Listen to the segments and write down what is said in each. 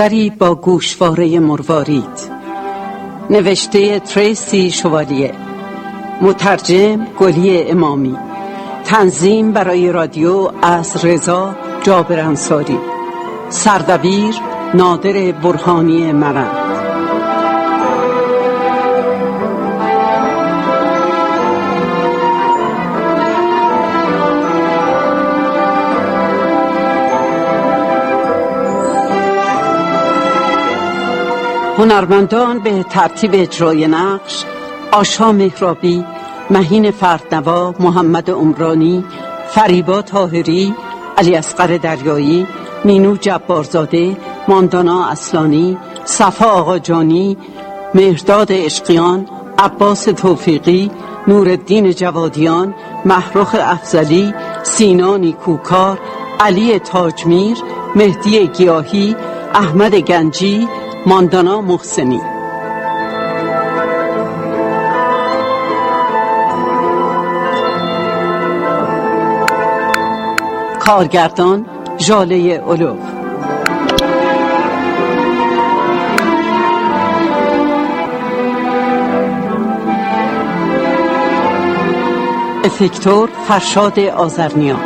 دختری با گوشواره مروارید. نوشته تریسی شوالیه. مترجم گلی امامی. تنظیم برای رادیو از رضا جابر انصاری. سردبیر نادر برهانی مرند هنرمندان به ترتیب اجرای نقش آشا مهرابی مهین فردنوا محمد عمرانی فریبا تاهری علی اصغر دریایی مینو جبارزاده ماندانا اصلانی صفا آقاجانی مهرداد عشقیان عباس توفیقی نورالدین جوادیان محروخ افزلی سینانی کوکار علی تاجمیر مهدی گیاهی احمد گنجی ماندانا محسنی. کارگردان جاله اولو افکتور فرشاد آزرنیا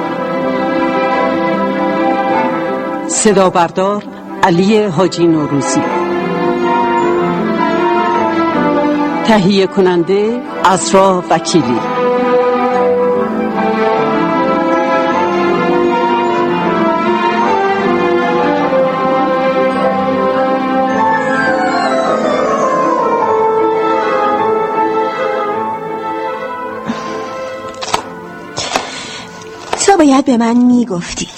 صدا بردار علی حاجی نوروزی. تهیه کننده ازرا وکیلی. تو باید به من می‌گفتی.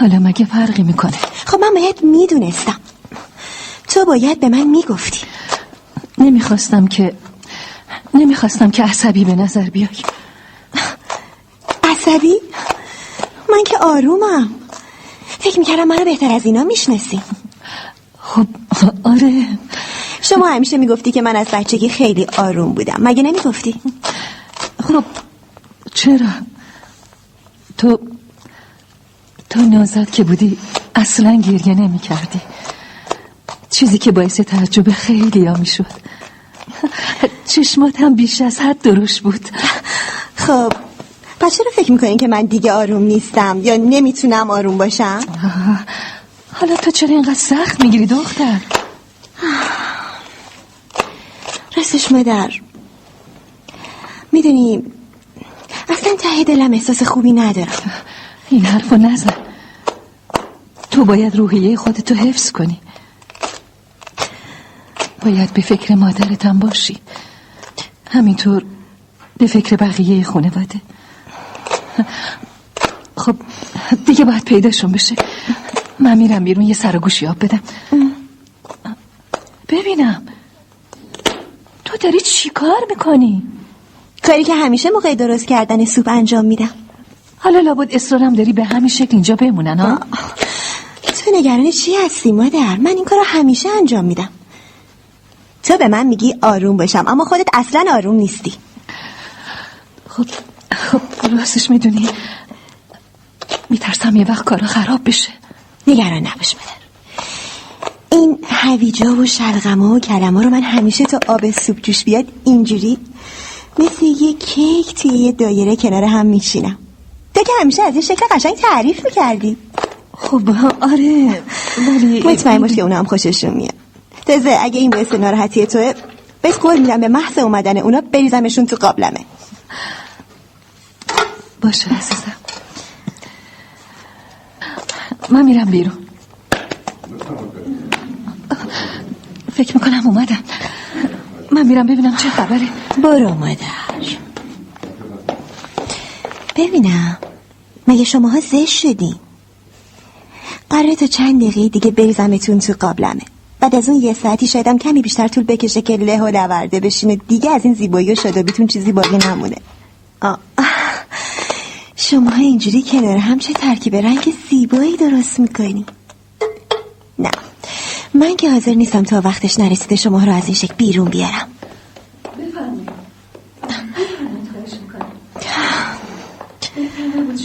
حالا مگه فرقی می‌کنه؟ خب من باید می‌دونستم. تو باید به من می‌گفتی. نمی‌خواستم که نمی‌خواستم که عصبی به نظر بیای. عصبی؟ من که آرومم. فکر می‌کردم منو بهتر از اینا می‌شناسی. خب آره. شما همیشه می‌گفتی که من از بچگی خیلی آروم بودم. مگه نمی‌گفتی؟ خب چرا؟ تو تو نازد که بودی اصلا گریه نمی کردی چیزی که باعث تعجب خیلی ها می شد چشمات هم بیش از حد درش بود. خب پس چرا فکر می‌کنین که من دیگه آروم نیستم؟ یا نمی‌تونم آروم باشم؟ حالا تو چرا اینقدر سخت می‌گیری دختر؟ راستش مادر می‌دونی اصلا ته دلم احساس خوبی ندارم. این حرفو نزن. تو باید روحیه خودتو حفظ کنی. باید به فکر مادرتم باشی. همینطور به فکر بقیه خانواده. خب دیگه باید پیداشون بشه. من میرم بیرون یه سر و گوشی آب بدم. ببینم. تو داری چی کار می‌کنی؟ کاری که همیشه موقع درست کردن سوپ انجام میدم. حالا لابد اصرارم داری به همین شکل اینجا بمونن ها؟ تو نگران چی هستی مادر؟ من این کار همیشه انجام میدم. تو به من میگی آروم باشم اما خودت اصلا آروم نیستی. خب خب راستش می‌دونی. میترسم یه وقت کارا خراب بشه. نگران نباش مادر. این هویجا و شلغمه و کلمه رو من همیشه تا آب سوپ جوش بیاد اینجوری مثل یه کیک توی یه دایره کنار هم میشینم تو که همیشه از این شکل قشنگ تعریف می‌کردی. خب آره ولی مطمئن باش که اونا هم خوششون میاد. تازه اگه این باعث ناراحتی توه بهت قول میدم به محض اومدن اونا بریزمشون تو قابلمه. باشه عزیزم. من میرم بیرون. فکر می‌کنم اومدم. من میرم ببینم چه خبره. برو مادر. ببینم. مگه شماها زشت شدین؟ قراره تا چند دقیقه دیگه بریزمتون تو قابلمه. بعد از اون یه ساعتی شایدم کمی بیشتر طول بکشه که له و لورده بشینه دیگه از این زیبایی و شده بیتون چیزی باقی نمونه. آه. شما اینجوری کنار هم چه ترکیب رنگ زیبایی درست می‌کنی. نه. من که حاضر نیستم تا وقتش نرسیده شما رو از این شکل بیرون بیارم.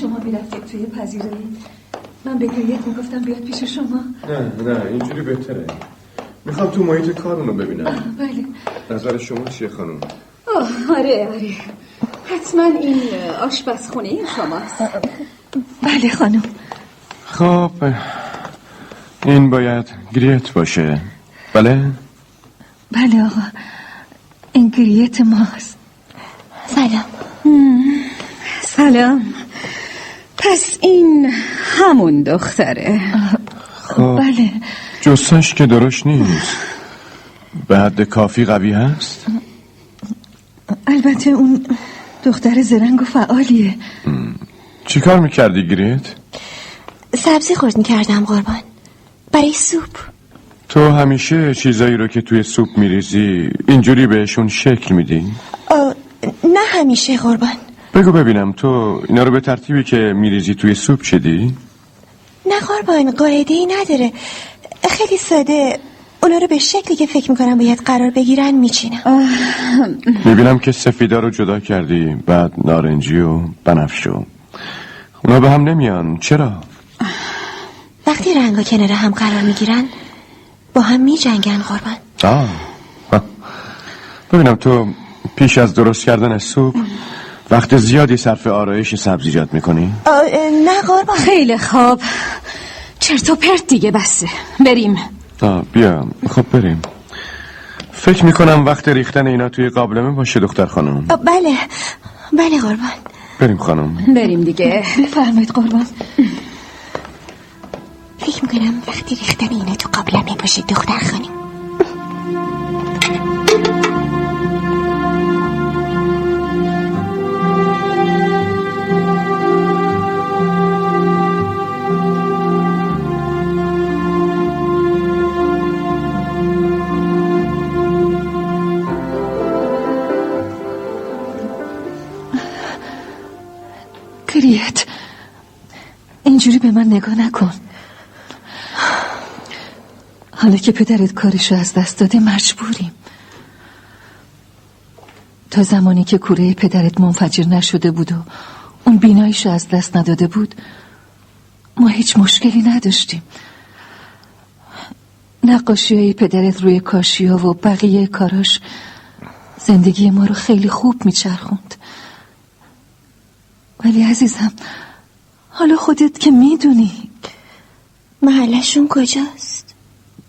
شما می‌رفتید توی پذیرایی. من من به گریت می‌گفتم بیاد پیش شما. نه نه اینجوری بهتره. می‌خوام تو محیط کارون رو ببینم بله. نظر شما چیه خانم؟ آه آره آره. حتما این آشپزخونه این شماست. بله خانم. خب این باید گریت باشه. بله؟ بله آقا. این گریت ماست. سلام. سلام. پس این همون دختره. خب بله. جسش که درش نیست. به حد کافی قوی هست؟ البته اون دختر زرنگ و فعالیه. چیکار می‌کردی گریت؟ سبزی خورد می‌کردم قربان. برای سوپ. تو همیشه چیزایی رو که توی سوپ میریزی اینجوری بهشون شکل میدی؟ نه همیشه قربان. بگو ببینم تو اینا رو به ترتیبی که میریزی توی سوپ چیدی؟ نه قربان قاعده ای نداره خیلی ساده اونا رو به شکلی که فکر می‌کنم باید قرار بگیرن میچینم می‌بینم که سفیدا رو جدا کردی بعد نارنجی و بنفشو اونا به هم نمیان چرا؟ وقتی رنگا کنار هم قرار می‌گیرن با هم میجنگن قربان آه. ببینم تو پیش از درست کردن سوپ وقت زیادی صرف آرایش سبزیجات می‌کنی؟ آه، نه قربان. خیلی خوب. چرت و پرت دیگه بسه. بریم. آه بیا. خب بریم. فکر می‌کنم وقت ریختن اینا توی قابلمه باشه دختر خانم. بله. بله قربان. بریم خانم. بریم دیگه. بفرمایید قربان. فکر می‌کنم وقتی ریختن اینا تو قابلمه باشه دختر خانم. اینجوری به من نگاه نکن. حالا که پدرت کارشو از دست داده مجبوریم. تا زمانی که کوره پدرت منفجر نشده بود و اون بیناییشو از دست نداده بود ما هیچ مشکلی نداشتیم. نقاشی های پدرت روی کاشیا و بقیه کاراش زندگی ما رو خیلی خوب میچرخوند. ولی عزیزم حالا خودت که می‌دونی. محلشون کجاست؟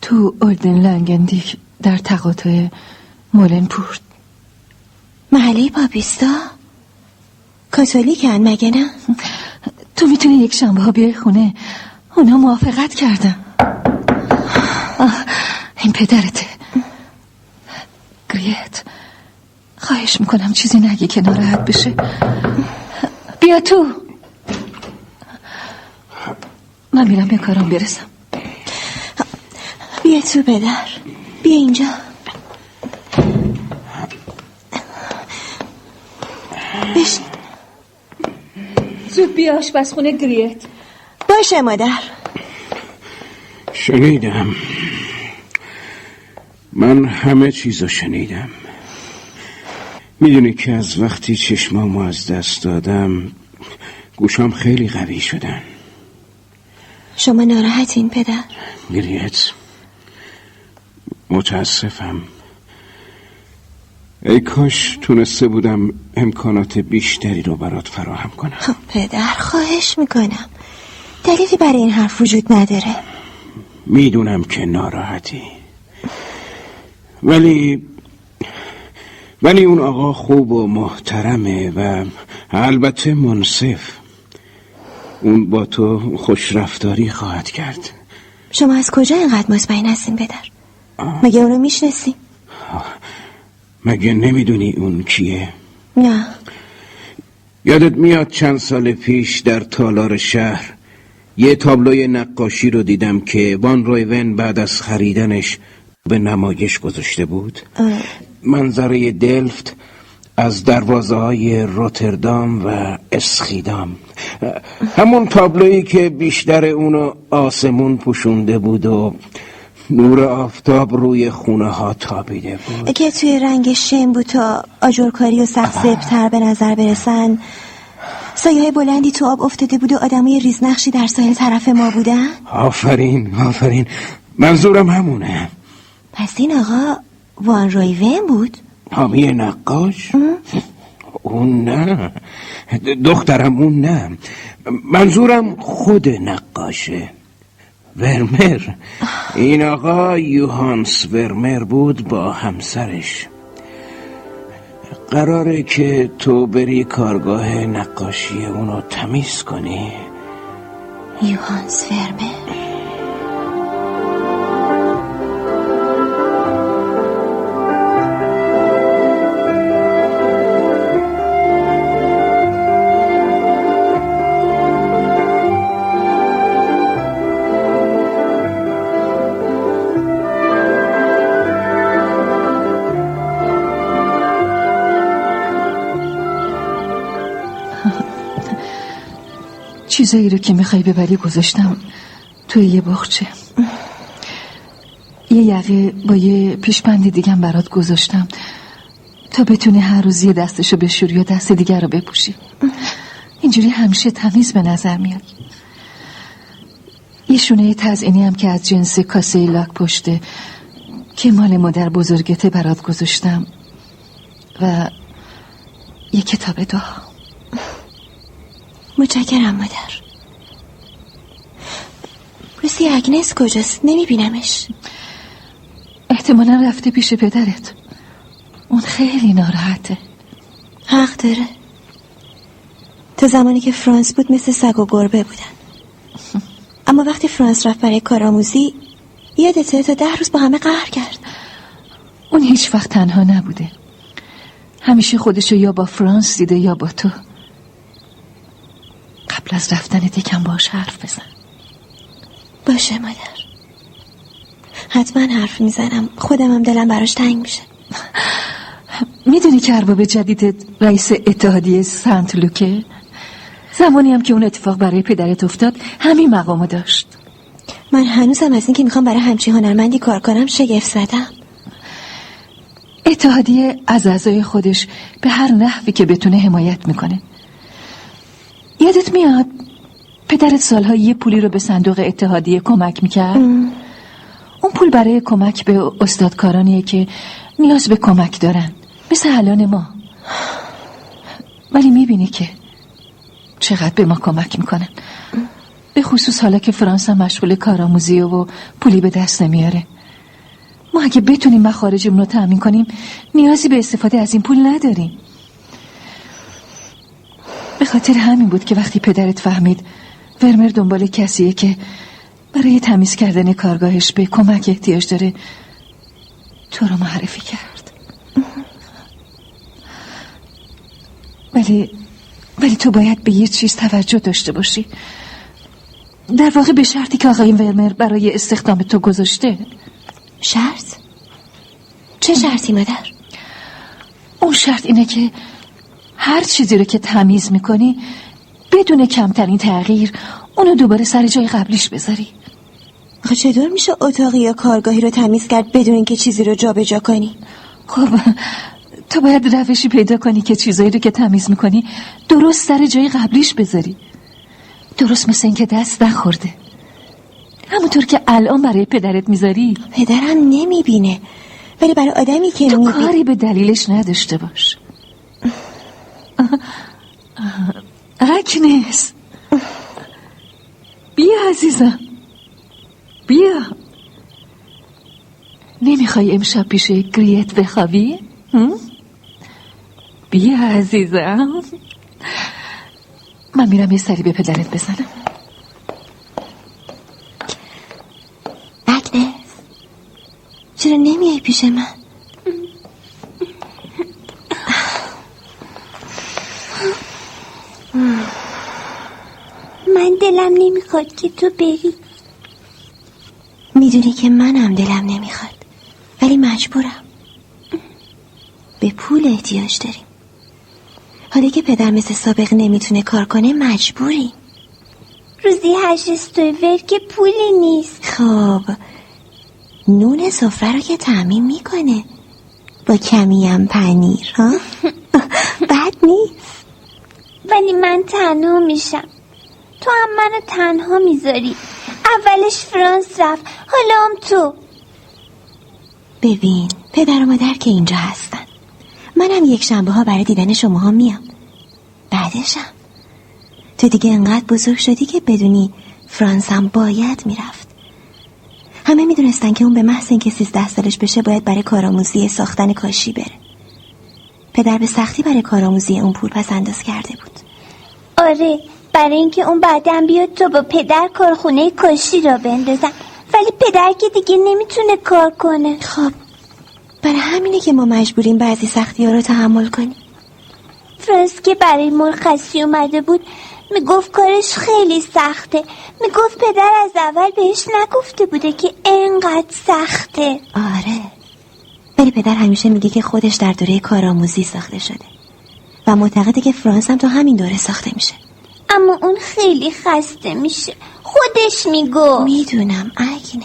تو اولدن لنگندیک در تقاطع مولنپورت. محله پاپیستا؟ کاتولیکن مگه نه؟ تو می‌تونی یک شنبه ها بیای خونه اونا موافقت کردن. آه، این پدرته. گریت خواهش می‌کنم چیزی نگی که ناراحت بشه. بیا تو. من میرم به کارم برسم. بیا تو پدر. بیا اینجا. بشین. زود بیا آشپزخونه گریت. باشه مادر. شنیدم. من همه چیزو شنیدم. می‌دونی که از وقتی چشمامو از دست دادم گوشام خیلی قوی شدن. شما ناراحتین پدر؟ گریت. متاسفم. ای کاش تونسته بودم امکانات بیشتری رو برات فراهم کنم. خب پدر خواهش می‌کنم. دلیلی برای این حرف وجود نداره. می‌دونم که ناراحتی. ولی ولی اون آقا خوب و محترمه و البته منصف. اون با تو خوشرفتاری خواهد کرد. شما از کجا اینقدر مطمئن هستین پدر؟ مگه اونو می‌شناسین؟ مگه نمی‌دونی اون کیه؟ نه. یادت میاد چند سال پیش در تالار شهر یه تابلوی نقاشی رو دیدم که وان رویون بعد از خریدنش به نمایش گذاشته بود؟ منظره دلفت از دروازه های روتردام و اسخیدام. همون تابلویی که بیشتر اونو آسمون پوشونده بود و نور آفتاب روی خونه ها تابیده بود. که توی رنگ شم بود تا آجرکاری و سخت زبتر به نظر برسن سایه بلندی تو آب افتاده بود و آدمای ریزنقشی در ساحل طرف ما بودن؟ آفرین آفرین. منظورم همونه. پس این آقا وان رویون بود؟ حامی نقاش؟ اون نه. دخترم اون نه. منظورم خود نقاشه. ورمر. این آقا یوهانس ورمر بود با همسرش. قراره که تو بری کارگاه نقاشی اونو تمیز کنی. یوهانس ورمر. چیزایی رو که می‌خوای ببری گذاشتم توی یه بخچه یه یقه با یه پیشبند دیگم برات گذاشتم تا بتونی هر روز یه دستشو بشوری یا دست دیگر رو بپوشی. اینجوری همیشه تمیز به نظر میاد. یه شونه تزینی هم که از جنس کاسه لاک پشته که مال مادر بزرگته برات گذاشتم و یه کتاب دعا. متشکرم مادر. روسی اگنس کجاست؟ نمیبینمش. احتمالا رفته پیش پدرت. اون خیلی ناراحته. حق داره. تا زمانی که فرانس بود مثل سگ و گربه بودن. اما وقتی فرانس رفت برای کارآموزی یادته تا ده روز با همه قهر کرد. اون هیچ وقت تنها نبوده. همیشه خودشو یا با فرانس دیده یا با تو. قبل از رفتن یکم باش حرف بزن. باشه مادر. حتما حرف می‌زنم. خودم هم دلم براش تنگ میشه. می‌دونی که ارباب جدیدت رئیس اتحادیه سنت لوکه؟ زمانی هم که اون اتفاق برای پدرت افتاد همین مقامو داشت. من هنوزم از این که می‌خوام برای همچی هنرمندی کار کنم شگفت زدم. اتحادیه از اعضای خودش به هر نحوی که بتونه حمایت می‌کنه. یادت میاد پدرت سالها یه پولی رو به صندوق اتحادیه کمک می‌کرد؟ اون پول برای کمک به استادکارانیه که نیاز به کمک دارن. مثل الان ما. ولی می‌بینی که چقدر به ما کمک می‌کنن. به خصوص حالا که فرانس هم مشغول کارآموزی و پولی به دست نمیاره. ما اگه بتونیم مخارجمون رو تأمین کنیم نیازی به استفاده از این پول نداریم. به خاطر همین بود که وقتی پدرت فهمید ورمر دنبال کسیه که برای تمیز کردن کارگاهش به کمک احتیاج داره تو رو معرفی کرد ولی ولی تو باید به یه چیز توجه داشته باشی در واقع به شرطی که آقای ورمر برای استخدام تو گذاشته شرط؟ چه شرطی مادر؟ اون شرط اینه که هر چیزی رو که تمیز می‌کنی بدون کمترین تغییر اونو دوباره سر جای قبلیش بذاری. آخه چطور میشه اتاقی یا کارگاهی رو تمیز کرد بدون اینکه چیزی رو جابجا جا کنی؟ خب تو باید روشی پیدا کنی که چیزایی رو که تمیز می‌کنی درست سر جای قبلیش بذاری. درست مثل اینکه دست نخورده. همونطور که الان برای پدرت می‌ذاری. پدرم نمی‌بینه. ولی برای آدمی که تو کاری به دلیلش نداشته باش. اکنس بیا عزیزم. بیا. نمی‌خوای امشب پیش گریت بخوابی؟ بیا عزیزم. من میرم یه سری به پدرت بزنم. اکنس چرا نمیای پیش؟ من دلم نمی‌خواد که تو بری. می‌دونی که منم دلم نمی‌خواد ولی مجبورم. به پول احتیاج داریم. حالا که پدر مثل سابق نمی‌تونه کار کنه مجبوریم. روزی هشت استویور که پولی نیست. خب نون سفره رو که تعمین می‌کنه. با کمی هم پنیر ها؟ بد نیست. ولی من تنها میشم. تو هم منو تنها می‌ذاری. اولش فرانس رفت حالا هم تو. ببین پدر و مادر که اینجا هستن. منم یک شنبه ها برای دیدن شما ها میام. بعدشم. تو دیگه انقدر بزرگ شدی که بدونی فرانس هم باید می‌رفت. همه می‌دونستن که اون به محض اینکه سیزده سالش بشه باید برای کارآموزی ساختن کاشی بره. پدر به سختی برای کارآموزی اون پول پس انداز کرده بود. آره برای اینکه اون بعدا بیاد تو با پدر کارخونه کاشی را بندازن. ولی پدر که دیگه نمی‌تونه کار کنه. خب برای همینه که ما مجبوریم بعضی سختی ها رو تحمل کنیم. فرانس که برای مرخصی اومده بود می‌گفت کارش خیلی سخته. می‌گفت پدر از اول بهش نگفته بوده که انقدر سخته. آره. ولی پدر همیشه میگه که خودش در دوره کارآموزی ساخته شده. و معتقده که فرانس هم تو همین دوره ساخته میشه. اما اون خیلی خسته میشه. خودش میگو. می‌دونم اگنس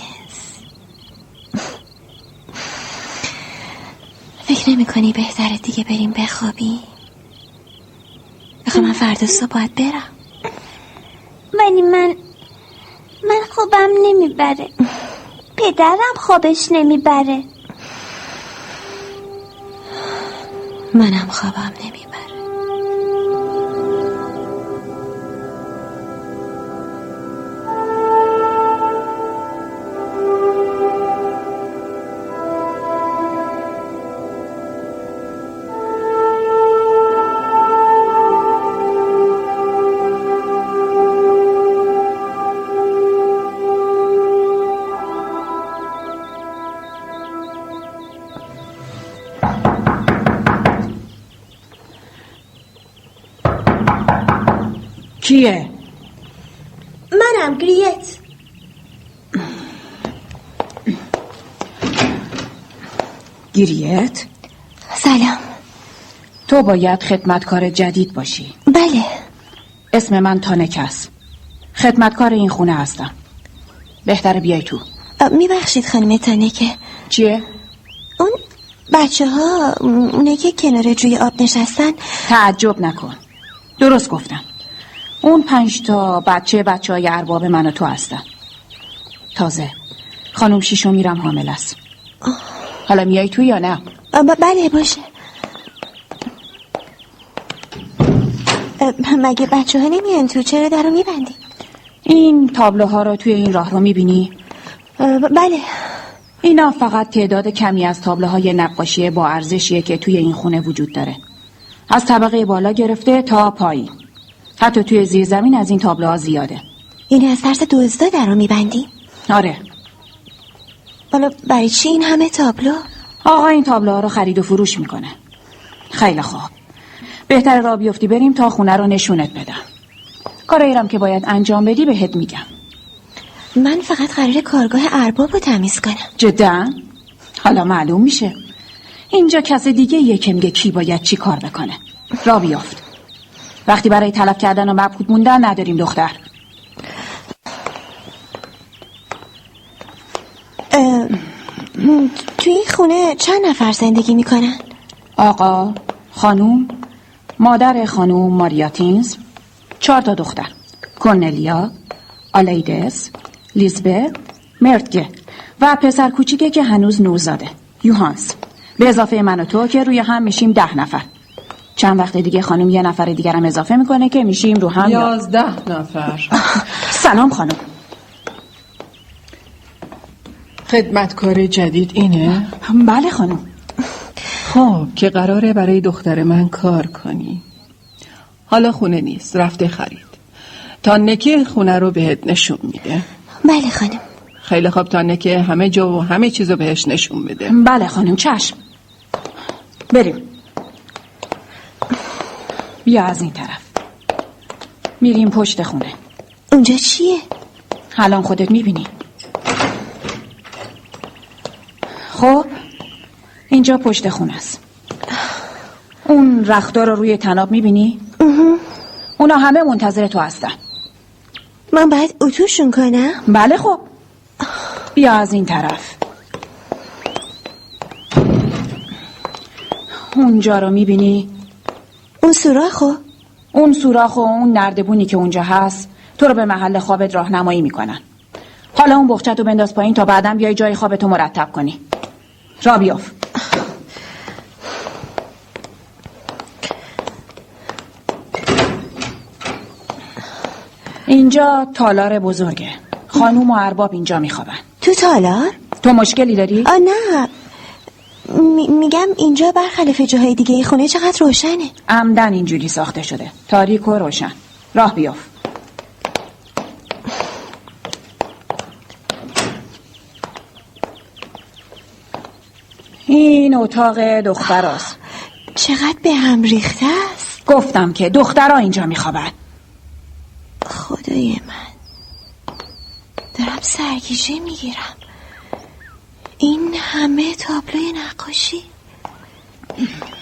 فکر نمی کنی بهتره دیگه بریم بخوابی؟ بخواه من فردا صبح باید برم. ولی من من خوابم نمی‌بره. پدرم خوابش نمی‌بره. منم خوابم نمی‌بره. کیه؟ منم گریت. گیریت سلام. تو باید خدمتکار جدید باشی. بله. اسم من تانک است. خدمتکار این خونه هستم. بهتر بیای تو. میبخشید خانم تانکه. چیه؟ اون بچه ها اونه که کنار جوی آب نشستن. تعجب نکن. درست گفتم. اون پنج تا بچه بچه های ارباب من و تو هستن. تازه. خانم شیشو میرم حامل است. حالا میای تو یا نه؟ بله باشه. مگه بچه ها نمیان تو؟ چرا در رو میبندی؟ این تابلوها رو توی این راه رو می‌بینی؟ بله. اینا فقط تعداد کمی از تابلوهای نقاشی با ارزشیه که توی این خونه وجود داره. از طبقه بالا گرفته تا پایین. حتی توی زیر زمین از این تابلوها زیاده. یعنی از ترس دزدا در رو میبندی؟ آره. حالا برای چی این همه تابلو؟ آقا این تابلوها رو خرید و فروش می‌کنه. خیلی خوب. بهتر را بیفتی بریم تا خونه رو نشونت بدم. کارایی رم که باید انجام بدی بهت میگم. من فقط قرار کارگاه ارباب رو تمیز کنم. جدا؟ حالا معلوم میشه. اینجا کس دیگه یه که میگه کی باید چی کار بکنه. را بیافت. وقتی برای طلب کردن و مبهوت موندن نداریم دختر. توی این خونه چند نفر زندگی می‌کنن؟ آقا خانوم مادر خانوم ماریاتینز چهار تا دختر. کورنلیا آلیدس لیزبه مرتگه و پسر کوچیکه که هنوز نوزاده یوهانس. به اضافه من و تو که روی هم میشیم ده نفر. چند وقت دیگه خانم یه نفر دیگرم اضافه می‌کنه که میشیم رو هم یا- یازده نفر. سلام خانم. خدمتکار جدید اینه؟ بله خانم. خب که قراره برای دختر من کار کنی. حالا خونه نیست رفته خرید. تا نکه خونه رو بهت نشون میده. بله خانم. خیلی خوب تا نکه همه جا و همه چیزو بهش نشون بده بله خانم چشم. بریم. بیا از این طرف میریم پشت خونه اونجا چیه؟ الان خودت می‌بینی خب اینجا پشت خونه است اون رختار رو روی تناب می‌بینی؟ اونا همه منتظر تو هستن من باید اتوشون کنم؟ بله خب بیا از این طرف اونجا رو می‌بینی؟ اون سوراخو؟ اون سوراخ و اون نردبونی که اونجا هست تو رو به محل خوابت راهنمایی می‌کنن حالا اون بخچت رو بنداز پایین تا بعدم بیای جای خوابتو مرتب کنی را بیاف اینجا تالار بزرگه خانوم و ارباب اینجا میخوابن تو تالار؟ تو مشکلی داری؟ آ نه می- میگم اینجا برخلاف جاهای دیگه خونه چقدر روشنه. عمدن اینجوری ساخته شده. تاریک و روشن. راه بیاف. این اتاق دختراست. چقدر به هم ریخته است؟ گفتم که دخترها اینجا میخوابن. خدای من. دارم سرگیجه می‌گیرم. این همه تابلوی نقاشی.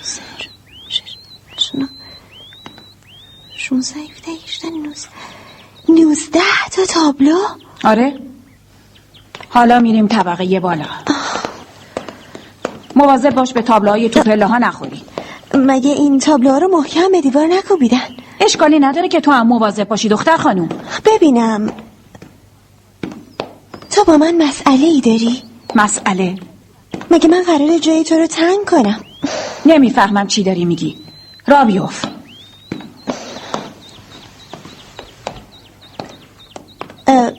سر نه، شونزده هفده هجده نوزده. تا تابلو؟ آره. حالا میریم طبقه بالا. مواظب باش به تابلوهای تو پله ها نخوری. مگه این تابلوها رو محکم به دیوار نکوبیدن؟ اشکالی نداره که تو هم مواظب باشی دختر خانوم. ببینم. تو با من مسئله ای داری؟ مسئله. مگه من قرار جای تو رو تنگ کنم؟ نمی‌فهمم چی داری میگی. را بیوف اه،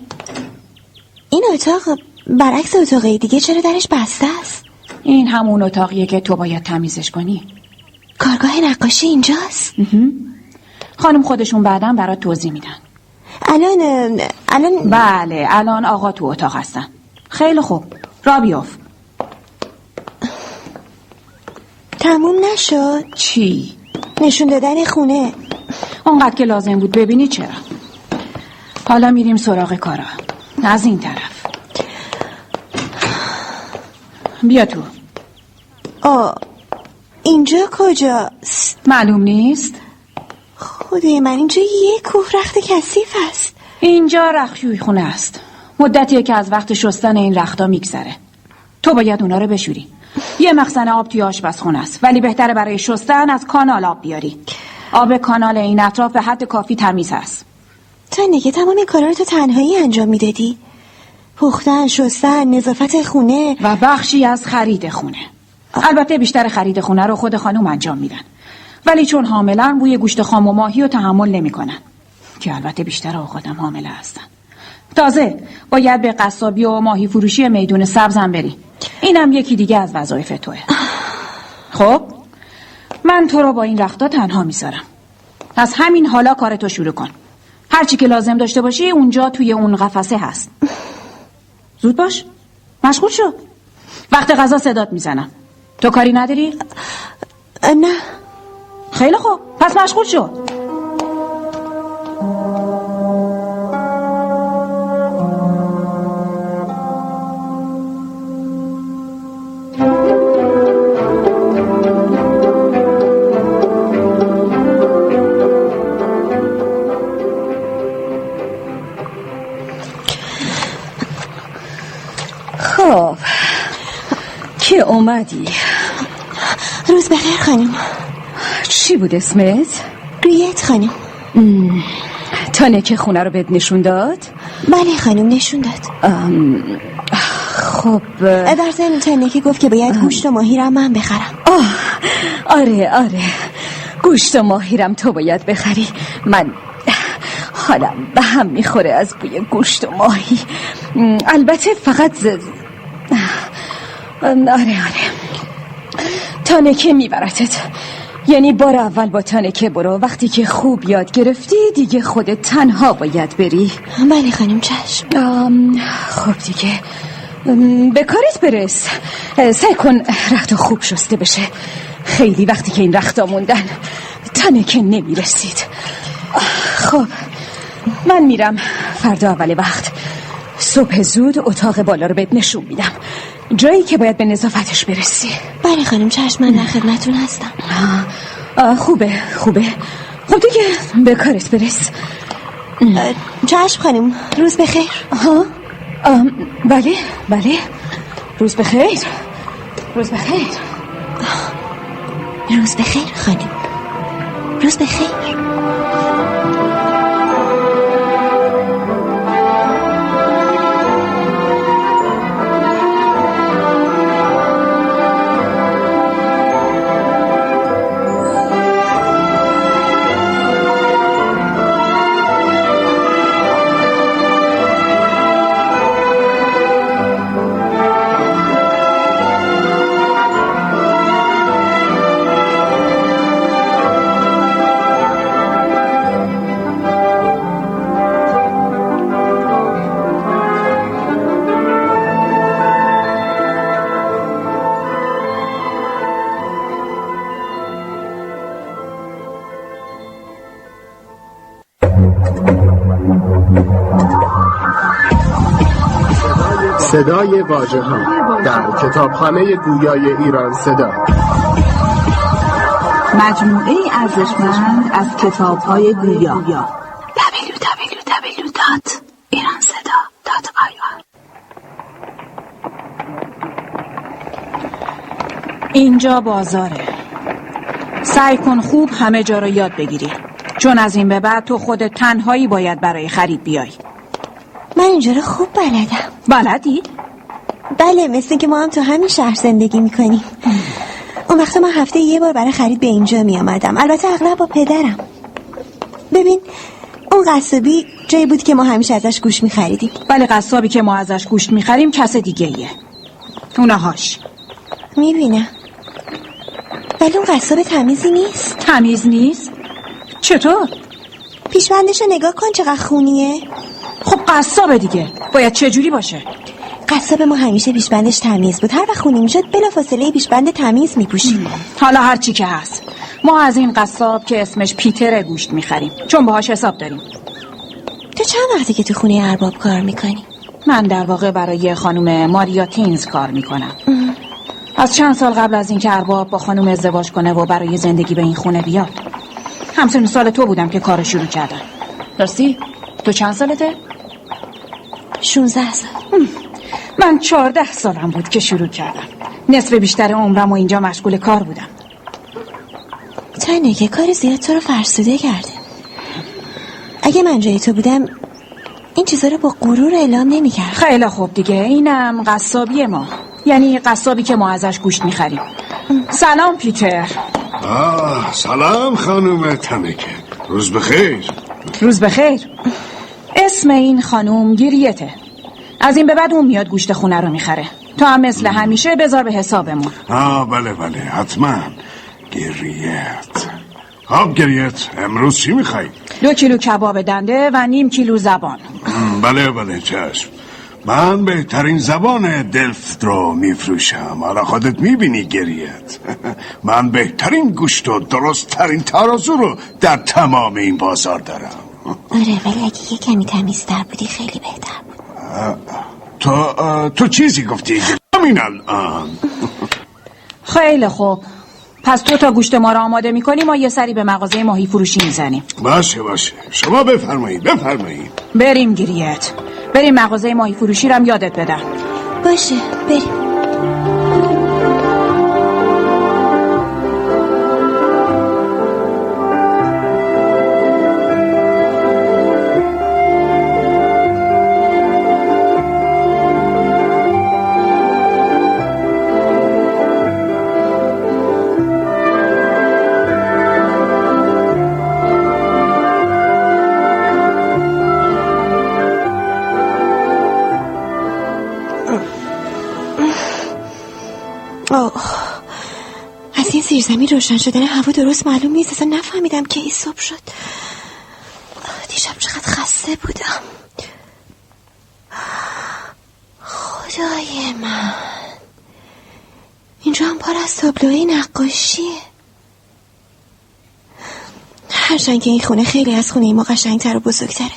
این اتاق برعکس اتاقی دیگه چرا درش بسته است؟ این همون اتاقیه که تو باید تمیزش کنی. کارگاه نقاشی اینجاست؟ خانم خودشون بعدا برات توضیح میدن. الان الان بله الان آقا تو اتاق هستن. خیلی خوب. را بیوف تموم نشد؟ چی؟ نشون دادن خونه. اونقدر که لازم بود ببینی چرا. حالا میریم سراغ کارا. از این طرف. بیا تو. آه اینجا کجاست معلوم نیست. خدای من اینجا یه کوه رخت کثیف است. اینجا رخشوی خونه است. مدتیه که از وقت شستن این رختا میگذره. تو باید اونا رو بشوری. یه مخزن آب توی آشپزخونه است. ولی بهتره برای شستن از کانال آب بیاری. آب کانال این اطراف به حد کافی تمیز هست تا نگه تمام این کارا رو تو تنهایی انجام می‌دادی. پختن شستن نظافت خونه. و بخشی از خرید خونه. البته بیشتر خرید خونه رو خود خانم انجام میدن. ولی چون حاملن بوی گوشت خام و ماهی رو تحمل نمی‌کنن. که البته بیشتر اوقاتم حامله هستن. تازه باید به قصابی و ماهی فروشی میدون سبزم بری اینم یکی دیگه از وظایف توه. خب من تو رو با این رختا تنها می‌ذارم. از همین حالا کارتو شروع کن. هرچی که لازم داشته باشی اونجا توی اون قفسه هست. زود باش. مشغول شو. وقت غذا صدات می‌زنم. تو کاری نداری؟ نه. خیلی خوب. پس مشغول شو. اومدی؟ روز بخیر خانم. چی بود اسمت؟ ریت خانم. تانه که خونه رو بهت نشون داد؟ بله خانم نشون داد. ام، خب در ضمن تنه که گفت که باید گوشت و ماهی را من بخرم. آه آره آره. گوشت و ماهیرم تو باید بخری. من حالم به هم می‌خوره از بوی گوشت و ماهی. البته فقط ز... آره آره. تانکه میبرتت. یعنی بار اول با تانکه برو. وقتی که خوب یاد گرفتی دیگه خودت تنها باید بری. بله خانم چشم. خب دیگه. به کارت برس. سعی کن رخت خوب شسته بشه. خیلی وقتی که این رختا موندن تنه که نمی‌رسید. خب من میرم. فردا اول وقت. صبح زود اتاق بالا رو بهت نشون میدم. جایی که باید به نظافتش برسی. بله خانم چشم من در خدمتون هستم. آه، آه، خوبه خوبه. خب دیگه به کارت برس. چشم خانم روز بخیر. ها آم، بله بله. روز بخیر. روز بخیر. روز بخیر خانم. روز بخیر. صدای واژه ها در کتابخانه گویای ایران صدا. مجموعه ارزشمند از کتاب های گویا www.iranseda.ir اینجا بازاره. سعی کن خوب همه جا رو یاد بگیری. چون از این به بعد تو خودت تنهایی باید برای خرید بیای. من اینجا رو خوب بلدم. بلدی؟ بله مثل که ما هم تو همین شهر زندگی می‌کنیم. اون وقت من هفته یه بار برای خرید به اینجا میامدم البته اغلب با پدرم. ببین اون قصابی جایی بود که ما همیشه ازش گوش میخریدیم. ولی قصابی که ما ازش گوشت می‌خریم کس دیگه ایه اونهاش می‌بینم. ولی اون قصاب تمیزی نیست. تمیز نیست؟ چطور؟ پیشبندش نگاه کن چقدر خونیه. خب قصاب دیگه. باید چجوری باشه؟ قصاب ما همیشه پیشبندش تمیز بود. هر وقت خونی می‌شد بلا فاصله پیشبند تمیز میپوشید حالا هر چی که هست. ما از این قصاب که اسمش پیتر گوشت می‌خریم. چون باهاش حساب داریم. تو چند وقتی که تو خونه ارباب کار می‌کنی؟ من در واقع برای خانم ماریا تینز کار می‌کنم. از چند سال قبل از اینکه ارباب با خانم ازدواج کنه و برای زندگی به این خونه بیاد. همسن سال تو بودم که کار شروع کردم. راستی تو چند سالته؟ 16 سال. من چهارده سالم بود که شروع کردم. نصف بیشتر عمرم و اینجا مشغول کار بودم. تا نگه؟ کار زیاد تو رو فرسوده کرده. اگه من جای تو بودم این چیزا رو با غرور اعلام نمی‌کرد. خیلی خوب دیگه. اینم قصابی ما. یعنی قصابی که ما ازش گوشت می‌خریم. سلام پیتر. آه سلام خانم تنکه. روز بخیر. روز بخیر. اسم این خانوم گریته. از این به بعد اون میاد گوشت خونه رو می‌خره. تو هم مثل همیشه بذار به حسابمون. آه بله بله حتما. گریت. خب گریت امروز چی میخوایی؟ دو کیلو کباب دنده و نیم کیلو زبان. بله بله چشم. من بهترین زبان دلفت رو میفروشم. حالا خودت می‌بینی گریت. من بهترین گوشت و درست ترین ترازو رو در تمام این بازار دارم. آره ولی اگه یه کمی تمیزتر بودی خیلی بهتر. بود تو تو چیزی گفتی؟ همین الان خیلی خوب. پس تو تا گوشت ما رو آماده می‌کنی؟ ما یه سری به مغازه ماهی فروشی می‌زنیم. باشه باشه. شما بفرمایید بفرمایید بریم گریت. بریم مغازه ماهی فروشی رو هم یادت بدم. باشه بریم. روشن شدن هوا درست معلوم نیست. اصلا نفهمیدم که ای صبح شد. دیشب چقدر خسته بودم. خدای من. اینجا هم پر از تابلوهای نقاشیه هرچند که این خونه خیلی از خونه ما قشنگتر و بزرگتره.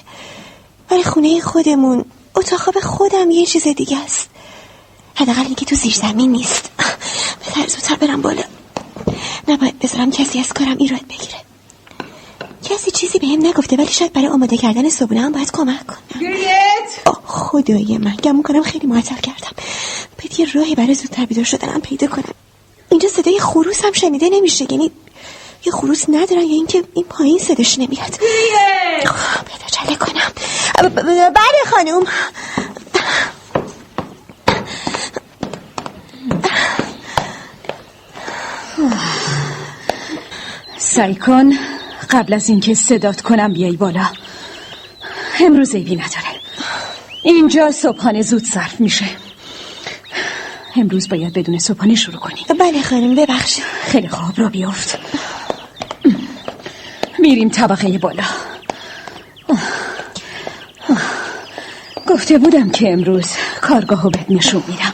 ولی خونه خودمون اتاق خواب خودم یه چیز دیگه است. حداقل اینکه تو زیر زمین نیست. بهتر زودتر برم بالا. نباید بذارم کسی از کارم ایراد بگیره. کسی چیزی به هم نگفته ولی شاید برای آماده کردن صبحونه هم باید کمک کنم. آه، خدای من گمون کنم خیلی معطل کردم. باید یه راهی برای زودتر بیدار شدنم پیدا کنم. اینجا صدای خروس هم شنیده نمیشه یعنی یا خروس ندارن یا اینکه این پایین صداش نمیاد. پیدا چله کنم. بله خانم. سعی کن قبل از اینکه صدات کنم بیای بالا. امروز ایبی نداره. اینجا صبحانه زود صرف میشه. امروز باید بدون صبحانه شروع کنیم بله خانم ببخشید. خیلی خواب را بیفت میریم طبقه بالا. گفته بودم که امروز کارگاهو بهت نشون میدم.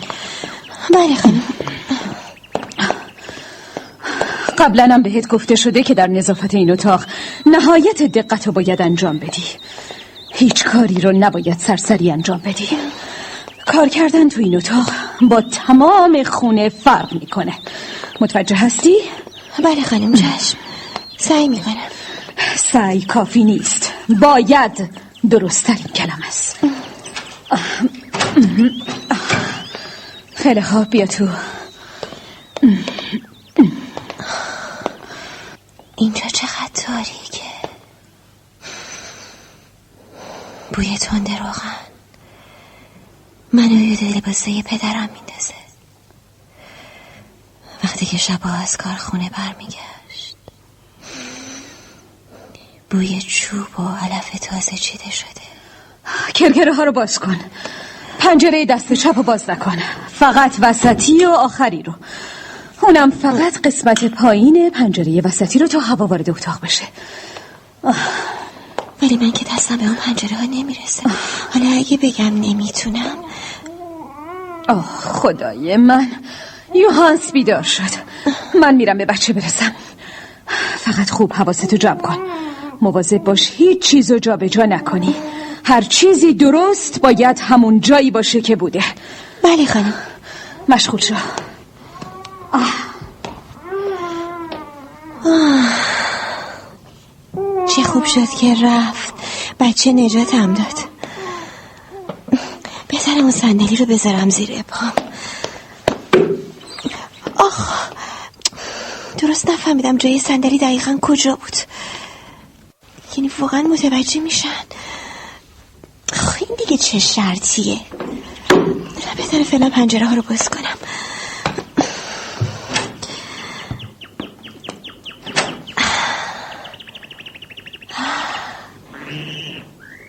بله خانم. قبلا هم بهت گفته شده که در نظافت این اتاق نهایت دقت رو باید انجام بدی. هیچ کاری رو نباید سرسری انجام بدی. کار کردن تو این اتاق با تمام خونه فرق می‌کنه. متوجه هستی؟ بله خانم چشم سعی می‌کنم. سعی کافی نیست. باید درستترین کلم است. خیلی خوب بیا تو. اینجا چقدر تاریکه بوی تند روغن. منو یاد لباسه پدرم میندازه. وقتی که شبا از کارخونه برمیگشت بوی چوب و علف تازه چیده شده. کرکره ها رو باز کن. پنجره دست چپ رو باز نکن. فقط وسطی و آخری رو. اونم فقط قسمت پایین پنجره وسطی رو تا هوا وارد اتاق بشه. ولی من که دستم به اون پنجره ها نمی‌رسه. حالا اگه بگم نمی‌تونم. آه خدای من. یوهانس بیدار شد. من میرم به بچه برسم. فقط خوب حواستو جمع کن. مواظب باش هیچ چیزو جا به جا نکنی. هر چیزی درست باید همون جایی باشه که بوده. بله خانم. مشغول شو. چه خوب شد که رفت. بچه نجاتم داد. بذارم اون صندلی رو بذارم زیر پام. آخ. درست نفهمیدم جای صندلی دقیقا کجا بود. یعنی واقعا متوجه میشن. آخ، این دیگه چه شرطیه؟ بهتره فعلا پنجره ها رو باز کنم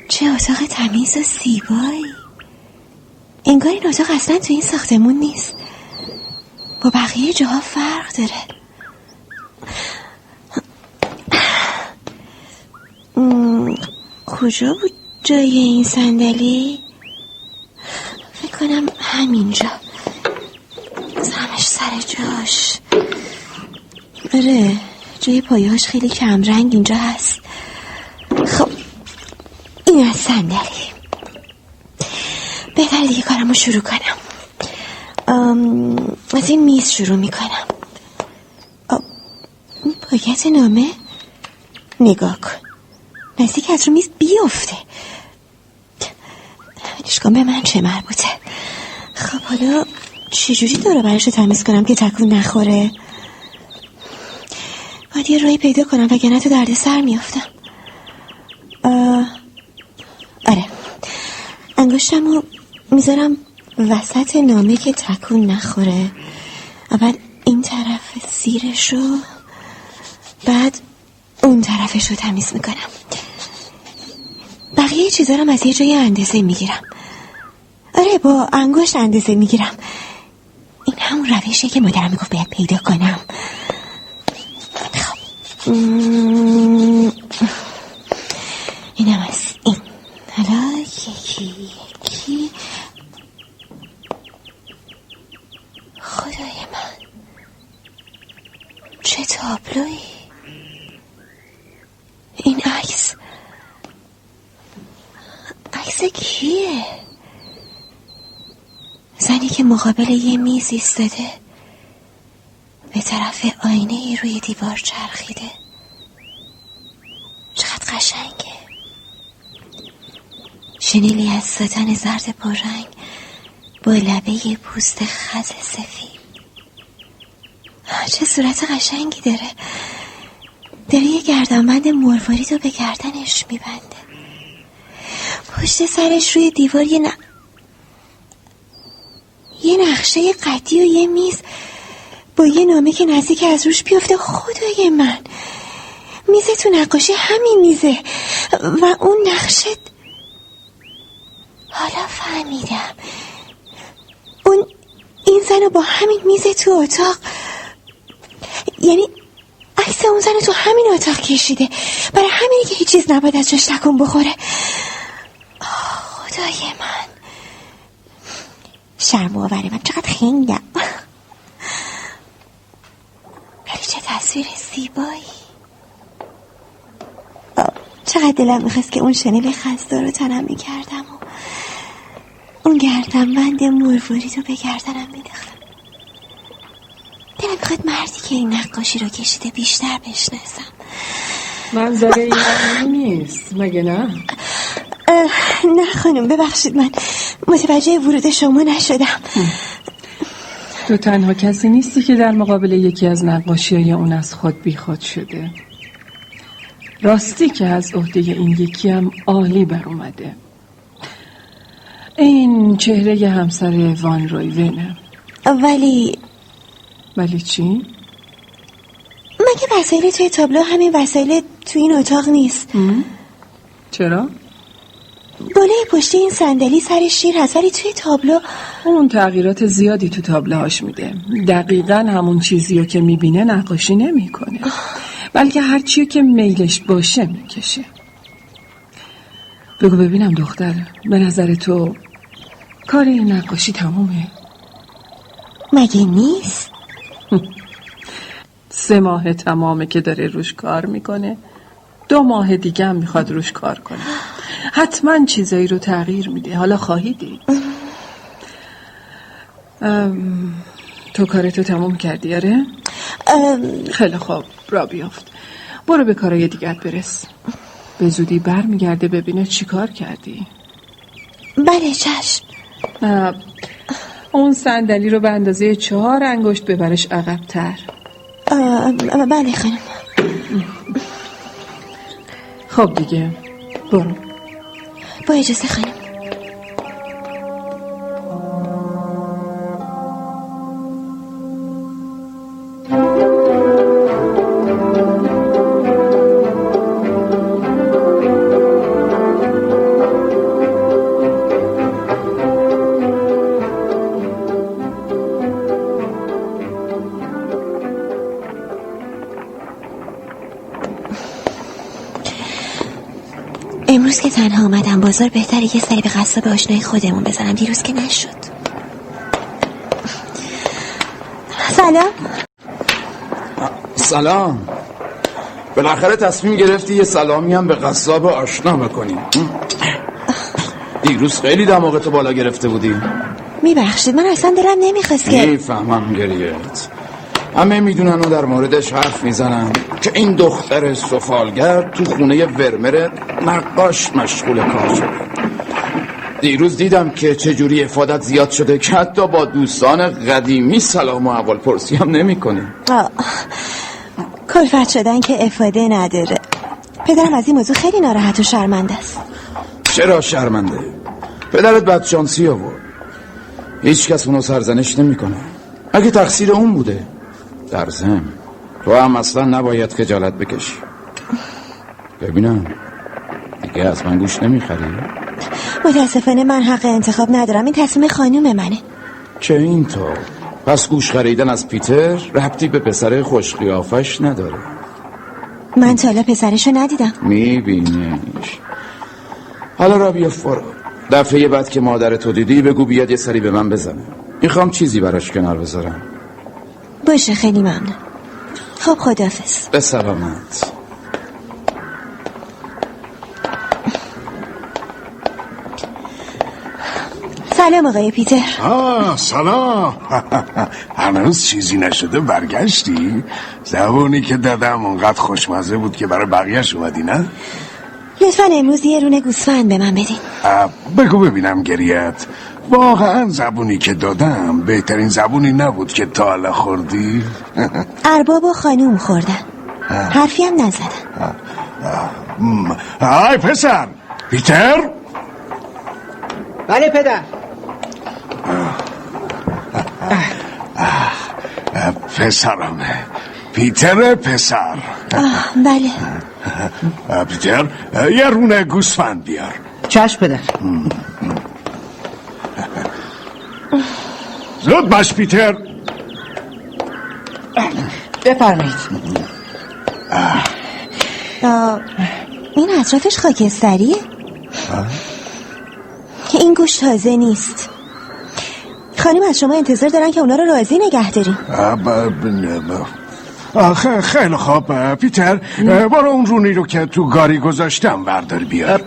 چه اتاق تمیز و زیبایی انگار این اتاق اصلا تو این ساختمون نیست. با بقیه جاها فرق داره. کجا بود جای این صندلی؟ فکر کنم همینجا. زمش سر جاش. آره جای پایهاش خیلی کمرنگ اینجا هست. خب این از صندلی. بهتر دیگه کارمو شروع کنم. از این میز شروع می‌کنم. این پاکت نامه؟ نگاه کن. نزدیک از رو میز بیفته. ولش کن به من چه مربوطه. خب حالا چجوری داره برش رو تمیز کنم که تکون نخوره؟ باید یه راهی پیدا کنم وگرنه تو درد سر میافتم. آره. انگشتم رو می‌ذارم وسط نامه که تکون نخوره. اول این طرف زیرش رو بعد اون طرفش رو تمیز می‌کنم. بقیه چیزا رو از یه جای اندازه می‌گیرم. آره با انگشت اندازه می‌گیرم. این همون روشیه که مادرم می‌گفت باید پیدا کنم. خب. اینم از این. حالا یکی یکی. خدای من. چه تابلوی این عکس عکس کیه؟ زنی که مقابل یه میز ایستاده به طرف آینه ای روی دیوار چرخیده. چقدر قشنگه. شنیلی از ستن زرد پررنگ با لبه پوست خز سفید. چه صورت قشنگی داره. داره یه گردنبند مروارید رو به گردنش میبنده. پشت سرش روی دیوار یه ن... یه نقشه قدی و یه میز با یه نامه که نزدیک از روش بیفته. خدای من. میزه تو نقاشی همین میزه. و اون نقشه حالا فهمیدم. اون این زن رو با همین میزه تو اتاق یعنی عکس اون زن تو همین اتاق کشیده. برای همینی که هیچ چیز نباید از جاش تکون بخوره. خدای من. شرم آوره من. چقدر خنگم. ولی چه تصویر زیبایی. چقدر دلم می‌خواست که اون شنیل خسته رو تنم می‌کردم و اون گردم بند مروارید رو به گردنم میداختم دلم می‌خواد مردی که این نقاشی رو کشیده بیشتر بشناسم. منظره این نیست. مگه نه؟ نه خانم ببخشید من متوجه ورود شما نشدم. تو تنها کسی نیستی که در مقابل یکی از نقاشی های اون از خود بیخود شده. راستی که از عهده این یکی هم عالی بر اومده. این چهره همسر وان رویونه ولی ولی چی؟ مگه وسایل توی تابلو همین وسایل توی این اتاق نیست؟ چرا؟ بالای پشت این صندلی سر شیر هست ولی توی تابلو اون تغییرات زیادی تو تابلوهاش میده. دقیقا همون چیزی رو که می‌بینه نقاشی نمی‌کنه. بلکه هر چیو که میلش باشه می‌کشه. بگو ببینم دختر به نظر تو کار این نقاشی تمومه؟ مگه نیست؟ سه ماه تمامه که داره روش کار می‌کنه. دو ماه دیگه هم می‌خواد روش کار کنه. حتما چیزایی رو تغییر میده. حالا خواهی دید؟ ام، تو کارتو تموم کردی آره؟ ام، خیلی خوب را بیافت. برو به کارای دیگت برس. به زودی بر میگرده ببینه چی کار کردی. بله چشم. اون صندلی رو به اندازه چهار انگشت ببرش عقبتر. بله خانم. خب دیگه برو. با اجازه خانم. بازار بهتره یه سری به قصاب آشنای خودمون بزنم. دیروز که نشد. سلام. سلام. بالاخره تصمیم گرفتی یه سلامی هم به قصاب آشنا بکنی دیروز خیلی دماغتو بالا گرفته بودی. میبخشید من اصلا دلم نمی‌خواست که می‌فهمم گریت. همه می‌دونن و در موردش حرف می‌زنن که این دختر سفالگر تو خونه ورمر نقاش مشغول کار شده. دیروز دیدم که چجوری افادت زیاد شده که حتی با دوستان قدیمی سلام و اول پرسی هم نمی آه، کلفت شدن که افاده نداره. پدرم از این موضوع خیلی ناراحت و شرمنده است. چرا شرمنده؟ پدرت بدشانسی آورد. هیچ کس اونو سرزنش نمی‌کنه اگه تقصیر اون بوده در ضمن تو هم اصلا نباید خجالت بکشی. ببینم. دیگه از من گوش نمی‌خری؟ متاسفانه من حق انتخاب ندارم. این تصمیم خانوم منه. چه اینطور پس گوش خریدن از پیتر ربطی به پسر خوش قیافش نداره. من تا حالا پسرشو ندیدم. میبینیش. حالا را بیا فرو دفعه بعد که مادر تو دیدی بگو بیاد یه سری به من بزنه. می‌خوام چیزی براش کنار بذارم. باشه خیلی ممنون. خب خدافز به سلامت. سلام آقای پیتر. آه سلام. هنوز چیزی نشده برگشتی؟ زبونی که دادم اونقدر خوشمزه بود که برای بقیهش اومدی نه؟ لطفا امروز یه رونه گوسفند به من بدین. بگو ببینم گریت. واقعا زبونی که دادم بهترین زبونی نبود که تا حالا خوردی؟ ارباب و خانوم خوردن. حرفی هم نزدم م، های پسر. پیتر؟ بله پدر. اه، پسرمه. پیتر پسر. آه بله. پیتر یه رونه گوسفند بیار. چشم پدر زود باش پیتر. بفرمایید. این اطرافش خاکستریه؟ این گوش تازه نیست. خانم از شما انتظار دارن که اونا رو راضی نگه ب- آخه خیلی خوب پیتر. برو اون رونی رو که تو گاری گذاشتم بردار بیار.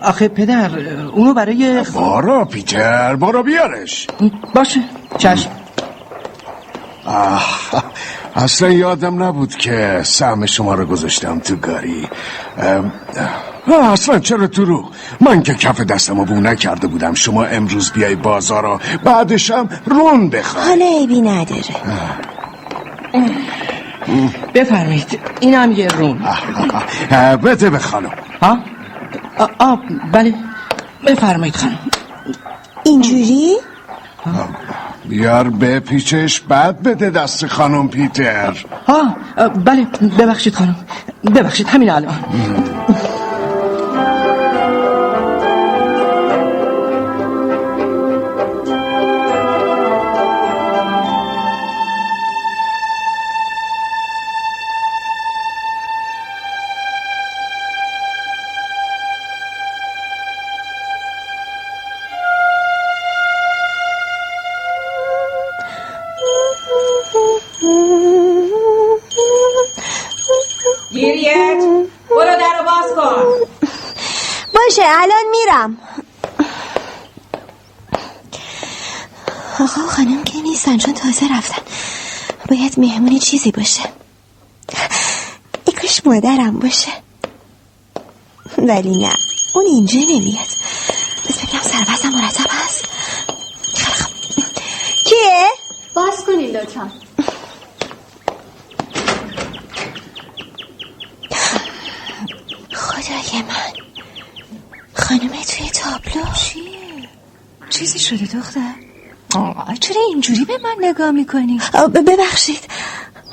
آخه پدر اونو برای برو پیتر برو بیارش. باشه چشم. آه، اصلا یادم نبود که سهم شما رو گذاشتم تو گاری. اصلا چرا تو رو من که کف دستم رو بو نکرده بودم. شما امروز بیای بازار و بعدشم رون بخوای. حالا عیبی نداره. بفرمایید این هم یه رون. بده به خانم. ها؟ آ, آ بله. بفرمایید خانم. اینجوری؟ بیار به پیچش بعد بده دست خانم پیتر. ها بله. ببخشید خانم. ببخشید همین الان. میرم آقا خانم که نیستن چون تازه رفتن. باید مهمونی چیزی باشه. ای کاش مادرم باشه. ولی نه اون اینجا نمیاد. بس ببینم سربازم مرتب هست. خیلی خوب. کیه؟ باز کنین لطفا خدای من خانم توی تابلو چیه؟ چیزی شده دختر؟ آه. چرا اینجوری به من نگاه می‌کنی؟ ببخشید.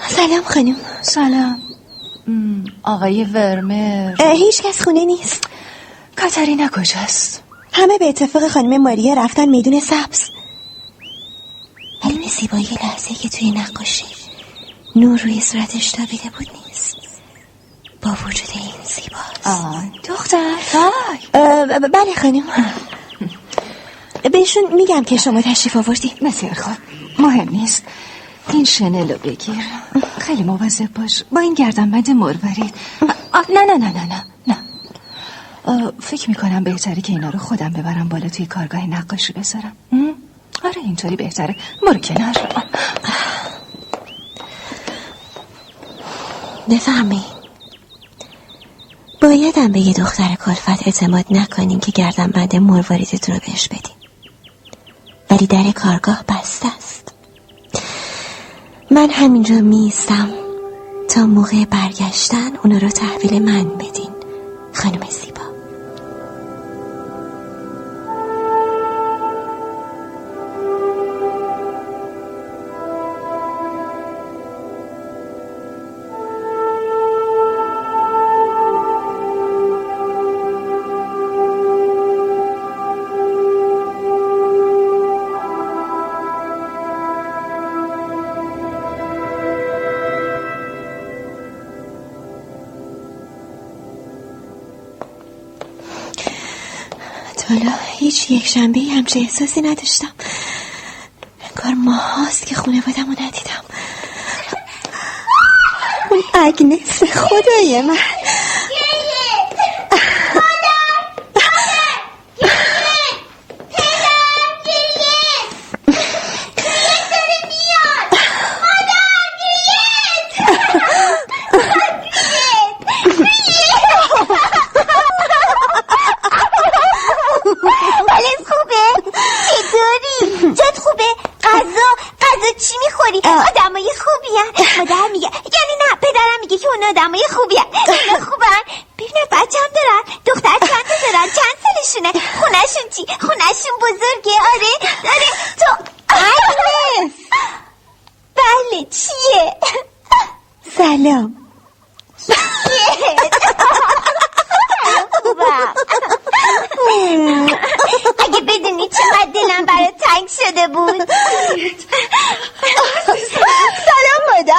سلام خانم. سلام. آقای ورمر. هیچ کس خونه نیست. کاتارینا کجاست؟ همه به اتفاق خانم ماریا رفتن میدون سبز. علم زیبایی لحظه که توی نقاشی نور روی صورتش تابیده بود نیست. با وجود این زیباست. آه دختر بله خانم. بهشون میگم که شما تشریف آوردی. بسیار خوب مهم نیست. این شنل رو بگیر. خیلی مواظب باش. با این گردنبند مروارید آه، نه نه نه نه نه نه. فکر می‌کنم بهتره که اینا رو خودم ببرم بالا توی کارگاه نقاشی بذارم؟ آره اینطوری بهتره. برو کنار. بفهمی بایدم به یه دختر کلفت اعتماد نکنیم که گردن بند مرواریدتون رو بهش بدیم ولی در کارگاه بسته است. من همینجا میستم تا موقع برگشتن اونا رو تحویل من بدین. خانم زیبا. یک شنبه همچه احساسی نداشتم. انگار ماه هاست که خانوادم رو ندیدم. اون اگنس خدای من حالت خوبه؟ چطوری؟ جات خوبه؟ غذا غذا چی می‌خوری؟ آدمای خوبی هن. مادر میگه یعنی نه پدرم میگه که اون آدمای خوبی اینا خوبن ببینم بچه هم دارن دختر چند تا دارن چند سالشونه خونشون چی خونشون بزرگه آره آره تو آگنس بله چیه سلام خوبم اگه بدونی چقدر دلم برای تنگ شده بود سلام مادر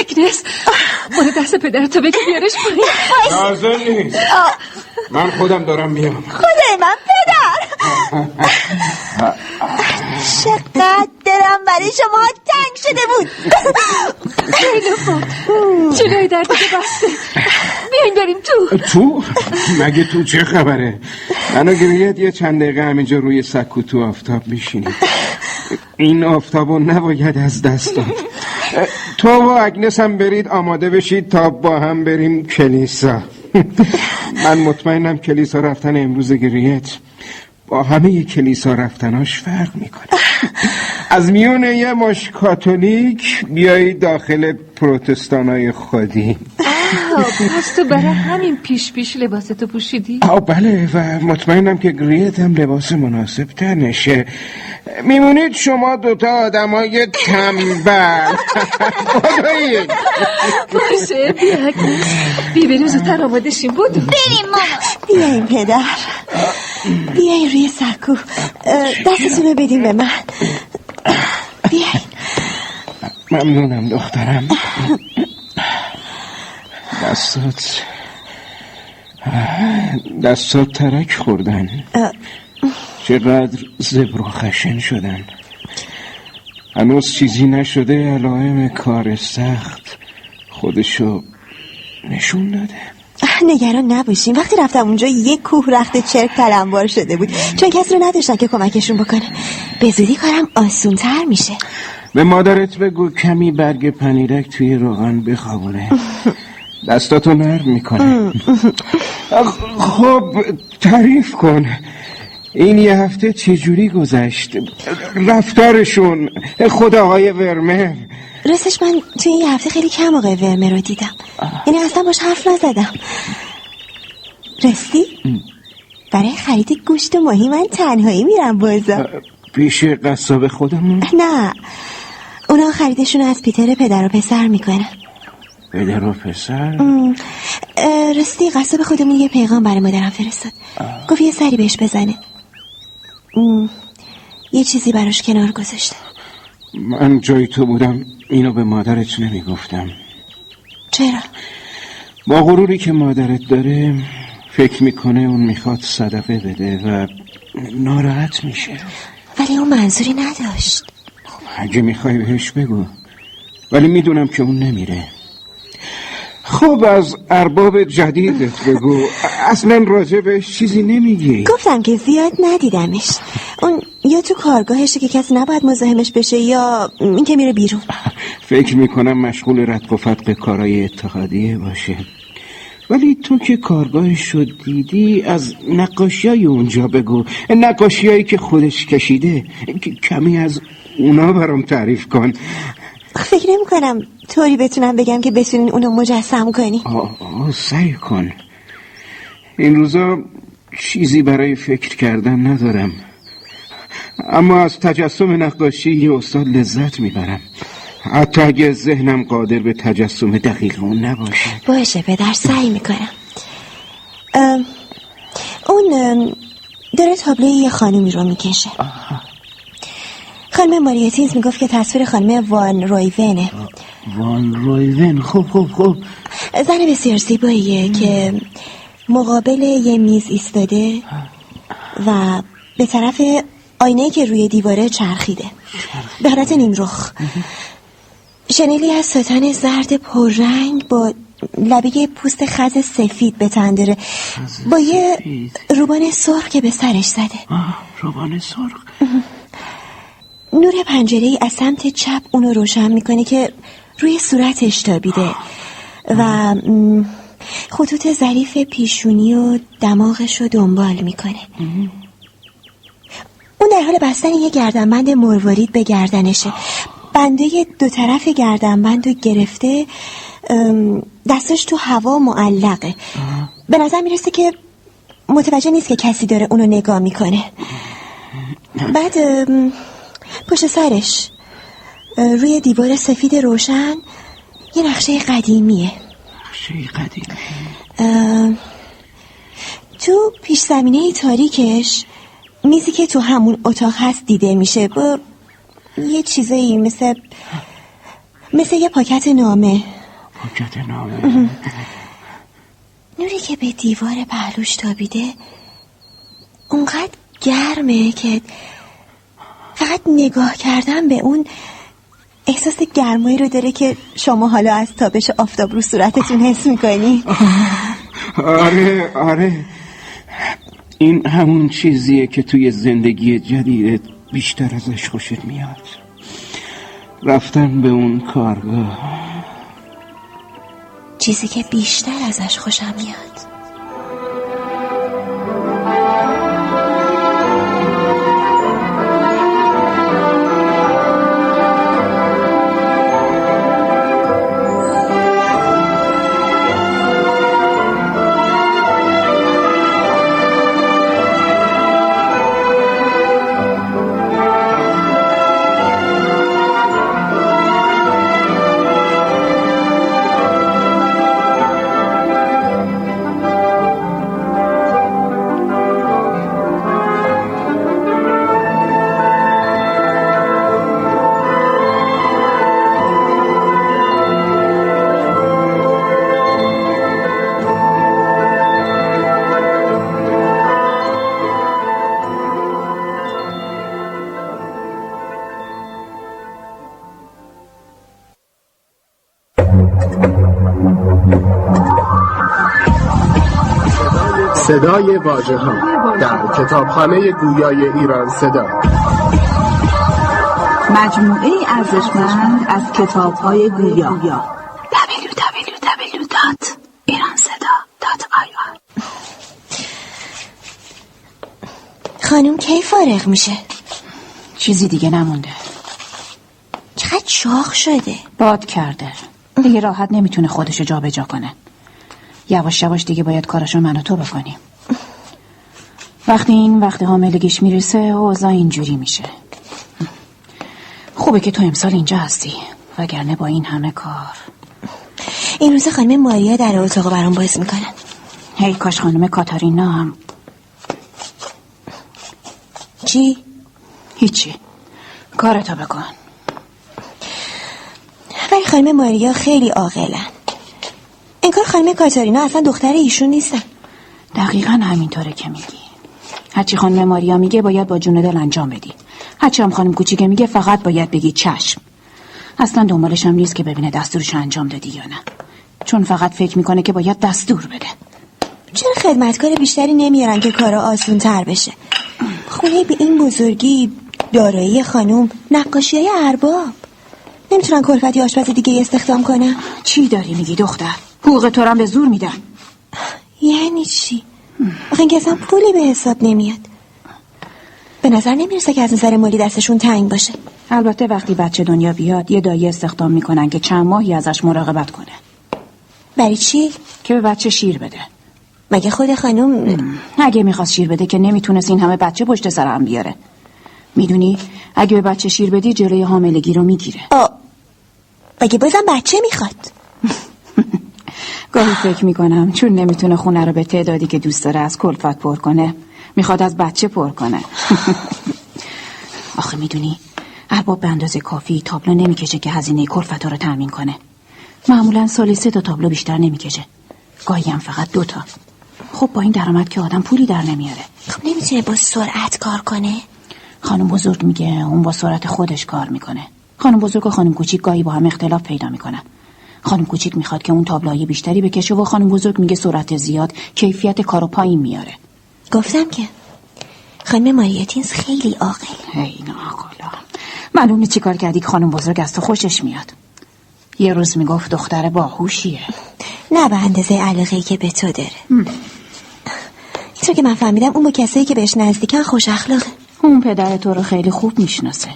اگنس برو دست پدرتو بگی بیارش پایین لازم نیست. من خودم دارم میام. خدای من پدر. چقدر دلم برای شما تنگ شده بود. خیلی خوب. جلوی در دیگه بسته. بیاین بریم تو. تو؟ مگه تو چه خبره؟ من و گریت یه چند دقیقه همینجا روی سکو تو آفتاب میشینیم این آفتابو نباید از دست داد. تو و اگنس هم برید آماده بشید تا با هم بریم کلیسا. من مطمئنم کلیسا رفتن امروز گریت با همه کلیسا رفتناش فرق می‌کنه. از میون یه مش کاتولیک بیایی داخل پروتستانای خودی. پس تو برای همین پیش پیش لباستو پوشیدی؟ آه بله و مطمئنم که گریت هم لباس مناسب تنشه میمونید شما دوتا آدم های تنبل. باشه بیا بیا بریم زودتر آماده شیم. بودو بریم ماما. بیاین پدر. بیاین روی سکو. اه، دستتون رو بدین به من. بیاین ممنونم دخترم. دستات دستات ترک خوردن. چقدر زبر و خشن شدن. هنوز چیزی نشده علائم کار سخت. خودشو نشون داده نگران نباشین. وقتی رفتم اونجا یک کوه رخت چرک تلمبار شده بود. چون کسی رو نداشتن که کمکشون بکنه. به زودی کارم آسون تر میشه. به مادرت بگو کمی برگ پنیرک توی روغن بخوابونه. دستاتو نرم می‌کنه. خب تعریف کن. این یه هفته چجوری گذشت؟ رفتارشون خود آقای ورمر. راستش من توی این هفته خیلی کم آقای ورمه رو دیدم. یعنی اصلا باش حرف نزدم. راستی؟ برای خرید گوشت و ماهی من تنهایی میرم بازار. پیش قصاب خودمون؟ نه. اونا خریدشون از پیتر پدر و پسر می‌کنن. پدر و پسر؟ راستی قصاب خودمون یه پیغام برای مادرم فرستاد. گفت یه سری بهش بزنه. ام، یه چیزی براش کنار گذاشته. من جای تو بودم اینو به مادرت نمی‌گفتم. چرا؟ با غروری که مادرت داره فکر می‌کنه اون می‌خواد صدقه بده و ناراحت میشه. ولی اون منظوری نداشت. اگه می‌خوای بهش بگو. ولی می‌دونم که اون نمیره. خب از ارباب جدیدت بگو. اصلا راجع بهش چیزی نمیگی. گفتم که زیاد ندیدمش. اون یا تو کارگاهشه که کسی نباید مزاحمش بشه یا این که میره بیرون. فکر می‌کنم مشغول رد و فتق کارای اتحادیه باشه. ولی تو که کارگاهش رو دیدی از نقاشی های اونجا بگو. نقاشی هایی که خودش کشیده کمی از اونا برام تعریف کن. فکر نمی کنم طوری بتونم بگم که بتونین اونو مجسم کنی. آه, آه سعی کن. این روزا چیزی برای فکر کردن ندارم. اما از تجسم نقاشی یه استاد لذت می‌برم. حتی اگه ذهنم قادر به تجسم دقیق اون نباشه. باشه پدر سعی می‌کنم. اون داره تابلوی یه خانومی رو می‌کشه. خانم ماریتینز می‌گفت که تصویر خانم وان رویونه. وان رویون. خوب خوب خوب زن بسیار زیباییه که مقابل یه میز ایستاده و به طرف آینه که روی دیواره چرخیده. به حالت نیم رخ. شنلی از ستان زرد پررنگ با لبه پوست خز سفید به تن داره. با یه روبان سرخ که به سرش زده. روبان سرخ. نور پنجره ای از سمت چپ اونو روشن می‌کنه که روی صورتش تابیده. و خطوط ظریف پیشونی و دماغش رو دنبال می‌کنه. اون در حال بستن یه گردنبند مروارید به گردنشه. بنده دو طرف گردن بندو گرفته دستش تو هوا معلقه. به نظر می‌رسه که متوجه نیست که کسی داره اونو نگاه می‌کنه. بعد پشت سرش. روی دیوار سفید روشن. یه نقشه قدیمیه. شی قدیم اه، تو پیش زمینه تاریکش. میزی که تو همون اتاق هست دیده میشه. با یه چیزایی مثل مثل یه پاکت نامه. پاکت نامه. نوری که به دیوار پهلوش تابیده اونقدر گرمه که فقط نگاه کردن به اون احساس گرمایی رو داره که شما حالا از تابش آفتاب رو صورتتون حس می‌کنی؟ آره آره. این همون چیزیه که توی زندگی جدیدت بیشتر ازش خوشت میاد. رفتن به اون کارگاه. چیزی که بیشتر ازش خوشم میاد. صدای واژه ها در کتابخانه گویای ایران صدا. مجموعه ارزشمند از کتاب های گویا www.iranseda.ir خانم کی فارغ میشه؟ چیزی دیگه نمونده. چقدر شاخ شده. باد کرده. دیگه راحت نمی‌تونه خودشو جا جا کنه. یواش یواش دیگه باید کارشو من و تو بکنیم. وقتی این وقت حاملگیش می‌رسه اوضاع اینجوری میشه. خوبه که تو امسال اینجا هستی وگرنه با این همه کار. این روز خانم ماریا در اتاق برام باز می‌کنن. هی کاش خانم کاتارینا هم. چی؟ هیچی. کارتو بکن. ولی خانم ماریا خیلی عاقلن. انگار خانم کاتارینا اصلا دختر ایشون نیستن. دقیقا همینطوره که میگی. هرچی خانم ماریا میگه باید با جون دل انجام بدی. هرچی هم خانم کوچیکه میگه فقط باید بگی چشم. اصلا دنبالش هم نیست که ببینه دستورش انجام دادی یا نه. چون فقط فکر می‌کنه که باید دستور بده. چرا خدمتکار بیشتری نمیارن که کارا آسون تر بشه؟ خونه به این بزرگی دارایی خانم نقاشی های ارباب. نمی‌تونن کلفتی آشپز دیگه استخدام کنن؟ چی داری میگی دختر؟ حقوق تو به زور میدن. یعنی چی؟ آخه اصلا پولی به حساب نمیاد. به نظر نمی‌رسه که از نظر مالی دستشون تنگ باشه. البته وقتی بچه دنیا بیاد یه دایی استخدام می‌کنن که چند ماهی ازش مراقبت کنه. برای چی؟ که به بچه شیر بده. مگه خود خانم اگه می‌خواست شیر بده که نمی‌تونست این همه بچه پشت سر هم بیاره. می‌دونی؟ اگه به بچه شیر بدی جلوی حاملگی رو می‌گیره. آ مگه بازم بچه می‌خواد؟ گاهی فکر می‌کنم چون نمی‌تونه خونه رو به تعدادی که دوست داره از کلفت پر کنه می‌خواد از بچه پر کنه. آخه می‌دونی ارباب به اندازه کافی تابلو نمی‌کشه که هزینه کلفت رو تامین کنه. معمولا سالی سه تا تابلو بیشتر نمی‌کشه. گاهی هم فقط دوتا خب با این درآمد که آدم پولی در نمیاره. خب نمی‌تونه با سرعت کار کنه؟ خانم بزرگ میگه اون با سرعت خودش کار می‌کنه. خانم بزرگ و خانم کوچیک گاهی با هم اختلاف پیدا می‌کنن. خانم کوچیک می‌خواد که اون تابلوهای بیشتری بکشه و خانم بزرگ میگه سرعت زیاد کیفیت کارو پایین میاره. گفتم که خانم ماریاتینز خیلی عاقل. هی ناقلا معلوم نیست چیکار کردی که خانم بزرگ از تو خوشش میاد. یه روز می‌گفت دختر باهوشیه. نه به اندازه علاقه که به تو داره. اینطور که من فهمیدم اون با کسایی که بهش نزدیکن خوش اخلاقه. اون پدر تو رو خیلی خوب می‌شناسه.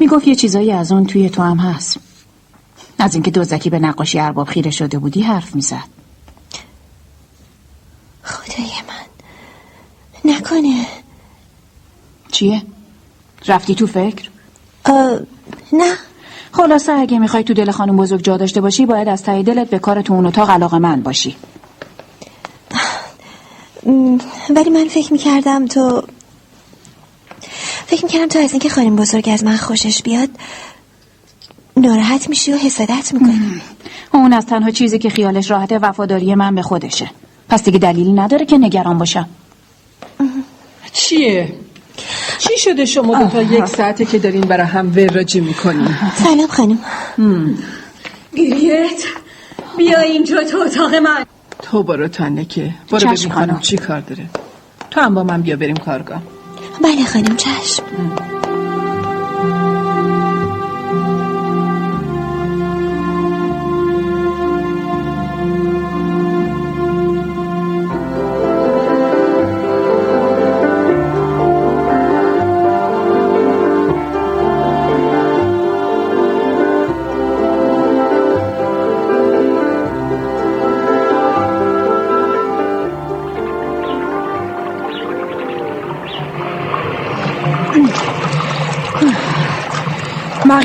می‌گفت یه چیزایی از اون توی تو هم هست. از اینکه دوزکی به نقاشی ارباب خیره شده بودی حرف می‌زد. خدای من. نکنه. چیه؟ رفتی تو فکر؟ نه. خلاصه اگه می‌خوای تو دل خانم بزرگ جا داشته باشی باید از ته دلت به کار تو اون اتاق علاقه من باشی. ولی من فکر می‌کردم تو فکر می‌کردم تو از اینکه خانم بزرگ از من خوشش بیاد ناراحت میشی و حسادت می‌کنی. اون از تنها چیزی که خیالش راحته وفاداری من به خودشه. پس دیگه دلیلی نداره که نگران باشم. چیه؟ چی شده شما دو تا یک ساعته که دارین برای هم وراجی می‌کنین؟ سلام خانم. گریت بیا اینجا تو اتاق من. تو برو تنکه برو چشم ببین خانم خانم. چی کار داره. تو هم با من بیا بریم کارگاه. بله خانم چشم.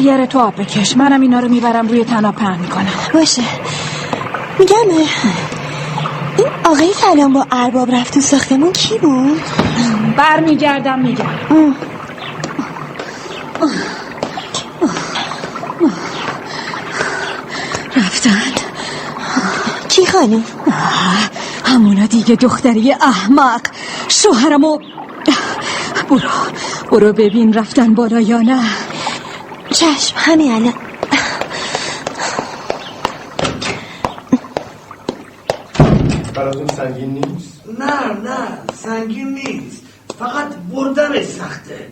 مغیره تو آب بکش. منم اینا رو می‌برم روی تناب پهن می‌کنم. باشه. میگم این آقای سلام با ارباب رفت تو ساختمون کی بود؟ برمیگردم میگم. رفتن. کی خانم؟ همونا دیگه دختری احمق. شوهرمو برو برو ببین رفتن بالا یا نه. چشم همین الان. براتون سنگین نیست؟ نه نه سنگین نیست. فقط بردنش سخته.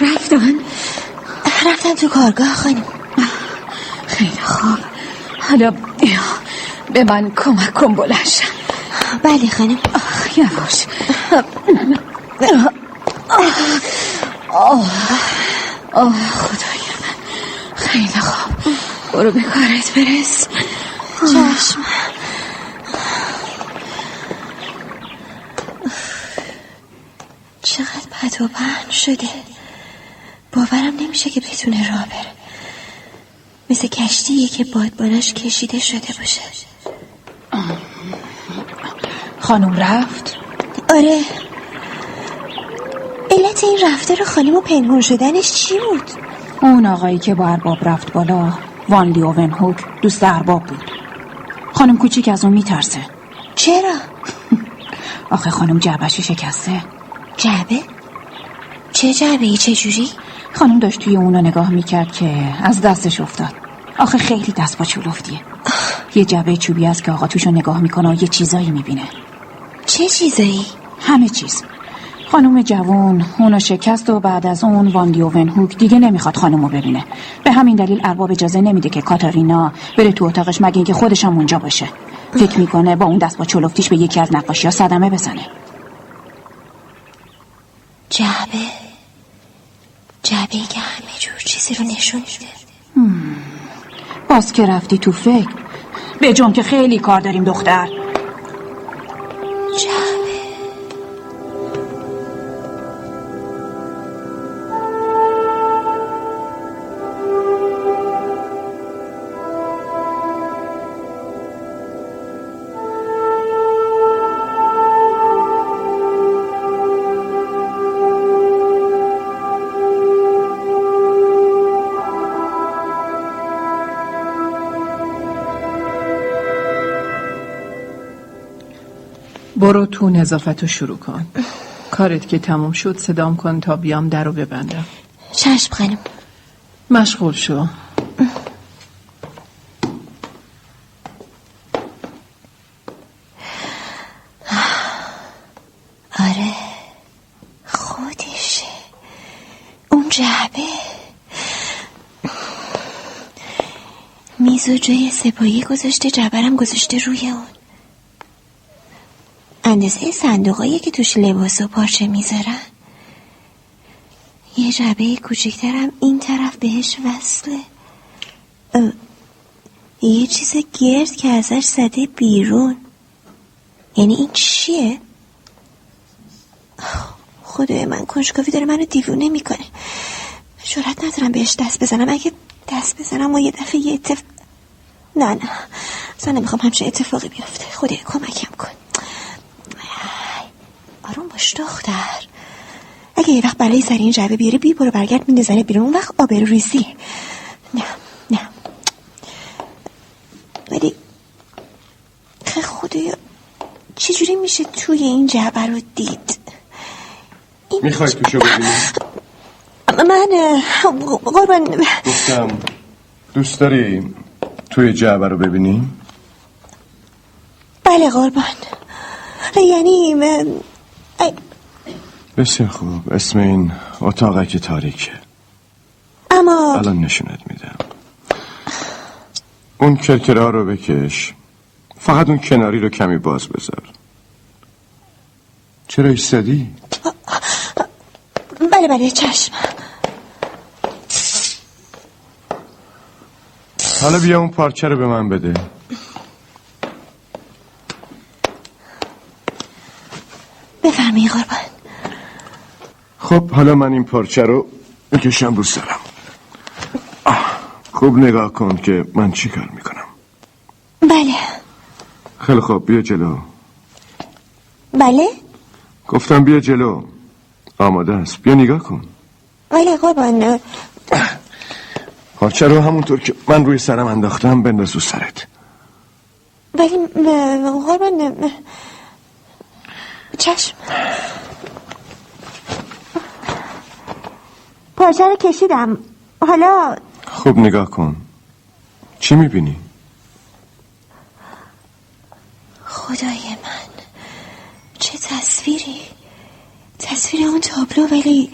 رفتن؟ رفتن تو کارگاه خانم. خیلی خوب. حالا بیا. به من کمک کن بلنشم بله خانم. یواش آه خدای من. خیلی خوب برو به کارت برس. چشم. چقدر پت و پهن شده. باورم نمیشه که بتونه راه بره. مثل کشتیه که بادبانش کشیده شده باشه. خانم رفت؟ آره. علت این رفتار خانم و پنهون شدنش چی بود؟ اون آقایی که با ارباب رفت بالا وان لیوون هوک دوست ارباب بود. خانم کوچیک از اون میترسه. چرا؟ آخه خانم جعبشی شکسته. جعبه؟ چه جعبه ای چه جوری؟ خانم داشت توی اونو نگاه می‌کرد که از دستش افتاد. آخه خیلی دست با چولفتیه یه جعبه چوبی است که آقا توشو نگاه می‌کنه و یه چیزایی می‌بینه. چه چیزایی؟ همه چیز. خانم جوون اونو شکست و بعد از اون وان لیوون هوک دیگه نمی‌خواد خانمو ببینه. به همین دلیل ارباب اجازه نمیده که کاتارینا بره تو اتاقش مگه اینکه خودش هم اونجا باشه. فکر می‌کنه با اون دست با چلفتیش به یکی از نقاشی ها صدمه بزنه. جعبه. جعبه ای که همه جور چیزی رو نشون میده. باز که رفتی تو فکر. به جون که خیلی کار داریم دختر. جعبه تو نظافت رو شروع کن. کارت که تموم شد صدام کن تا بیام در رو ببندم. چشم خانم. مشغول شو. آره. خودشه. اون جعبه. میز جای سپایی گذاشته جبرم گذاشته روی اون. اندازه صندوقایی که توش لباس و پارچه می‌ذارن. یه جبه کوچکترم این طرف بهش وصله. یه چیز گرد که ازش زده بیرون. یعنی این چیه؟ خدای من کنجکاوی داره منو دیوونه می‌کنه. جرات ندارم بهش دست بزنم. اگه دست بزنم و یه دفعه یه اتف... نه نه. اصلا نمی‌خوام همچه اتفاقی بیفته. خدای کمکم کن. باش دختر. اگه یه وقت برای سر این جعبه بیاره بی برو برگرد میندازنه بیرون. اون وقت آبرو ریزی. نه نه. ولی خدایا چجوری میشه توی این جعبه رو دید؟ می‌خوای توشو ببینی؟ من قربان. گفتم دوست داری توی جعبه رو ببینی؟ بله قربان. یعنی من- ای، بسیار خوب. اسم این اتاقک تاریکه. اما الان نشونت میدم. اون کرکره رو بکش. فقط اون کناری رو کمی باز بذار. چرا ایستادی؟ بله بله چشم. حالا بیا اون پارچه رو به من بده. بفرمایید قربان. خب حالا من این پارچه رو بکشم رو سرم خوب نگاه کن که من چی کار می‌کنم. بله. خیلی خوب بیا جلو. بله؟ گفتم بیا جلو. آماده است. بیا نگاه کن. بله قربان. پارچه رو همونطور که من روی سرم انداختم بنداز رو سرت. ولی قربان چشم. پارچه رو کشیدم. حالا خوب نگاه کن. چی می‌بینی؟ خدای من چه تصویری؟ تصویر اون تابلو ولی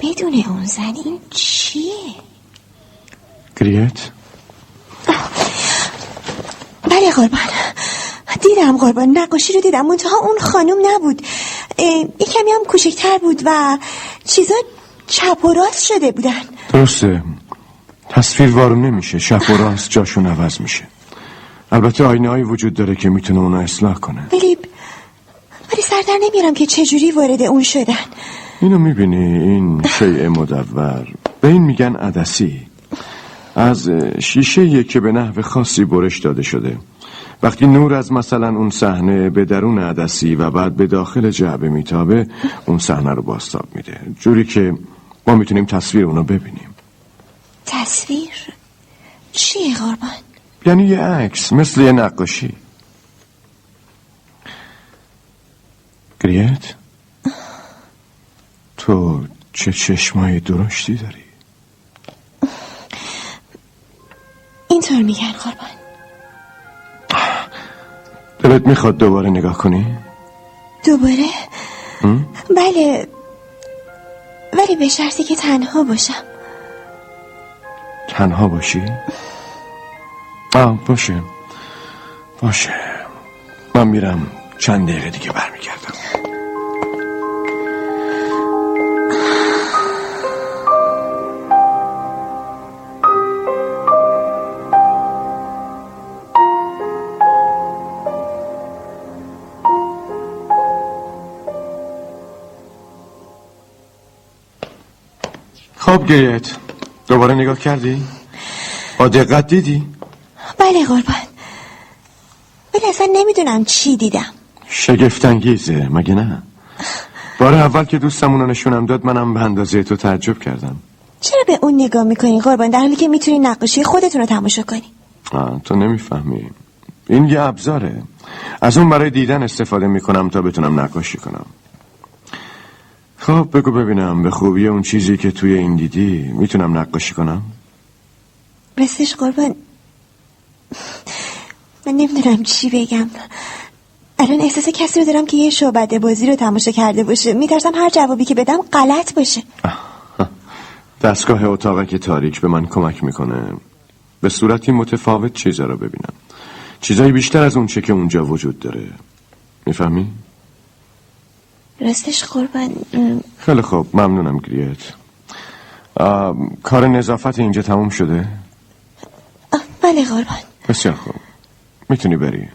بدون اون زن این چیه؟ گریت؟ بله قربان. دیدم قربان نقاشی رو دیدم. منتها اون خانم نبود. یه کمی هم کوچکتر بود و چیزا چپ و راست شده بودن. درسته. تصویر وارون نمیشه. شب و راست جاشون عوض میشه. البته آینه هایی وجود داره که می‌تونه اونا اصلاح کنه. ولی ولی سردر نمیارم که چجوری وارد اون شدن. اینو می‌بینی؟ این شیء مدور. به این میگن عدسی. از شیشه که به نحو خاصی برش داده شده. وقتی نور از مثلا اون صحنه به درون عدسی و بعد به داخل جعبه میتابه اون صحنه رو باستاب میده. جوری که ما می‌تونیم تصویر اونو ببینیم. تصویر؟ چیه قربان؟ یعنی یه عکس مثل یه نقاشی. گریت تو چه چشمای درشتی داری؟ اینطور میگن قربان. دلت می‌خواد دوباره نگاه کنی؟ دوباره؟ بله ولی به شرطی که تنها باشم تنها باشی؟ آه باشه باشه من میرم چند دقیقه دیگه برمیگردم خب گریت. دوباره نگاه کردی؟ با دقت دیدی؟ بله قربان. ولی اصلا نمی‌دونم چی دیدم. شگفتانگیزه مگه نه؟ بار اول که دوستم اونو نشونم داد منم به اندازه تو تعجب کردم. چرا به اون نگاه می‌کنی قربان؟ در حالی که می‌تونی نقاشی خودتون رو تماشا کنی. آه تو نمی‌فهمی. این یه ابزاره. از اون برای دیدن استفاده می‌کنم تا بتونم نقاشی کنم. خب بگو ببینم. به خوبی اون چیزی که توی این دیدی می‌تونم نقاشی کنم؟ راستش قربان. من نمی‌دونم چی بگم. الان احساس کسی رو دارم که یه شعبده بازی رو تماشا کرده باشه. میترسم هر جوابی که بدم غلط باشه. دستگاه اتاقک تاریک به من کمک می‌کنه. به صورتی متفاوت چیزا رو ببینم. چیزایی بیشتر از اون چه که اونجا وجود داره. می‌فهمی؟ راستش قربان. خیلی خوب ممنونم گریت. کار نظافت اینجا تموم شده؟ بله قربان. بسیار خوب. می‌تونی بری؟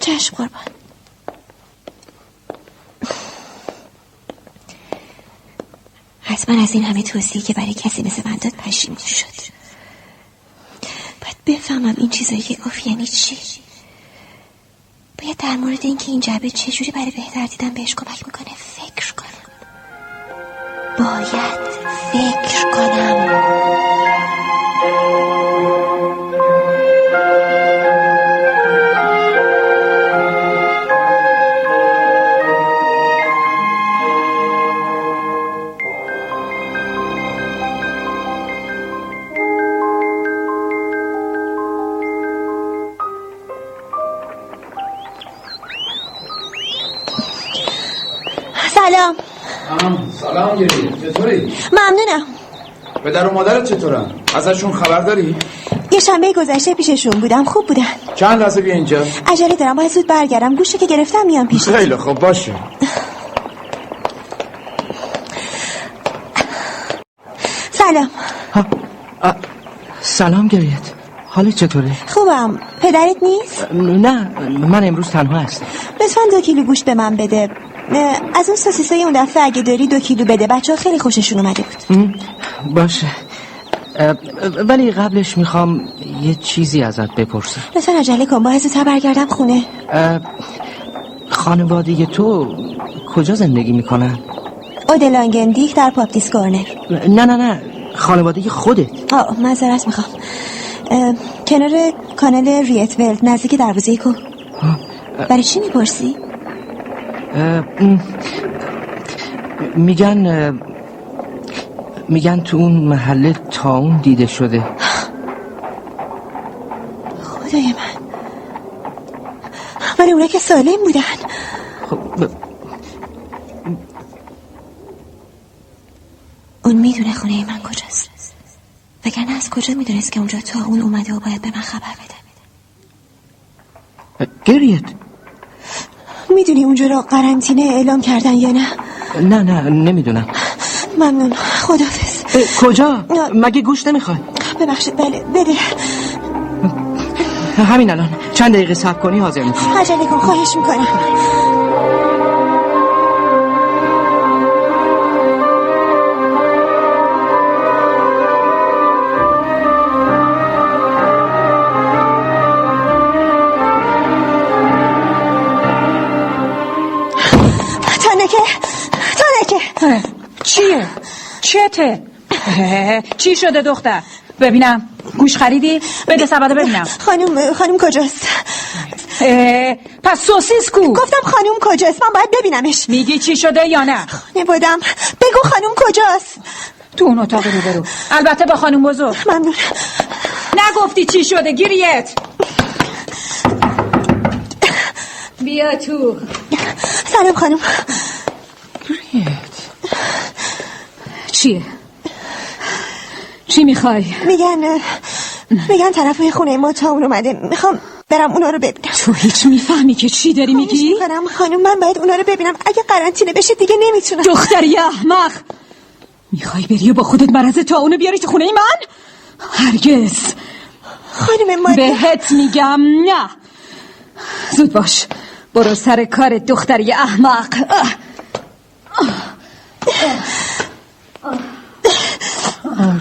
چشم قربان. حتما از این همه توصیه که برای کسی مثل من داد پشیمون شد. باید بفهمم این چیزایی که گفت یعنی چی؟ باید در مورد اینکه این جبه چجوری برای بهتر دیدن بهش کمک می‌کنه فکر کنم. باید فکر کنم. سلام. سلام. گریه چطوری؟ ممنونم. پدر و مادرت چطورن؟ ازشون خبر داری؟ یه شنبه گذشته پیششون بودم. خوب بودن. چند لحظه بیا اینجا. عجله دارم. باید زود برگردم. گوشه که گرفتم میام پیش. خیلی خوب. باشه. سلام. سلام گریت. حالت چطوره؟ خوبم. پدرت نیست؟ نه. من امروز تنها هستم. لطفا دو کیلو گوشت به من بده. از اون سوسیسای اون دفعه اگه داری دو کیلو بده. بچه ها خیلی خوششون اومده بود؟ باشه. ولی قبلش می‌خوام یه چیزی ازت بپرسم. لطفا عجله کن. باید زودتر برگردم خونه. خانواده تو کجا زندگی می‌کنن؟ اودلانگندیک در پاپتیس کورنر. نه نه نه. خانواده خودت. آه معذرت می‌خوام. کنار کانال ریتولد نزدیک دروازه کو برای چی می‌پرسی؟ میگن میگن تو اون محله تاون دیده شده. خدای من. ولی اونا که سالم بودن. خب اون می‌دونه خونه من کجاست. وگرنه از کجا می‌دونست که اونجا تا اون اومده و باید به من خبر بده؟ گریت. می‌دونی اونجا را قرنطینه اعلام کردن یا نه؟ نه نه نمی‌دونم. ممنون. خدافز کجا؟ مگه گوش نمی‌خوای؟ ببخشید بله بده همین الان. چند دقیقه صبر کنی حاضر می‌کنم. عجله کن خواهش می‌کنم. چته؟ چی شده دختر؟ ببینم. گوش خریدی؟ بده سبده ببینم. خانم خانم کجاست؟ پس سوسیس کو؟ گفتم خانم کجاست. من باید ببینمش. میگی چی شده یا نه؟ نبودم بگو خانم کجاست. تو اون اتاق رو برو البته با خانم بزرگ. ممنون. نگفتی چی شده؟ گیریت. بیا تو. سلام خانم. چیه؟ چی می‌خوای؟ میگن میگن طرف خونه ما تا اون اومده. می‌خوام برم اونا رو ببینم. تو هیچ می‌فهمی که چی داری میگی؟ می‌کنم خانم من باید اونا رو ببینم. اگه قرنطینه بشه دیگه نمی‌تونم. دختری احمق! می‌خوای بری و با خودت مرض تا اونو بیاری تو خونه من؟ هرگز! خانم ماری بهت میگم نه! زود باش. برو سر کار دختری احمق. اه.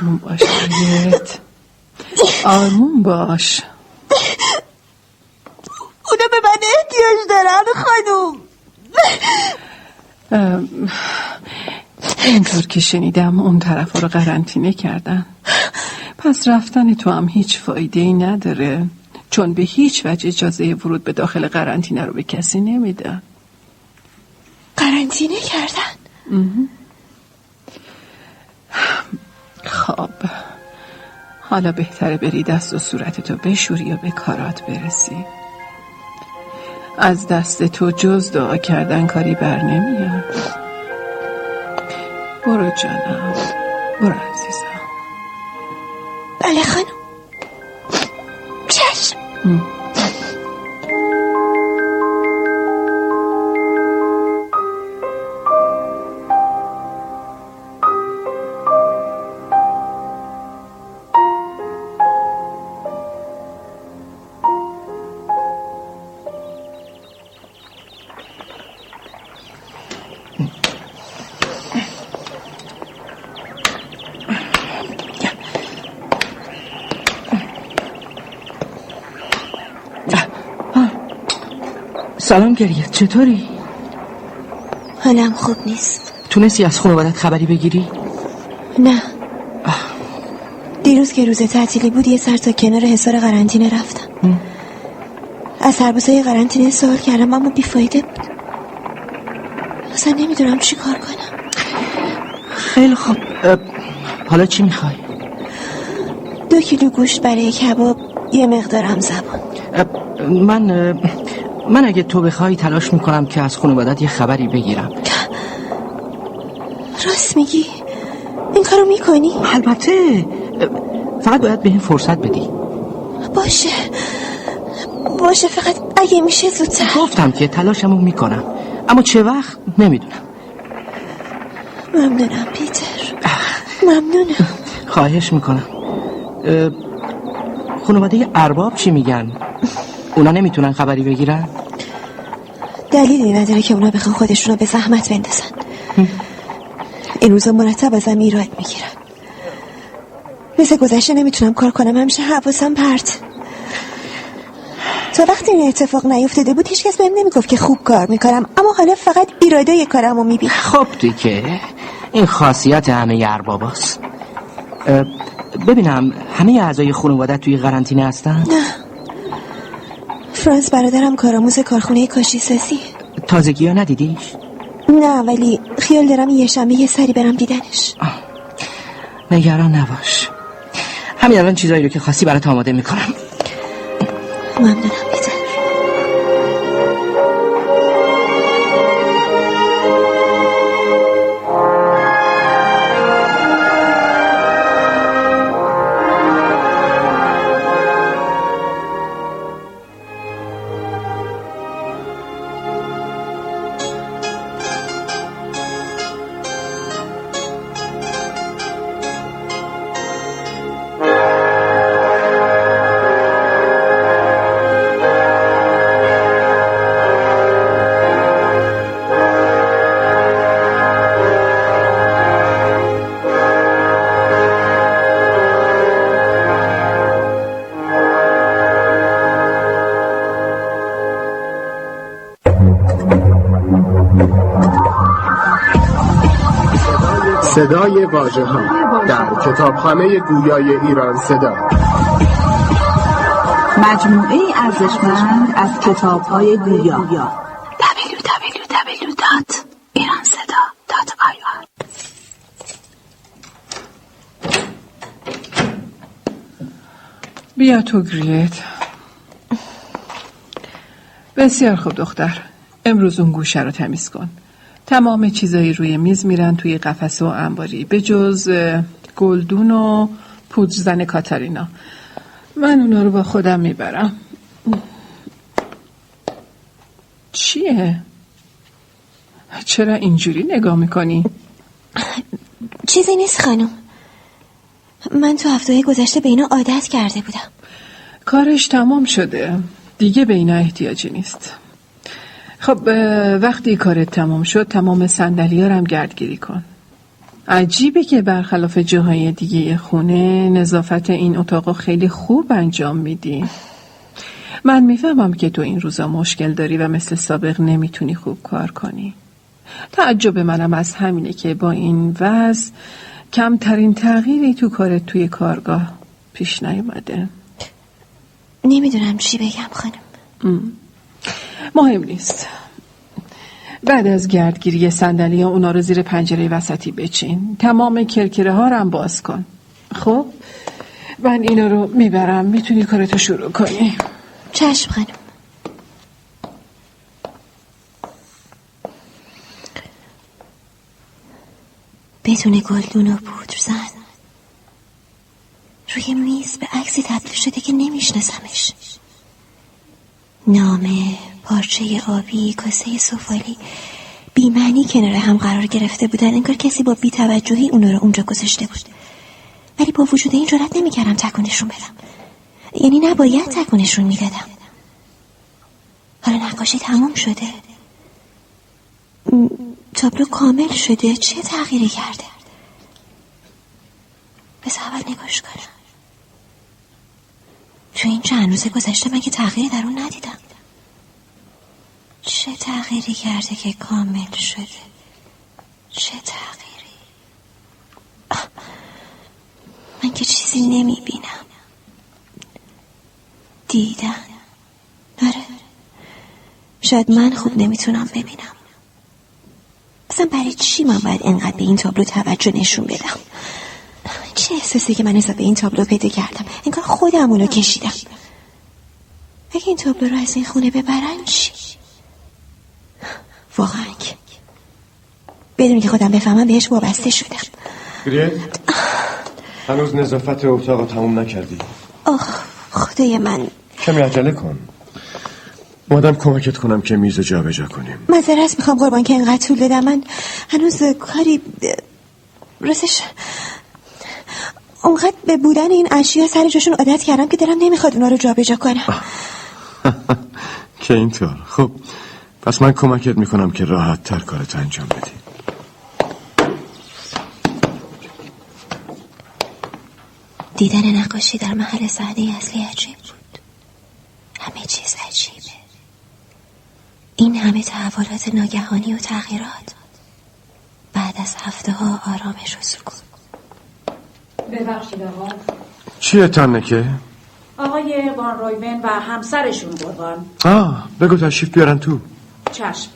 آروم باش گریت آروم باش. اونا به من احتیاج دارن خانم ام، اینطور که شنیدم اون طرف رو قرنطینه کردن. پس رفتن تو هم هیچ فایده ای نداره چون به هیچ وجه اجازه ورود به داخل قرنطینه رو به کسی نمیدن. قرنطینه کردن؟ خب حالا بهتره بری دست و صورتتو بشوری و به کارات برسی. از دست تو جز دعا کردن کاری بر نمیاد. برو جانم برو عزیزم. بله خانم. سلام گریه. چطوری؟ حالم خوب نیست. تونستی از خانوادت خبری بگیری؟ نه. دیروز که روز تعطیلی بود یه سر تا کنار حصار قرنطینه رفتم. از سربازای قرنطینه سوال کردم اما بیفایده بود. اصلا نمی‌دونم چی کار کنم. خیلی خوب. حالا چی می‌خوای؟ دو کیلو گوشت برای کباب یه مقدارم زبان من من اگه تو بخوای تلاش می‌کنم که از خانوادت یه خبری بگیرم. راست میگی؟ این کارو می‌کنی؟ البته فقط باید به این فرصت بدی. باشه. باشه فقط اگه میشه زودتر. گفتم که تلاشمو می‌کنم. اما چه وقت نمی‌دونم. ممنونم پیتر. ممنونم. خواهش می‌کنم. خانواده ارباب چی میگن؟ اونا نمی‌تونن خبری بگیرن؟ دلیلی نداره که اونا بخوان خودشون رو به زحمت بندازن. این روزا مرتب ازم ایراد می‌گیرن. مثل گذشته نمی‌تونم کار کنم. همیشه حواسم پرت. تا وقتی این اتفاق نیفتاده بود هیچکس بهم نمی‌گفت که خوب کار می‌کنم. اما حالا فقط ایرادای کارمو می‌بینم. خب دیگه. این خاصیت همه ارباباست. ببینم همه اعضای خانواده توی قرنطینه هستن؟ نه. فرانس برادرم کارآموز کارخونه کاشی سازی. تازگی ها ندیدیش؟ نه ولی خیال دارم یه شنبه یه سری برم دیدنش. نگران نباش. همین الان چیزایی رو که خواستی برات آماده می‌کنم. ممنونم. واژه ها در کتابخانه گویای ایران صدا. مجموعه ارزشمند از کتاب های گویا www.iranseda.ir بیا تو گریت. بسیار خوب دختر. امروز اون گوشه رو تمیز کن. تمام چیزایی روی میز میرن توی قفسه و انباری به جز گلدون و پودرزن کاتارینا من اونا رو با خودم می‌برم. چیه؟ چرا اینجوری نگاه می‌کنی؟ چیزی نیست خانم. من تو هفته گذشته به اینا عادت کرده بودم. کارش تمام شده. دیگه به اینا احتیاجی نیست. خب وقتی کارت تمام شد تمام صندلی هم گردگیری کن. عجیبه که برخلاف جاهای دیگه خونه نظافت این اتاق خیلی خوب انجام میدی. من می‌فهمم که تو این روزا مشکل داری و مثل سابق نمی‌تونی خوب کار کنی. تعجب منم از همینه که با این وضع کمترین تغییری تو کارت توی کارگاه پیش نیومده. نمی‌دونم چی بگم خانم. ام. مهم نیست. بعد از گردگیری صندلی اونا رو زیر پنجره وسطی بچین. تمام کرکره ها رو هم باز کن. خب من اینا رو می‌برم. می‌تونی کارتو شروع کنی. چشم خانم. بدون گلدون و پودر زن. روی میز به عکسی تبدیل شده که نمیشناسمش. نامه پارچه آبی کاسه سفالی. بیمعنی کنار هم قرار گرفته بودن. انگار کسی با بیتوجهی اونا رو اونجا گذاشته بود. ولی با وجود این جرات نمی‌کردم تکونشون بدم. یعنی نباید تکونشون می‌دادم. حالا نقاشی تموم شده. تابلو کامل شده. چه تغییری کرده؟ بس اول نگاش کنم. تو این چند روز گذشته من که تغییری در اون ندیدم. چه تغییری کرده که کامل شده؟ چه تغییری؟ من که چیزی نمی بینم دیدن آره. شاید من خوب نمی‌تونم ببینم. اصلا برای چی من باید انقدر به این تابلو توجه نشون بدم؟ چه احساسی که من به این تابلو پیدا کردم؟ انگار خودم اونو کشیدم. اگه این تابلو رو از این خونه ببرن چی؟ واقعا که بدون که خودم بفهمم بهش وابسته شدم. گریت هنوز نظافت اتاق تموم نکردی؟ آخ خدای من. کمی عجله کن. مادم کمکت کنم که میز جا بجا کنیم. معذرت می‌خوام قربان که اینقدر طول دادم من هنوز کاری راستش اونقدر به بودن این اشیا سر جاشون عادت کردم که دلم نمی‌خواد اونا رو جابجا کنم. که اینطور خب پس من کمکت می‌کنم که راحت تر کارت انجام بدی. دیدن نقاشی در محل صحنه اصلی عجیب بود. همه چیز عجیبه. این همه تحولات ناگهانی و تغییرات. بعد از هفته ها آرامش و سکون. ببخشید آقا. چیه تنکه؟ آقای وان رویون و همسرشون قربان. آه بگو تشریف بیارن تو. چشم.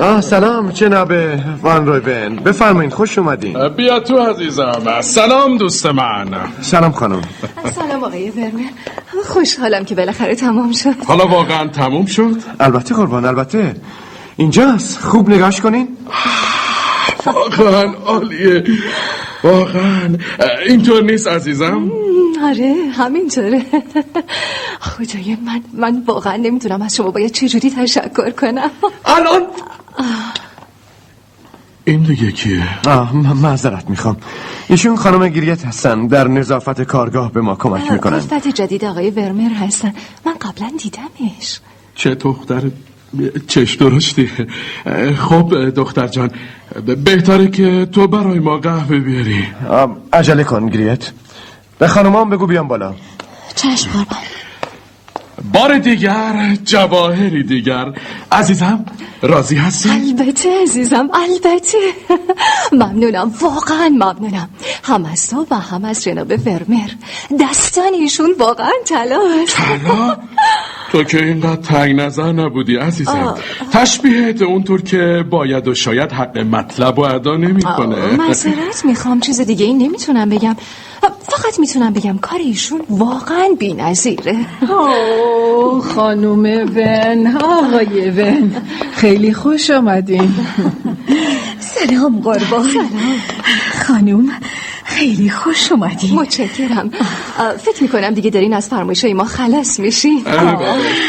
آه سلام جناب وان رویبن بفرمایید خوش اومدین. بیا تو عزیزم. سلام دوست من. سلام خانم. سلام آقای ورمر خوشحالم که بالاخره تمام شد. حالا واقعا تموم شد؟ البته قربان البته. اینجاست. خوب نگاش کنین. واقعا عالیه. واقعا. اینطور نیست عزیزم؟ آره همینطوره. خدای من من واقعا نمی‌دونم از شما باید چجوری تشکر کنم. الان؟ این دیگه کیه؟ آه معذرت می‌خوام. ایشون خانم گریت هستن. در نظافت کارگاه به ما کمک می‌کنن. الفت جدید آقای ورمر هستن. من قبلا دیدمش. چه دختر چش درشتی. خب دختر جان بهتره که تو برای ما قهوه بیاری. عجله کن گریت. به خانمام بگو بیام بالا. چشم قربان بار دیگر جواهری دیگر. عزیزم راضی هستی؟ البته عزیزم البته. ممنونم واقعا ممنونم. هم از تو و هم از جناب ورمر. دستان ایشون واقعا تلاست طلا؟ تو که اینقدر تنگ نظر نبودی عزیزم. آه. تشبیهت اونطور که باید و شاید حق مطلب و ادا نمی‌کنه. معذرت می‌خوام. چیز دیگه این نمی‌تونم بگم. فقط می‌تونم بگم کار ایشون واقعا بی نظیره خانوم ون آقای ون. خیلی خوش آمدین. سلام قربان. سلام. خانوم خیلی خوش اومدی متشکرم. فکر می‌کنم دیگه دارین از فرمایش ما خلاص میشین.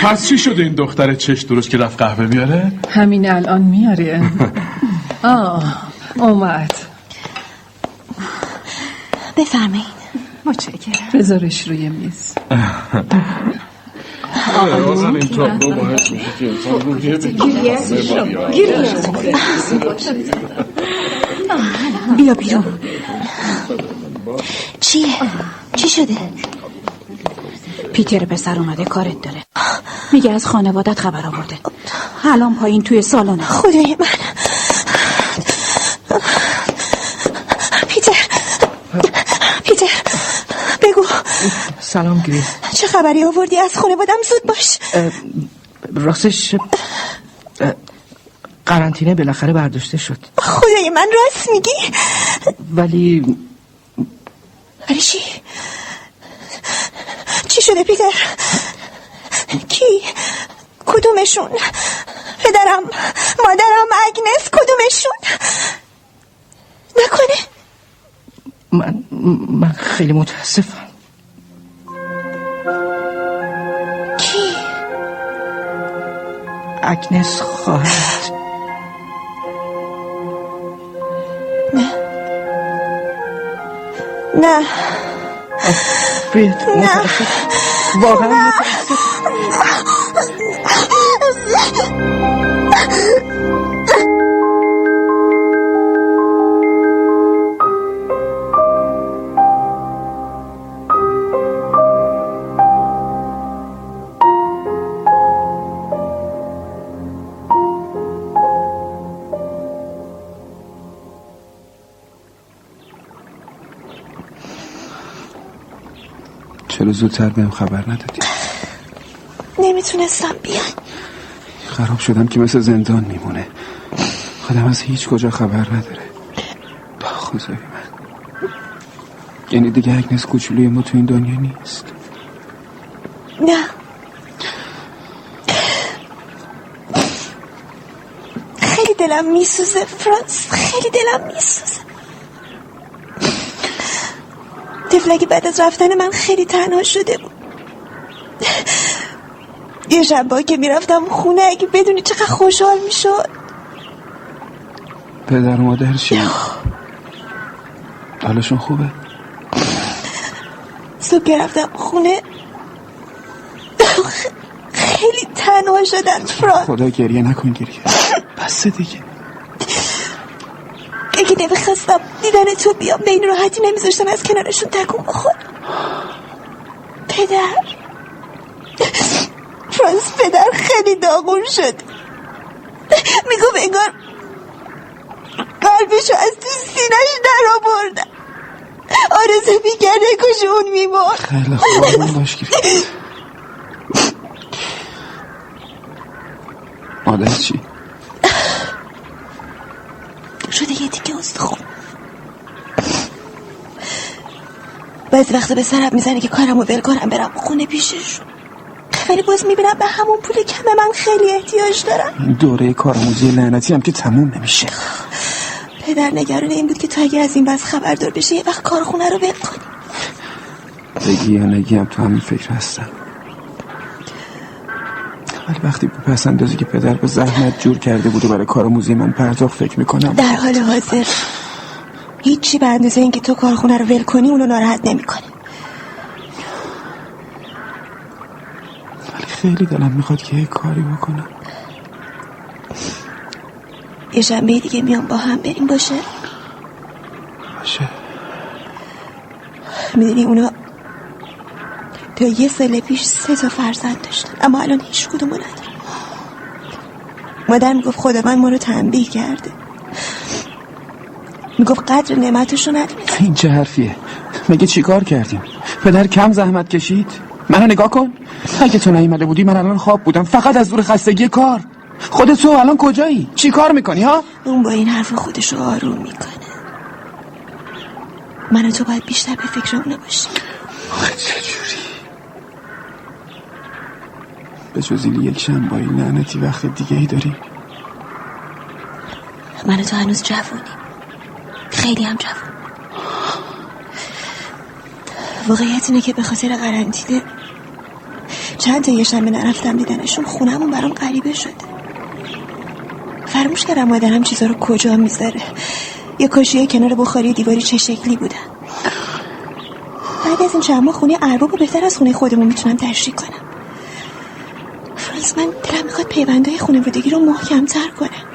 پس چی شده این دختر چش درست که رفت قهوه بیاره؟ همین الان میاره. آه اومد. بفرمایید. متشکرم. بذارش روی میز. بازم این تابلو باعث میشه که انسان روحیه بیا بیرون چیه؟ چی شده؟ پیتر پسر اومده کارت داره. میگه از خانوادت خبر آورده. الان پایین توی سالن. خدای من پیتر پیتر بگو سلام گریت چه خبری آوردی؟ از خانوادم زود باش. راستش قرنطینه بالاخره برداشته شد. خدای من راست میگی؟ ولی ولی چی؟ چی شده پیتر کی؟ کدومشون؟ پدرم مادرم اگنس کدومشون؟ نکنه. من من خیلی متاسفم. کی؟ اگنس خواهد نه. نه. برید واقعا متاسف چرا زودتر بهم خبر ندادی. نمی‌تونستم بیان خراب شدم که مثل زندان میمونه. خودم از هیچ کجا خبر نداره. با خدای من. یعنی دیگه اگنس کوچولوی ما تو این دنیا نیست. نه. خیلی دلم میسوزه فرانس. خیلی دلم میسوزه. تفلکی بعد از رفتن من خیلی تنها شده بود. یه شنبه که می‌رفتم خونه اگه بدونی چقدر خوشحال می‌شد. پدر و مادر چی؟ حالشون خوبه؟ صبح که رفتم خونه خیلی تنها شدن فرانس خدا گریه نکن گریه. بسه دیگه. اگه نمی‌خواستم دیدن تو بیام به این راحتی نمیذاشتم از کنارشون تکون بخور پدر. فرانس پدر خیلی داغون شد. میگو انگار قلبشو از تو سینش در آوردم آرزو می‌کرده کش اون میمار خیلی خوب باش مادر چی؟ شده یه تیکه استخون بعضی وقتا به سرم می‌زنه که کارمو ول کنم برم خونه پیششون ولی باز می‌بینم به همون پول کم من خیلی احتیاج دارم. دوره کارآموزی لعنتی هم که تموم نمیشه. پدر نگران این بود که تو اگه از این بس خبردار بشه یه وقت کارخونه رو ول کنی. بگی یا نگی هم تو همین فکر هستم. ولی وقتی به پس اندازی که پدر به زحمت جور کرده بود و برای کارآموزی من پرداخت فکر می‌کنم. در حال حاضر. هیچی به اندازه اینکه تو کارخونه رو ول کنی اونو ناراحت نمی‌کنه. ولی خیلی دلم می‌خواد که یه کاری بکنم. یه شنبه دیگه میام با هم بریم باشه؟ باشه. می‌دونی اونا تا یه سال پیش سه تا فرزند داشتن اما الان هیچ کدومو ندارن. مادر می‌گفت خدا من ما رو تنبیه کرده. می‌گفت قدر نعمتشو ندونست این چه حرفیه؟ مگه چیکار کردیم؟ پدر کم زحمت کشید؟ منو نگاه کن. اگه تو نیومده بودی من الان خواب بودم. فقط از دور خستگی کار. خودت تو الان کجایی؟ چی کار می‌کنی ها؟ اون با این حرف خودشو آروم می‌کنه. من و تو باید بیشتر به فکر اونو باشیم چجوری به جز این یک شنبایی لعنتی وقت دیگه ای داری من تو هنوز جوونی خیلی هم جوون واقعیت اینه که به خاطر قرنطینه چند تا یه شنبه نرفتم دیدنشون خونمون برام غریبه شده. فراموش کردم مادرم چیزا رو کجا می‌ذاره. یه کاشیه کنار بخاری دیواری چه شکلی بودن. بعد از این چند ماه خونه ارباب بهتر از خونه خودمون می‌تونم تشریح کنم. من دلم می‌خواد پیوندهای خانوادگی رو محکمتر کنم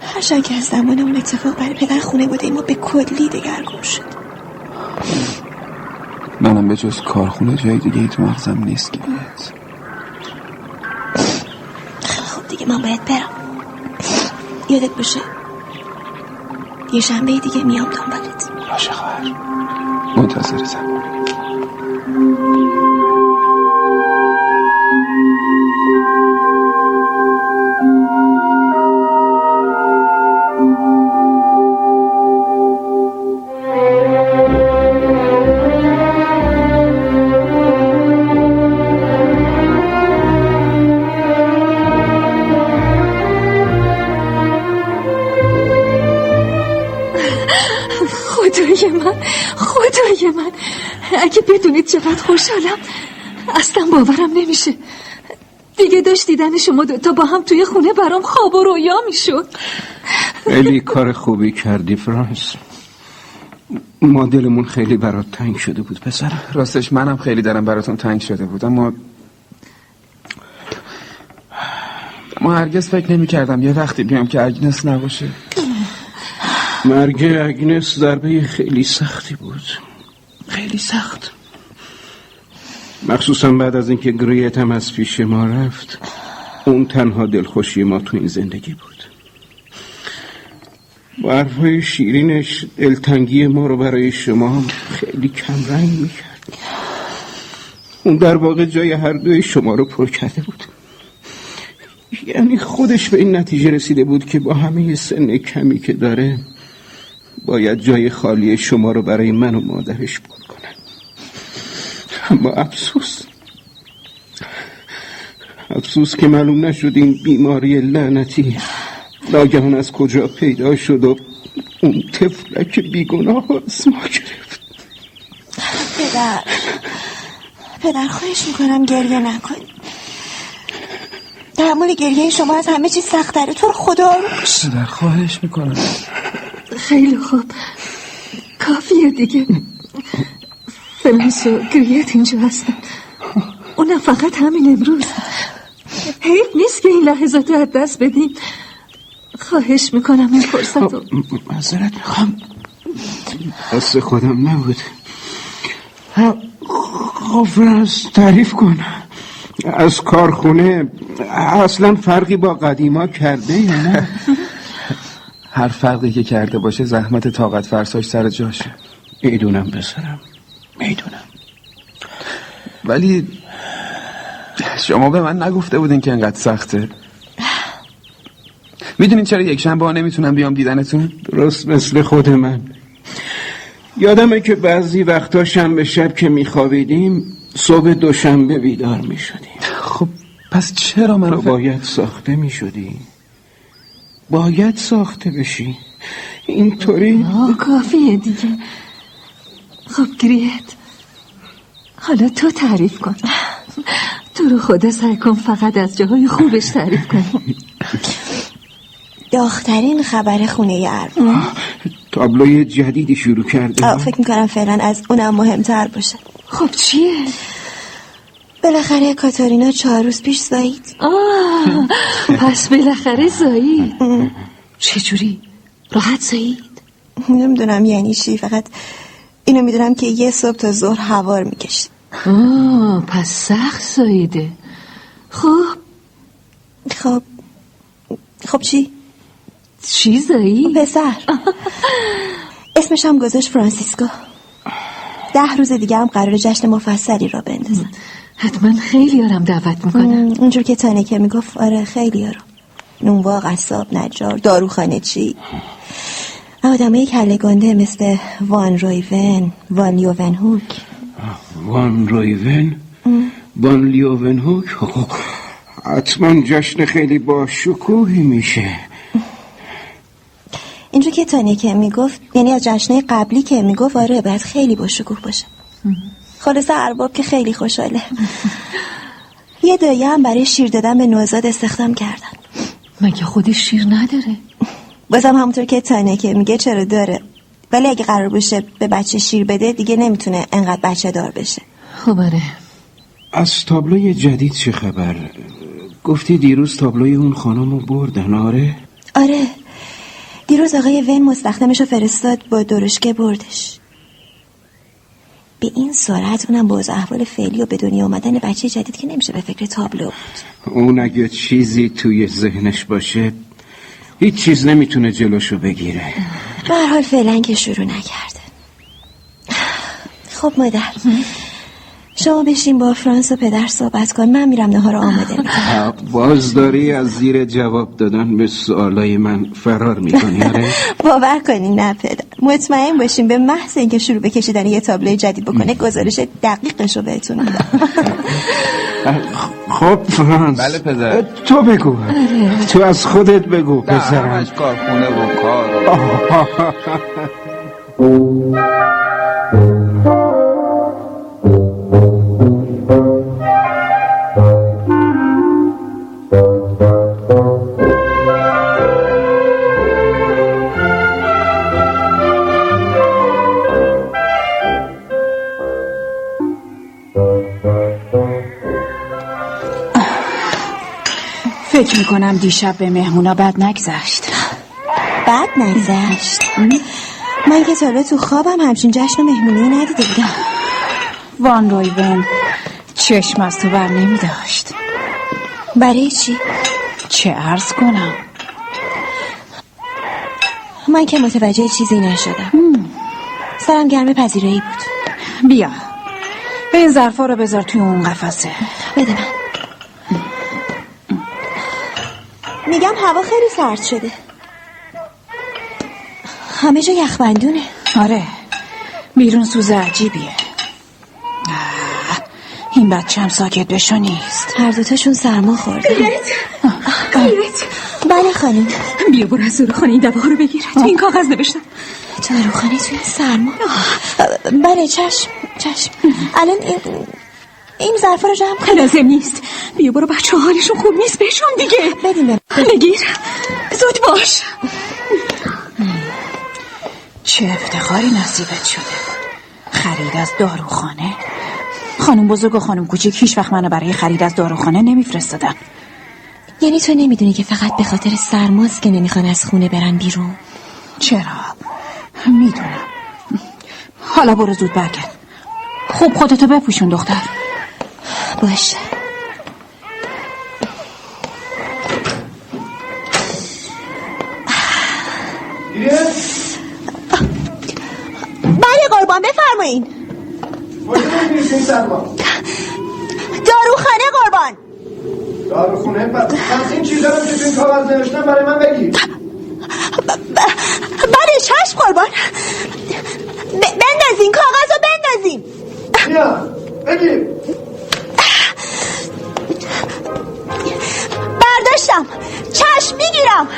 هرچند که از زمان اون اتفاق برای پدر خونه بوده ما به کلی دگرگون شد. منم به جز کارخونه جای دیگه ای تو مغزم نیست گریت خب دیگه من باید برم. یادت باشه؟ یه شنبه دیگه میام دنبالت. باشه خواهر. منتظرتم خدای من خدای من. اگه بدونید چقدر خوشحالم اصلا باورم نمیشه. دیگه داشت دیدن شما دوتا با هم توی خونه برام خواب و رویا می‌شد. خیلی کار خوبی کردی فرانس. ما دلمون خیلی برات تنگ شده بود پسر. راستش منم خیلی دارم براتون تنگ شده بود اما ما هرگز فکر نمی کردم یه وقتی بیام که اگنس نباشه. مرگ اگنس ضربه خیلی سختی بود. خیلی سخت. مخصوصا بعد از اینکه گریت هم از پیش ما رفت اون تنها دلخوشی ما تو این زندگی بود. با حرفهای شیرینش دلتنگی ما رو برای شما خیلی کم رنگ می‌کرد. اون در واقع جای هر دوی شما رو پر کرده بود. یعنی خودش به این نتیجه رسیده بود که با همه سن کمی که داره باید جای خالی شما رو برای من و مادرش پر کنه اما افسوس. افسوس که معلوم نشد این بیماری لعنتی ناگهان از کجا پیدا شد و اون طفلک بیگناه از ما گرفت. پدر. پدر خواهش می‌کنم گریه نکن. تحمل گریه شما از همه چیز سختره تو رو خدا رو پدر خواهش می‌کنم. خیلی خوب. کافیه دیگه. فلانس و گریت اینجا هستن. اونم فقط همین امروز. حیف نیست که این لحظات رو از دست بدیم خواهش می‌کنم این فرصت رو. معذرت می‌خوام. دست خودم نبود. خب فرانس تعریف کن. از کارخونه اصلا فرقی با قدیما کرده یا نه؟ هر فرقی که کرده باشه زحمت طاقت فرساش سر جاشه. می‌دونم بسرم می‌دونم. ولی شما به من نگفته بودین که انقدر سخته. می‌دونین چرا یک شنبه ها نمی‌تونم بیام دیدنتون؟ درست مثل خود من. یادمه که بعضی وقتا شنبه شب که میخوابیدیم صبح دوشنبه بیدار می‌شدیم. خب پس چرا من باید ساخته می‌شدی؟ باید ساخته بشی. اینطوری کافیه دیگه. خب گریت. حالا تو تعریف کن. تو رو خدا سعی کن فقط از جاهای خوبش تعریف کن داخترین خبر خونه ارباب تابلوی جدیدی شروع کرده. فکر می‌کنم فعلا از اونم مهمتر باشه. خب چیه؟ بالاخره کاتارینا چهار روز پیش زایید آه پس بالاخره زایید چجوری؟ راحت زایید؟ نمی‌دونم یعنی چی؟ فقط اینو می‌دونم که یه صبح تا ظهر هوار می‌کشید آه پس سخت زاییده. خب. خب. خب چی؟ چی زایی؟ پسر اسمش هم گذاشت فرانسیسکو. ده روز دیگه هم قرار جشن مفصلی را بندازن. حتما خیلی آرم دعوت می‌کنم. اونجور که تانکه می‌گفت آره خیلی آرم نونوا قصاب نجار داروخانه چی. آدمای کله گنده مثل وان رویون وان لیوون هوک. وان رویون؟ وان لیوون هوک؟ حتما جشن خیلی با شکوهی میشه. اینجور که تانیکه می‌گفت یعنی از جشنه قبلی که می‌گفت آره باید خیلی با شکوه باشه خلاصه ارباب که خیلی خوشحاله. یه دایه هم برای شیر دادن به نوزاد استخدام کردن. مگه خودش شیر نداره؟ بازم همونطور که تانیکه میگه چرا داره. ولی اگه قرار باشه به بچه شیر بده دیگه نمی‌تونه انقدر بچه دار بشه. خب آره. از تابلوی جدید چه خبر؟ گفتی دیروز تابلوی اون خانم رو بردن آره؟ آره. دیروز آقای وین مستخدمش رو فرستاد با درشکه بردش. به این سرعت اونم با احوال فعلی و به دنیا آمدن بچه جدید که نمیشه به فکر تابلو بود. اون اگه چیزی توی ذهنش باشه هیچ چیز نمی‌تونه جلوشو بگیره. به حال فعلا که شروع نکرده. خب مادر شما بشین با فرانس و پدر صحبت کن من میرم نهار آماده. می‌کنم باز داری از زیر جواب دادن به سوالای من فرار می‌کنی آره؟ باور کنین نه پدر. مطمئن باشین به محض اینکه شروع به کشیدن یه تابلوی جدید بکنه گزارش دقیقش رو بهتون میدم. خب فرانس. بله پدر. تو بگو. تو از خودت بگو پسرم. همش کارخونه و کار. فکر می‌کنم دیشب به مهمونا بد نگذشت. بد نگذشت؟ من که تا تو خوابم همچین جشن و مهمونی ندیده بودم. وان رویون چشم از تو بر نمی داشت برای چی؟ چه عرض کنم؟ من که متوجه چیزی نشدم. سرم گرم پذیرایی بود. بیا. این ظرفا رو بذار توی اون قفسه. بده من. میگم هوا خیلی سرد شده. همه جا یخبندونه. آره. بیرون سوز عجیبیه. آه، این بچه هم ساکت بشو نیست. هر دوتاشون سرما خورده. بله خانم. بیا برو از خانه این دبه رو بگیر. تو این کاغذ نوشتم؟ داروخانه توی سرما؟ بله چشم چشم. الان این این ظرفا رو جمع کن. لازم نیست. بیا برو بچه حالشون خوب نیست. بهشون دیگه. بدیم به بگیر. زود باش. چه افتخاری نصیبت شده. خرید از داروخانه. خانم بزرگ و خانم کوچیک هیچ وقت منو برای خرید از داروخانه نمیفرستادن. یعنی تو نمی‌دونی که فقط به خاطر سرماست که نمی‌خوان از خونه برن بیرون؟ چرا؟ می‌دونم. حالا برو زود برگرد. خوب خودتو بپوشون دختر. باشه. بله قربان بفرمایین. داروخانه قربان. داروخونه؟ پس این چیزا رو که تو کاغذ نوشتم برای من بگی؟ بله چشم قربان. بندازین کاغذ رو بندازین. بیا بگی می‌گیرم.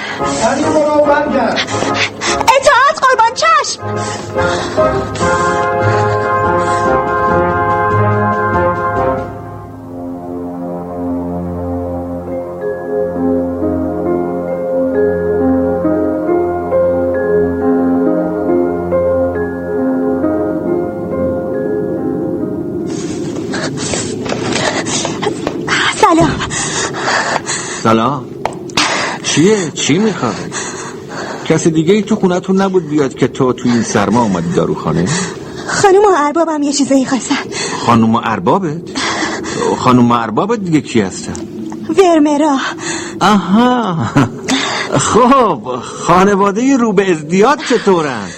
چیه؟ چی می‌خوای؟ کسی دیگه ای تو خونتون نبود بیاد که تو تو این سرما اومدی داروخانه؟ خانم و اربابم یه چیزایی خواستن خانوم و اربابت؟ خانوم و اربابت دیگه کی هستن؟ ورمرا آها خب خانواده رو به ازدیاد چطورن؟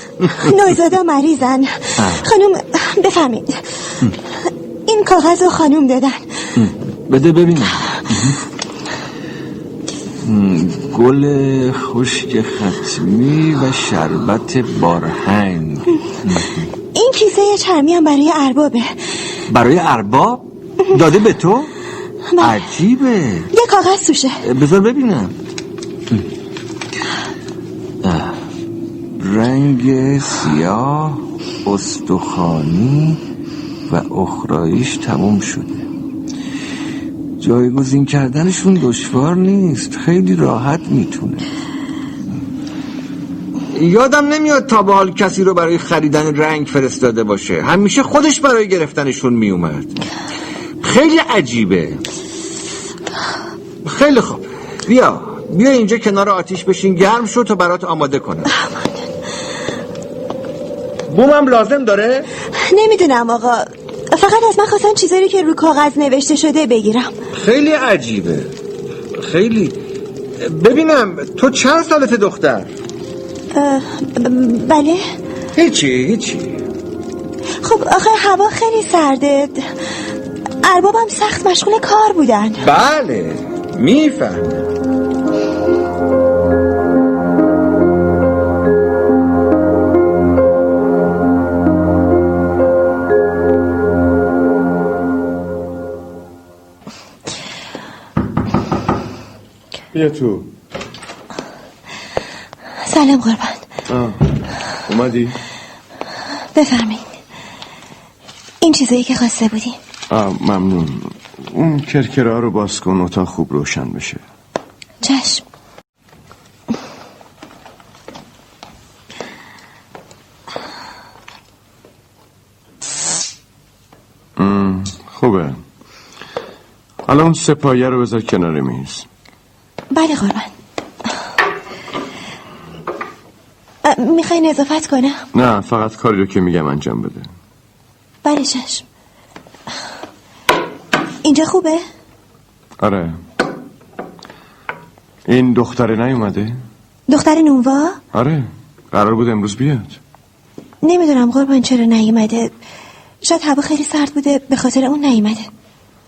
نوزادا مریضن خانم بفهمید این کاغذ رو خانم دادن بده ببینم گل خشک ختمی و شربت بارهنگ. این کیسه چرمی هم برای اربابه. برای ارباب؟ داده به تو؟ عجیبه. یه کاغذ توشه بذار ببینم. رنگ سیاه استخوانی و اخرایش تموم شده. جایگزین کردنشون دشوار نیست. خیلی راحت می‌تونه. یادم نمیاد تا به حال کسی رو برای خریدن رنگ فرستاده باشه. همیشه خودش برای گرفتنشون میومد خیلی عجیبه. خیلی خوب. بیا بیا اینجا کنار آتیش بشین. گرم شو تا برات آماده کنم. بومم لازم داره؟ نمی‌دونم آقا. فقط از من خواستن چیزایی که رو کاغذ نوشته شده بگیرم. خیلی عجیبه. خیلی. ببینم تو چند سالت دختر؟ بله. هیچی هیچی. خب آخه هوا خیلی سرده. اربابم سخت مشغول کار بودن. بله می‌فهمم. بیا تو. سلام قربان. آه. اومدی؟ بفرمایید. این چیزایی که خواسته بودیم آه ممنون. اون کرکره رو باز کن اتاق خوب روشن بشه. چشم. خوبه. حالا اون سپایه رو بذار کنار میز. بله قربان. می‌خوای نظافت کنم؟ نه فقط کاری رو که میگم انجام بده. بله چشم. اینجا خوبه؟ آره. این دختره نیومده؟ دختر نونوا؟ آره قرار بود امروز بیاد. نمی‌دونم قربان چرا نیومده. شاید هوا خیلی سرد بوده به خاطر اون نیومده.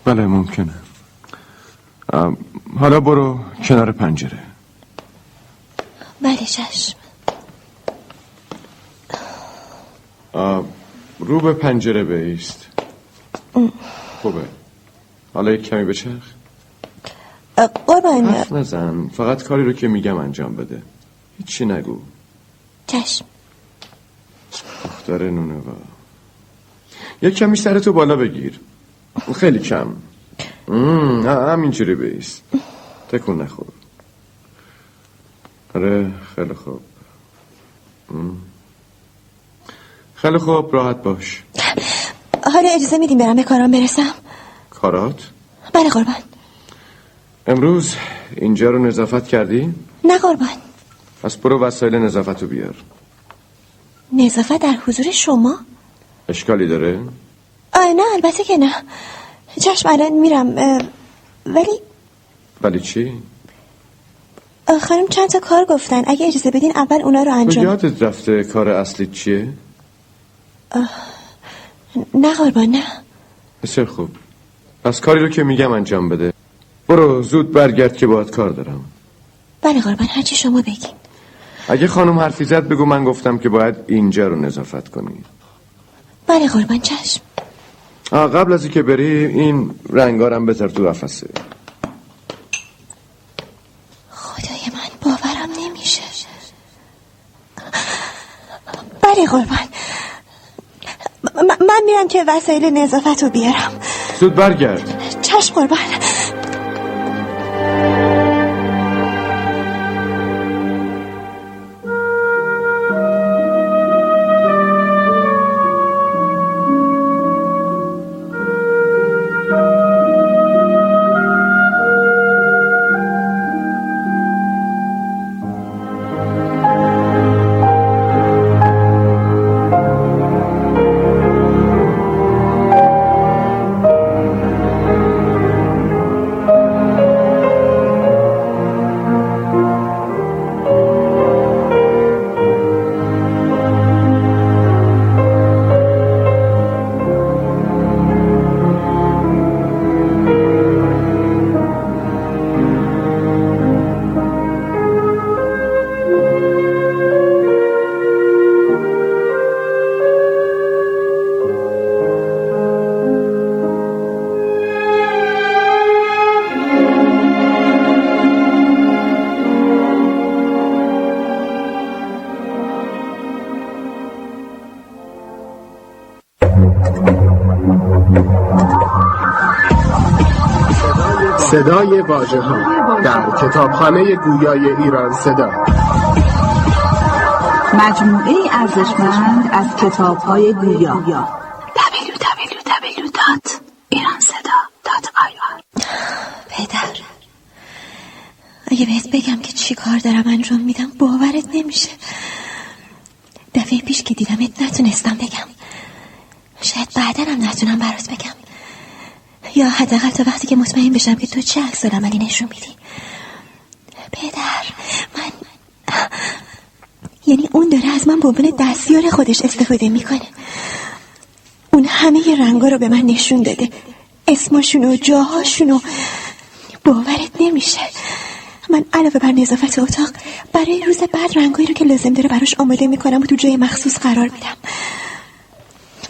بله ممکنه. حالا برو کنار پنجره. بله چشم. رو به پنجره بیست. خوبه. حالا یک کمی بچرخ قربان. حرف نزن. فقط کاری رو که میگم انجام بده. هیچی نگو. چشم. دختر نونوا. یک کمی سرتو بالا بگیر. خیلی کم. همینجوری بیست تکون نخور. آره خیلی خوب. خیلی خوب راحت باش. حالا اجازه میدیم برم به کارام برسم؟ کارات؟ بله قربان. امروز اینجا رو نظافت کردی؟ نه قربان. پس برو وسایل نظافت رو بیار. نظافت در حضور شما؟ اشکالی داره؟ آه نه البته که نه. چشم الان میرم ولی ولی چی؟ خانم چند تا کار گفتن. اگه اجازه بدین اول اونا رو انجام یادت رفته کار اصلی چیه؟ نه قربان نه. بسیار خوب. پس کاری رو که میگم انجام بده. برو زود برگرد که باید کار دارم. بله قربان هرچی شما بگین. اگه خانم حرفی زد بگو من گفتم که باید اینجا رو نظافت کنی. بله قربان چشم. قبل از اینکه بری این رنگارم بذار تو قفسه. خدای من باورم نمیشه. بله قربان. من میرم که وسایل نظافت رو بیارم. زود برگرد. چشم قربان. صدای واژه ها در کتابخانه گویای ایران صدا. مجموعه ارزشمند از کتاب های گویا. www.iranseda.ir پدر اگه بهت بگم که چی کار دارم انجام میدم باورت نمیشه دفعه پیش که دیدمت نتونستم بگم شاید بعدا هم نتونم برات بگم یا حداقل تا وقتی بشم که تو چه عکس عملی نشون میدی؟ پدر من یعنی اون داره از من به عنوان دستیار خودش استفاده می‌کنه. اون همه رنگا رو به من نشون داده. اسماشون و جاهاشون و باورت نمیشه. من علاوه بر نظافت اتاق برای روز بعد رنگایی رو که لازم داره براش آماده می‌کنم و تو جای مخصوص قرار میدم.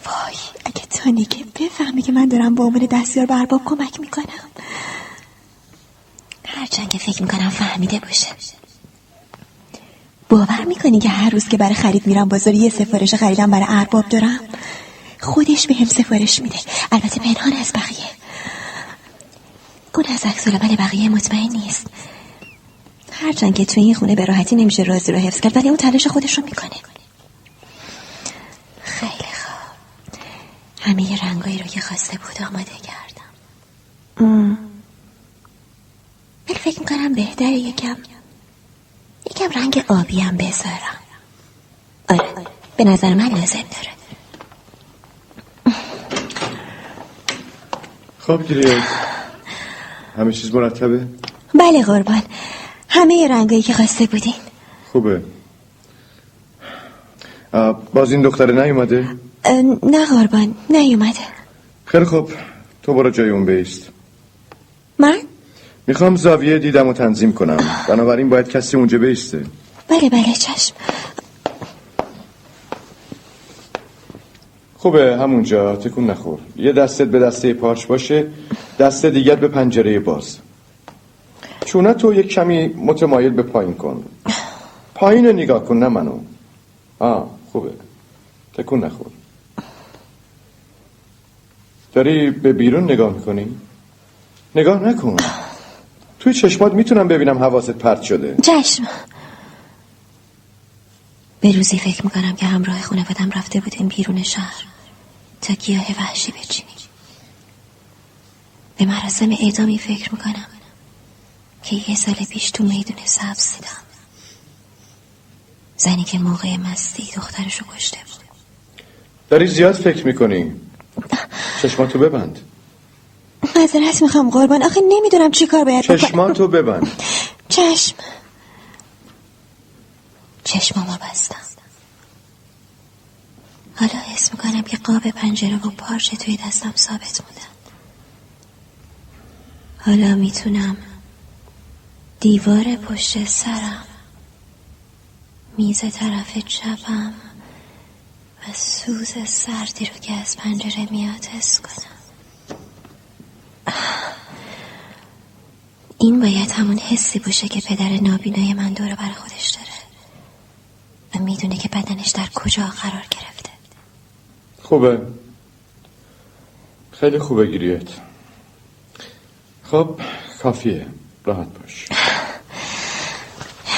وای اگه تانی که بفهمی که من دارم به عنوان دستیار ارباب کمک می‌کنم. فکر می‌کنم فهمیده باشه. باور می‌کنی که هر روز که برای خرید میرم بازار یه سفارش خریدم برای ارباب دارم؟ خودش به هم سفارش میده. البته پنهان از بقیه. اون از عکس بقیه مطمئن نیست. هرچند که توی این خونه به راحتی نمیشه رازی رو حفظ کرد ولی اون تلاش خودش رو می‌کنه خیلی خوب همه رنگایی رو که خواسته بود آماده کردم ولی فکر می‌کنم بهتره یکم یکم رنگ آبی هم بذارم. آره به نظر من لازم داره. خب گریت همه چیز مرتبه؟ بله قربان همه رنگایی که خواسته بودین. خوبه. باز این دختره نیومده؟ نه قربان نیومده. خیلی خوب تو برو جای اون بیست. من؟ می‌خوام زاویه دیدم و تنظیم کنم. بنابراین باید کسی اونجا بیسته. بله بله چشم. خوبه همونجا. تکون نخور. یه دستت به دسته پارچ باشه دست دیگت به پنجره باز. چونه تو یک کمی متمایل به پایین کن. پایین رو نگاه کن نه منو. آه خوبه. تکون نخور. داری به بیرون نگاه می‌کنی؟ نگاه نکن. توی چشمات می‌تونم ببینم حواست پرت شده. چشم. به روزی فکر می‌کنم که همراه خانوادم رفته بودیم بیرون شهر. تا گیاه وحشی بچینیم به مراسم اعدامی فکر می‌کنم که یه سال پیش تو میدون سبز دیدم زنی که موقع مستی دخترشو کشته بود. داری زیاد فکر می‌کنی. چشماتو ببند. معذرت می‌خوام قربان. آخه نمی‌دونم چی کار باید بکنم. چشماتو ببند. چشم. چشمامو بستم. حالا حس می‌کنم که قاب پنجره و پارچه توی دستم ثابت موندن حالا می‌تونم دیوار پشت سرم میز طرف چپم و سوز سردی رو که از پنجره میاد حس کنم. این باید همون حسی باشه که پدر نابینای من دور بر خودش داره. و می‌دونه که بدنش در کجا قرار گرفته. خوبه. خیلی خوبه گیریت خب کافیه. راحت باش.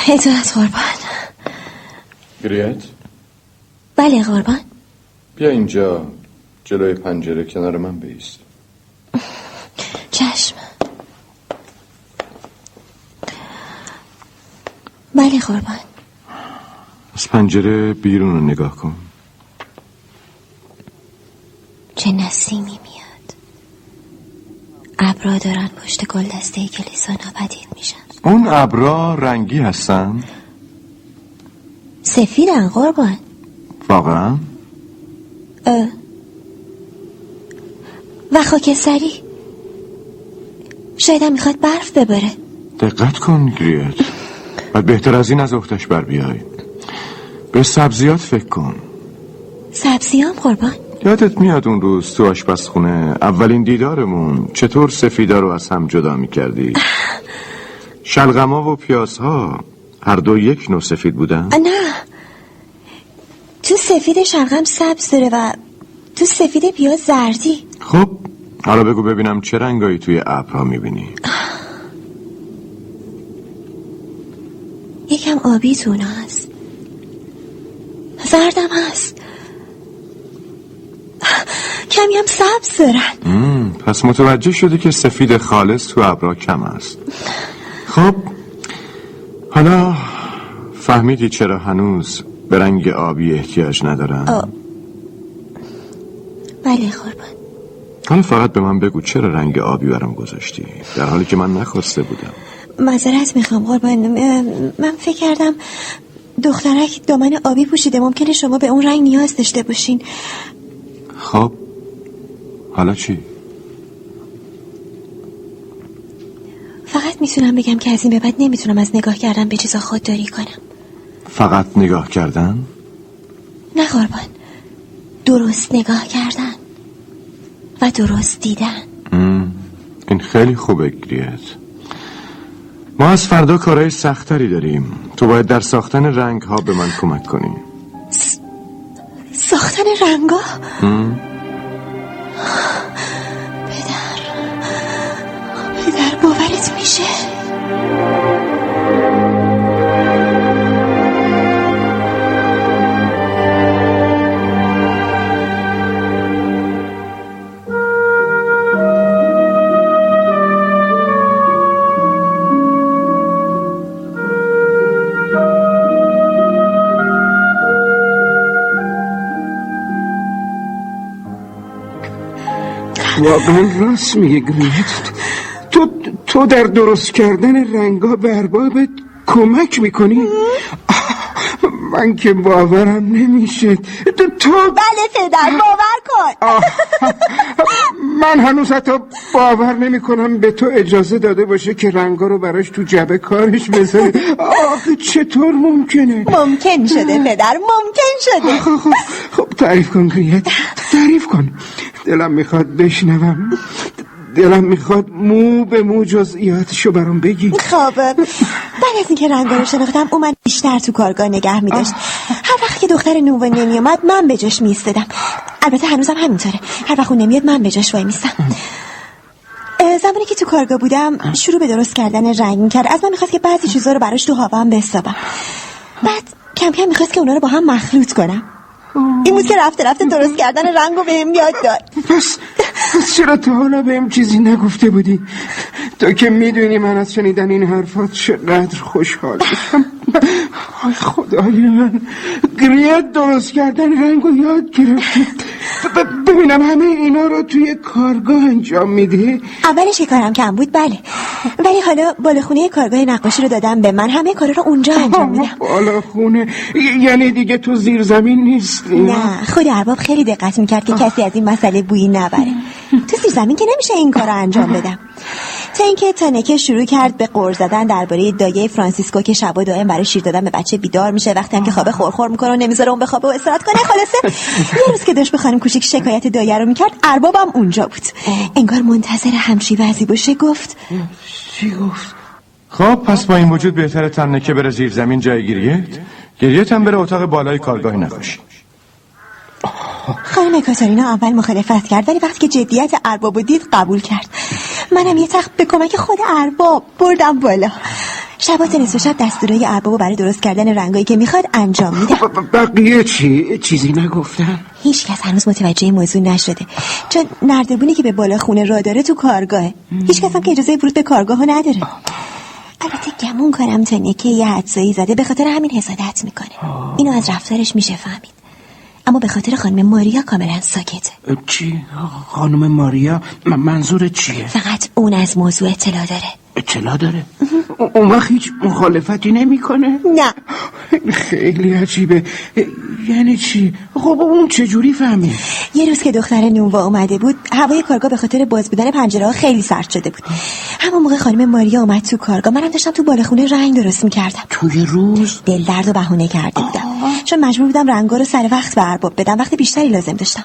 اطاعت قربان. گریت؟ بله قربان. بیا اینجا. جلوی پنجره کنار من بیست چشم بله قربان. از پنجره بیرون رو نگاه کن. چه نسیمی میاد. ابرا دارن پشت گل دسته کلیسا ناپدید میشن. اون ابرا رنگی هستن؟ سفیدن قربان. واقعا؟ اه. و خاکستری. شایدم می‌خواد برف بباره دقت کن گریت بعد بهتر از این از اختش بر بیای به سبزیات فکر کن. سبزیام قربان. یادت میاد اون روز تو آشپزخونه اولین دیدارمون چطور سفیدا رو از هم جدا می‌کردی؟ شلغما و پیازها هر دو یک نوع سفید بودن؟ نه. تو سفید شلغم سبز داره و تو سفید پیاز زردی. خب حالا بگو ببینم چه رنگایی توی ابرها می‌بینی. یکم آبی تو اونا هست زردم هست. کمی هم سبز دارن پس متوجه شدی که سفید خالص تو ابرها کم است. خب حالا فهمیدی چرا هنوز به رنگ آبی احتیاج ندارن آه. بله قربان. حالا فقط به من بگو چرا رنگ آبی برام گذاشتی؟ در حالی که من نخواسته بودم. معذرت می‌خوام قربان. من فکر کردم دخترک دامن آبی پوشیده. ممکنه شما به اون رنگ نیاز داشته باشین. خب حالا چی؟ فقط می‌تونم بگم که از این به بعد نمی‌تونم از نگاه کردن به چیزا خودداری کنم. فقط نگاه کردن؟ نه قربان. درست نگاه کردن و درست دیدن. مم، این خیلی خوبه گریت ما از فردا کارهای سختری داریم. تو باید در ساختن رنگ ها به من کمک کنی. ساختن رنگا مم، پدر. پدر باورت میشه؟ واقعا راست میگه گریت تو تو در درست کردن رنگا به اربابت کمک می‌کنی؟ من که باورم نمیشه تو, تو بله پدر باور کن. من هنوز حتی باور نمی کنم به تو اجازه داده باشه که رنگا رو براش تو جبه کارش بذاری. آخه چطور ممکنه؟ ممکن شده پدر ممکن شده. خب, خب, خب تعریف کن گریت تعریف کن. دلم می‌خواد بشنوم. دلم می‌خواد مو به مو جزئیاتشو برام بگی. خب بعد از اینکه رنگا رو شناختم اومد بیشتر تو کارگاه نگه میداشت. هر وقت که دختر نووا نمیومد من به جاش میستدم البته هنوزم همینطوره. هر وقت اون نمیاد من به جاش وای میستم زمانی که تو کارگاه بودم شروع به درست کردن رنگ می‌کرد. از من می‌خواست که بعضی چیزا رو براش تو هوا هم بستابم بعد کم کم می‌خواست که اونا رو با هم مخلوط کنم. این بود که رفته رفته درست کردن رنگ رو بهم یاد داد. پس پس چرا تا حالا بهم چیزی نگفته بودی؟ تو که می‌دونی من از شنیدن این حرفات چقدر خوشحال میشم آی خدای من گریت درست کردن رنگ رو یاد گرفتی ببینم همه اینا رو توی کارگاه انجام میدی؟ اولش کارم کم بود بله. ولی حالا بالا خونه کارگاه نقاشی رو دادم به من همه کارا رو اونجا انجام میدم. بالا خونه. یعنی دیگه تو زیر زمین نیستی؟ نه خود ارباب خیلی دقت می‌کرد که کسی از این مسئله بویی نبره. تو زیر زمین که نمیشه این کار رو انجام بدم. تا اینکه تانکه شروع کرد به قور زدن درباره دایه فرانسیسکو که شبا دائم برای شیر دادن به بچه بیدار میشه. وقتی هم که خوابه خورخور می‌کنه و نمی‌ذاره اون بخوابه و استراحت کنه خلاصه. یه روز که داشت به خانم کوچیک شکایت دایه رو می‌کرد اربابم اونجا بود. انگار منتظر همچی وضعی باشه گفت. چی گفت؟ خب پس با این وجود بهتر تنکه بره زیر زمین جای گریت. گریت هم بره اتاق بالای کارگاه نقاشی. خانم کاتارینا اول مخالفت کرد ولی وقتی که جدیت ارباب دید قبول کرد. منم یه تخت به کمک خود ارباب بردم بالا. شبات نصف شب دستورای ارباب برای درست کردن رنگایی که می‌خواد انجام میده. بقیه چی؟ چیزی نگفتن؟ هیچ کس هنوز متوجه موضوع نشده. چون نردبونی که به بالا خونه را داره تو کارگاهه. هیچ کس هم که اجازه ورود به کارگاه نداره. البته گمون کنم تا که یه حدسایی زده به خاطر همین حسادت می‌کنه. اینو از رفتارش میشه فهمید. اما به خاطر خانم ماریا کاملا ساکته. چی؟ خانم ماریا؟ منظور چیه؟ فقط اون از موضوع اطلاع داره. اطلاع داره؟ اون وقت هیچ مخالفتی نمی‌کنه؟ نه خیلی عجیبه یعنی چی؟ خب اون چجوری فهمید؟ یه روز که دختر نونوا اومده بود هوای کارگاه به خاطر باز بودن پنجره ها خیلی سرد شده بود همون موقع خانم ماریا اومد تو کارگاه منم داشتم تو بالخونه رنگ درست می‌کردم توی روز؟ دل درد و بهونه کرده بودم چون مجبور بودم رنگا رو سر وقت به ارباب بدم وقتی بیشتری لازم داشتم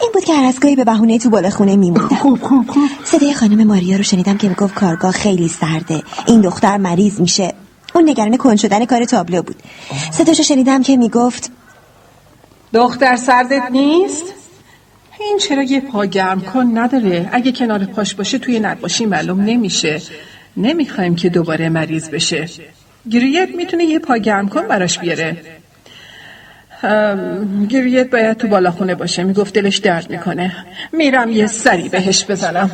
این بود که هر از گاهی به بهونه تو بالا خونه میموندم. خوب خوب خوب صدای خانم ماریا رو شنیدم که می‌گفت کارگاه خیلی سرده. این دختر مریض میشه. اون نگران کن شدن کار تابلو بود. صداشو شنیدم که می‌گفت دختر سردت نیست؟ این چرا یه پا گرم کن نداره. اگه کنار پاش باشه توی نقاشی معلوم نمیشه. نمی‌خوایم که دوباره مریض بشه. گریت می‌تونه یه پا گرم کن براش بیاره. گریت باید تو بالاخونه باشه. می‌گفت دلش درد می‌کنه. میرم یه سری بهش بزنم.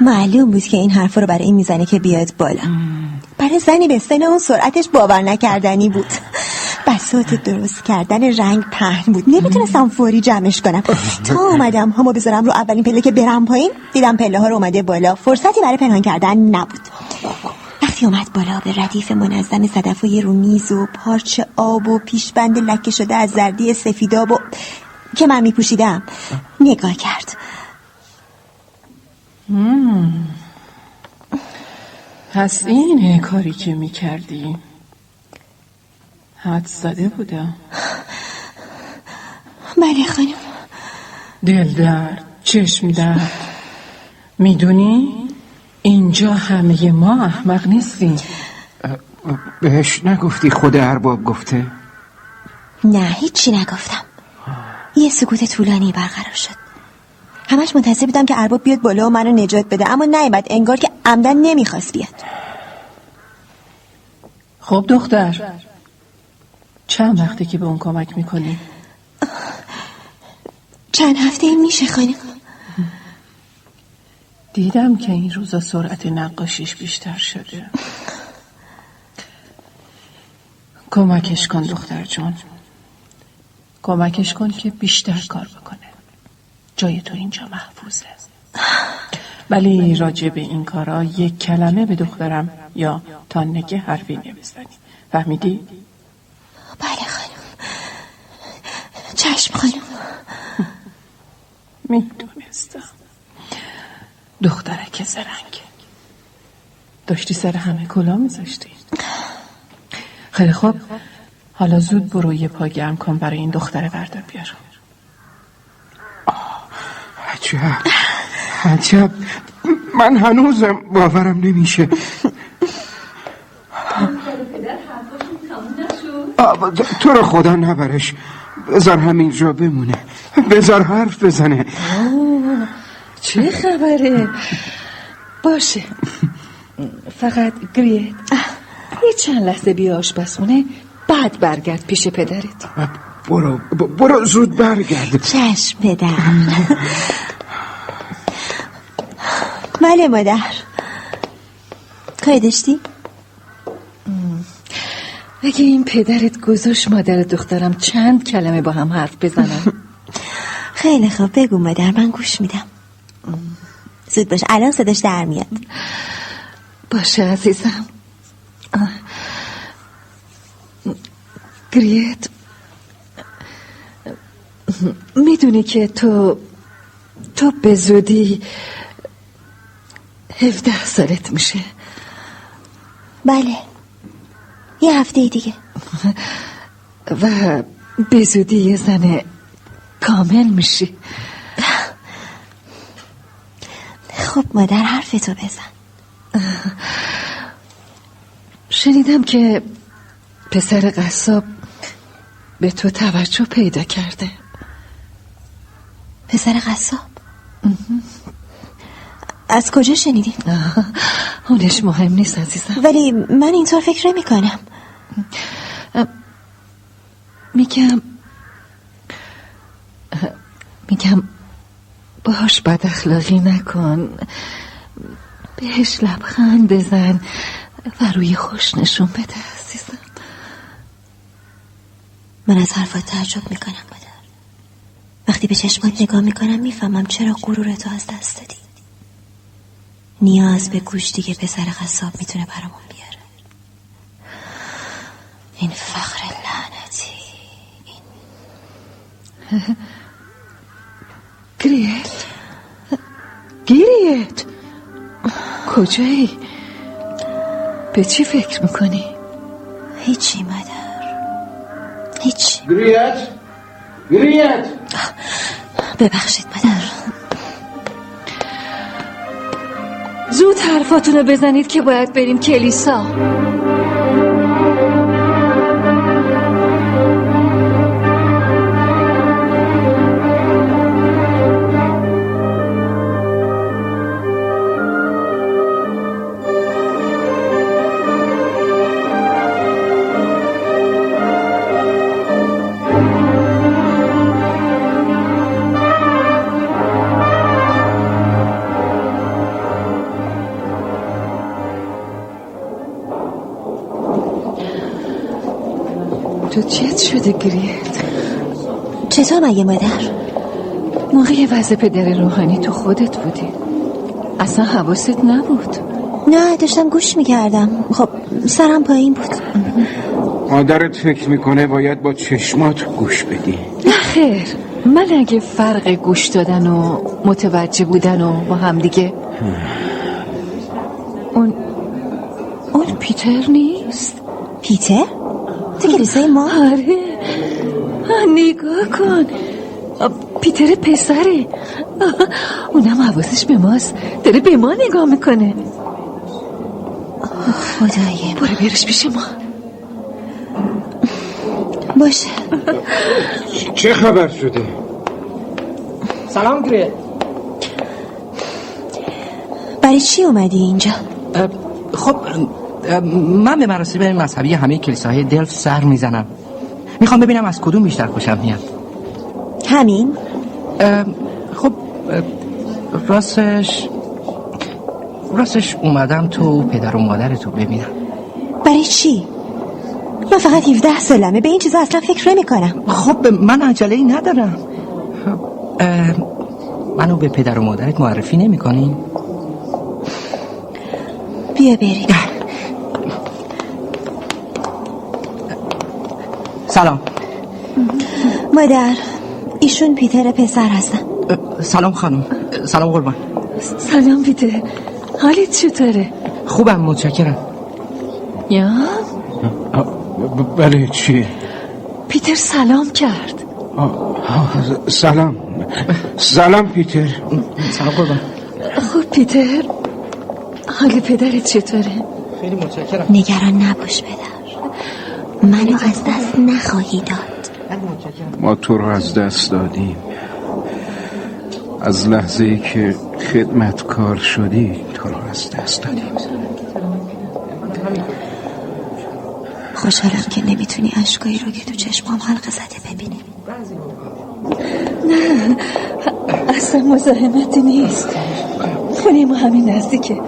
معلوم بود که این حرف رو برای این می‌زنه که بیاد بالا. برای زنی به سن اون سرعتش باور نکردنی بود. بساط درست کردن رنگ پهن بود. نمی‌تونستم فوری جمعش کنم. تا اومدم همو بذارم رو اولین پله که برم پایین دیدم پله ها رو اومده بالا. فرصتی برای پنهان کردن نبود. اومد بالا به ردیف منظم صدفای رو میز و پارچ آب و پیشبند لکه شده از زردی سفیداب و که من میپوشیدم. نگاه کرد. پس اینه کاری که می‌کردی؟ حد زده بودم بله خانم. دل درد چشم درد. می‌دونی؟ اینجا همه ما احمق نیستیم. بهش نگفتی خود ارباب گفته؟ نه هیچی نگفتم. یه سکوت طولانی برقرار شد. همش منتظر بودم که ارباب بیاد بالا و منو نجات بده اما نیومد. انگار که عمدن نمی‌خواست بیاد. خب دختر چند وقتی که به اون کمک می‌کنی؟ چند هفته میشه خانم. دیدم که این روزا سرعت نقاشیش بیشتر شده. کمکش کن دختر جون. کمکش کن که بیشتر کار بکنه. جای تو اینجا محفوظه. ولی راجع به این کارا یک کلمه به دخترم یا تا نگه حرفی نمی‌زنی. فهمیدی؟ بله خانم. چشم خانم. می‌دونستم. دختره که زرنگه داشتی سر همه کلا میذاشتی. خیلی خوب. حالا زود برو یه پا گرم کن برای این دختره بردار بیار. عجب. عجب. من هنوزم باورم نمیشه. تو رو خدا نبرش. بذار همینجا بمونه. بذار حرف بزنه. چه خبره؟ باشه. فقط گریت یه چند لحظه بیا آشپزخونه بعد برگرد پیش پدرت. برو برو زود برگرد. چشم پدرم بله مادر. کاری داشتی؟ اگه این پدرت گذاشت مادر دخترم چند کلمه با هم حرف بزنن؟ خیلی خوب. بگو مادر من گوش میدم. زود باش الان صداش در میاد. باشه عزیزم. آه. گریت می‌دونی که تو تو به زودی هفده سالت میشه. بله. یه هفته دیگه. و به زودی یه زن کامل میشی. خب مادر حرفتو بزن. شنیدم که پسر قصاب به تو توجه پیدا کرده. پسر قصاب؟ از کجا شنیدی؟ اونش مهم نیست عزیزم. ولی من اینطور فکر نمی کنم. میگم میگم باش بد اخلاقی نکن. بهش لبخند بزن و روی خوش نشون بده عزیزم. من از حرفات تعجب می‌کنم مادر وقتی به چشمات نگاه می‌کنم می‌فهمم چرا غرورتو از دست دادی. نیاز به گوشتی که پسر قصاب می‌تونه برامون بیاره. این فخر لعنتی گریت؟ گریت؟ کجایی؟ به چی فکر می‌کنی؟ هیچی مادر. هیچ گریت؟ گریت! ببخشید مادر. زود حرفاتونو بزنید که باید بریم کلیسا. گریت چطور مگه مادر؟ موقع وضع پدر روحانی تو خودت بودی. اصلا حواست نبود. نه داشتم گوش می‌کردم. خب سرم پایین بود. مادرت فکر می‌کنه باید با چشمات گوش بدی. نه خیر. من اگه فرق گوش دادن و متوجه بودن و با هم دیگه. اون اون پیتر نیست؟ پیتر؟ تو کلیسای ما؟ آره. نگاه کن. پیتر پسره. اونم حواسش به ماست. داره به ما نگاه می‌کنه. خدای برو بیارش پیش ما. باشه. چه خبر شده؟ سلام گریت برای چی اومدی اینجا؟ خب من به مراسم مذهبی همه کلیساهای دلف سر می‌زنم. می‌خوام ببینم از کدوم بیشتر خوشم میاد همین؟ خب راستش راستش اومدم تو پدر و مادرتو ببینم برای چی؟ من فقط 17 سالمه به این چیزا اصلا فکر نمی کنم خب من عجله ای ندارم منو به پدر و مادرت معرفی نمی کنی؟ بیا بریم سلام. مادر ایشون پیتر پسر هستن. سلام خانم. سلام قربان. سلام پیتر. حالت چطوره؟ خوبم متشکرم. یا؟ بله چیه؟ پیتر سلام کرد. سلام. سلام پیتر. سلام قربان. خب پیتر حال پدرت چطوره؟ خیلی متشکرم. نگران نباش پدر. منو از دست نخواهی داد. ما تو رو از دست دادیم. از لحظه ای که خدمتکار شدی تو رو از دست دادیم. خوشحالم که نمی‌تونی اشکایی رو که تو چشمام حلقه زده ببینی. نه اصلا مزاحمتی نیست. خونه ما همین نزدیکه.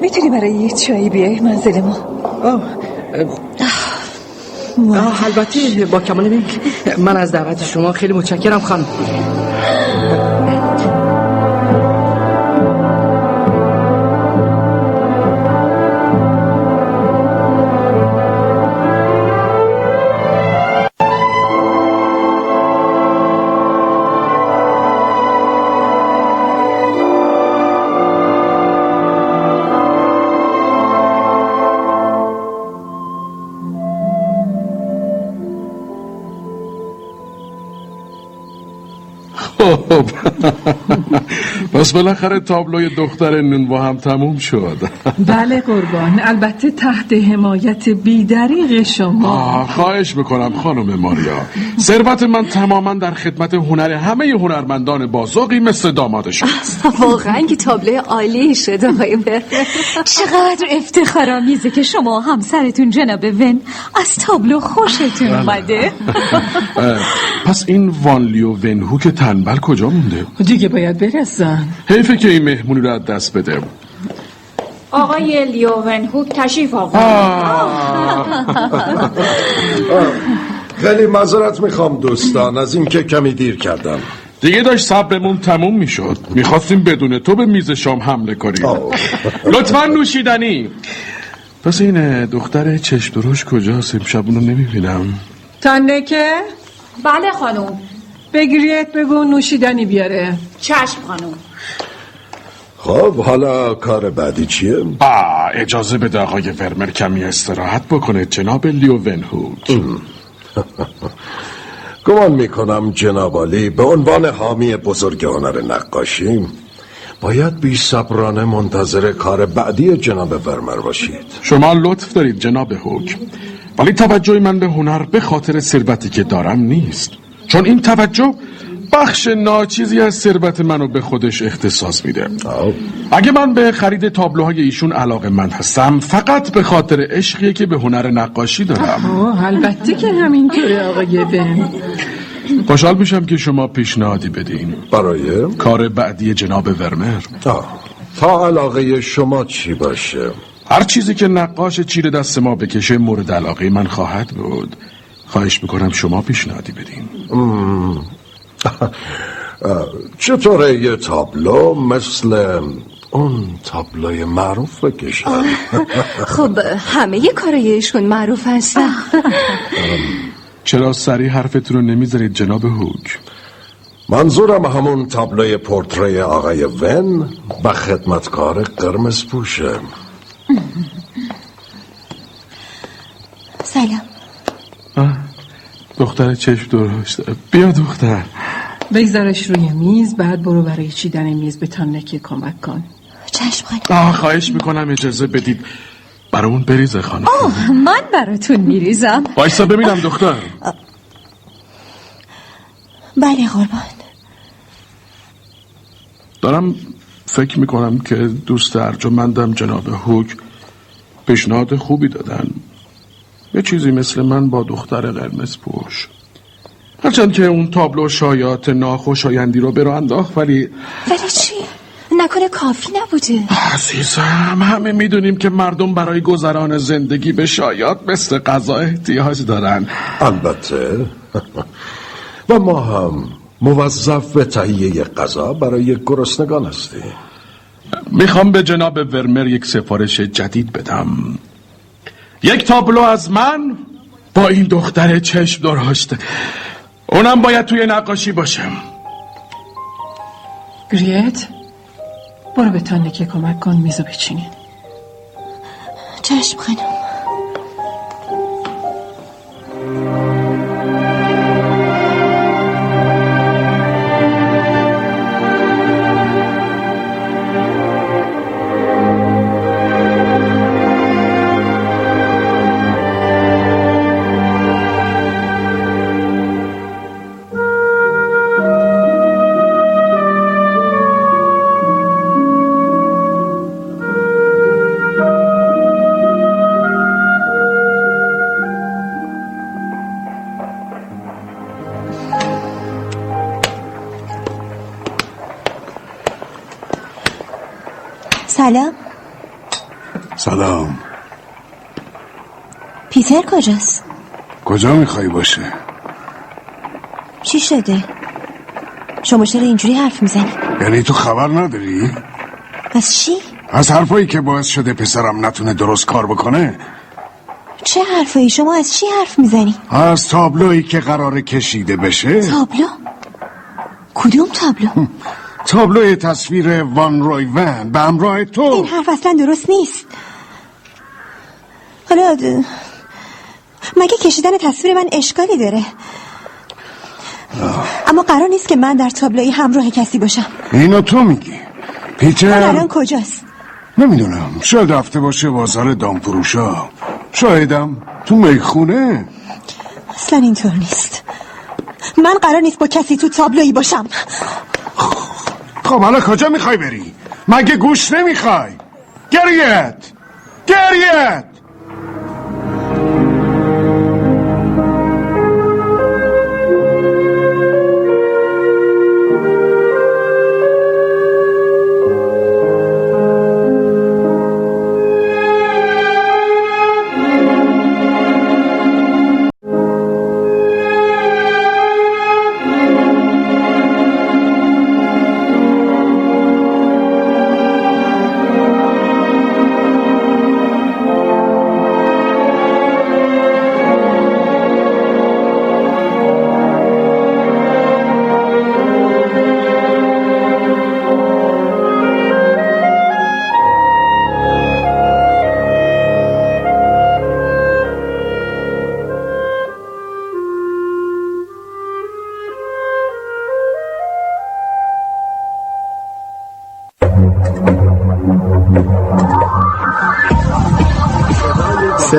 می‌تونی برای یه چایی بیای منزل ما؟ آه البته با کمال میل من از دعوت شما خیلی متشکرم خانم. پس بالاخره تابلوی دختر نونوا هم تموم شد. بله قربان البته تحت حمایت بیدریق شما. آه خواهش می‌کنم خانم ماریا. ثروت من تماما در خدمت هنر همه هنرمندان بازاقی مثل داماد شماست واقعا که تابلو عالی شد آقای چقدر افتخارآمیزه که شما همسرتون جناب ون از تابلو خوشتون اومده. اه، پس این وانلیو ونهو که تنبل کجا مونده؟ دیگه باید برسن. حیفه که این مهمونی رو از دست بده. آقای لیوون هوک تشریف آورد. خیلی معذرت می‌خوام دوستان از اینکه کمی دیر کردم. دیگه داشت صبرمون تموم می‌شد. می‌خواستیم بدون تو به میز شام حمله کنیم. لطفا نوشیدنی. پس این دختر چشم دروش کجاست؟ امشب اونو نمی‌بینم. تنکه بله خانم. بگیریت بگو نوشیدنی بیاره. چشم خانم. خب حالا کار بعدی چیه؟ آه اجازه بده آقای ورمر کمی استراحت بکنه جناب لیو ونهوک گمان می‌کنم جناب عالی به عنوان حامی بزرگ هنر نقاشی باید بی صبرانه منتظر کار بعدی جناب ورمر باشید. شما لطف دارید جناب هوک ولی توجه من به هنر به خاطر ثروتی که دارم نیست. چون این توجه بخش ناچیزی از ثروت منو به خودش اختصاص میده. اگه من به خرید تابلوهای ایشون علاقه من هستم فقط به خاطر عشقیه که به هنر نقاشی دارم. آه البته که همینطوره آقای بن. خوشحال میشم که شما پیشنهادی بدین. برای؟ کار بعدی جناب ورمر. آه. تا علاقه شما چی باشه؟ هر چیزی که نقاش چیر دست ما بکشه مورد علاقه من خواهد بود. خواهش می‌کنم شما پیشنهادی بدین. چطوره یه تابلو مثل اون تابلوی معروف بکشن خب همه کارای ایشون معروف هستن. چرا سریع حرفتون رو نمی‌ذارید جناب هوک منظورم همون تابلوی پورتری آقای ون و خدمتکار قرمز پوشه. سلام. دختر چشم درشت. بیا دختر. بگذارش روی میز بعد برو برای چیدن میز به تانکی کمک کن. چشم خانم آه خواهش می‌کنم اجازه بدید. برامون بریزه خانم. آه من براتون میریزم. وایسا ببینم دختر. بله قربان. دارم فکر می‌کنم که دوست ارجمندم جناب هوک پیشنهاد خوبی دادن. یه چیزی مثل من با دختر قرمز پوش. هرچند که اون تابلو شایات ناخوشایندی رو راه انداخت ولی ولی چی؟ نکنه کافی نبوده. عزیزم همه می‌دونیم که مردم برای گذران زندگی به شایات مثل غذا احتیاج دارن. البته. و ما هم موظف به تهیه غذا برای گرسنگان هستی می‌خوام به جناب ورمر یک سفارش جدید بدم. یک تابلو از من با این دختر چشم درشت. اونم باید توی نقاشی باشم. گریت برو به تانیکه کمک کن میزو بچینین چشم خانم. پیتر کجاست؟ کجا می‌خوای باشه؟ چی شده؟ شما چرا اینجوری حرف می‌زنی؟ یعنی تو خبر نداری؟ از چی؟ از حرفایی که باعث شده پسرم نتونه درست کار بکنه چه حرفایی شما از چی حرف می‌زنی؟ از تابلویی که قرار کشیده بشه تابلو؟ کدوم تابلو؟ تابلوی تصویر وان روی ون به همراه تو این حرف اصلا درست نیست حالا مگه کشیدن تصویر من اشکالی داره؟ اما قرار نیست که من در تابلوی همراه کسی باشم. اینو تو میگی. پیتر. الان کجاست؟ نمی‌دونم. شاید رفته باشه بازار دامفروشا. شایدم تو می‌خونه. اصلا اینطور نیست. من قرار نیست با کسی تو تابلویی باشم. خب حالا کجا می‌خوای بری؟ مگه گوش نمی‌خوای؟ گریت! گریت!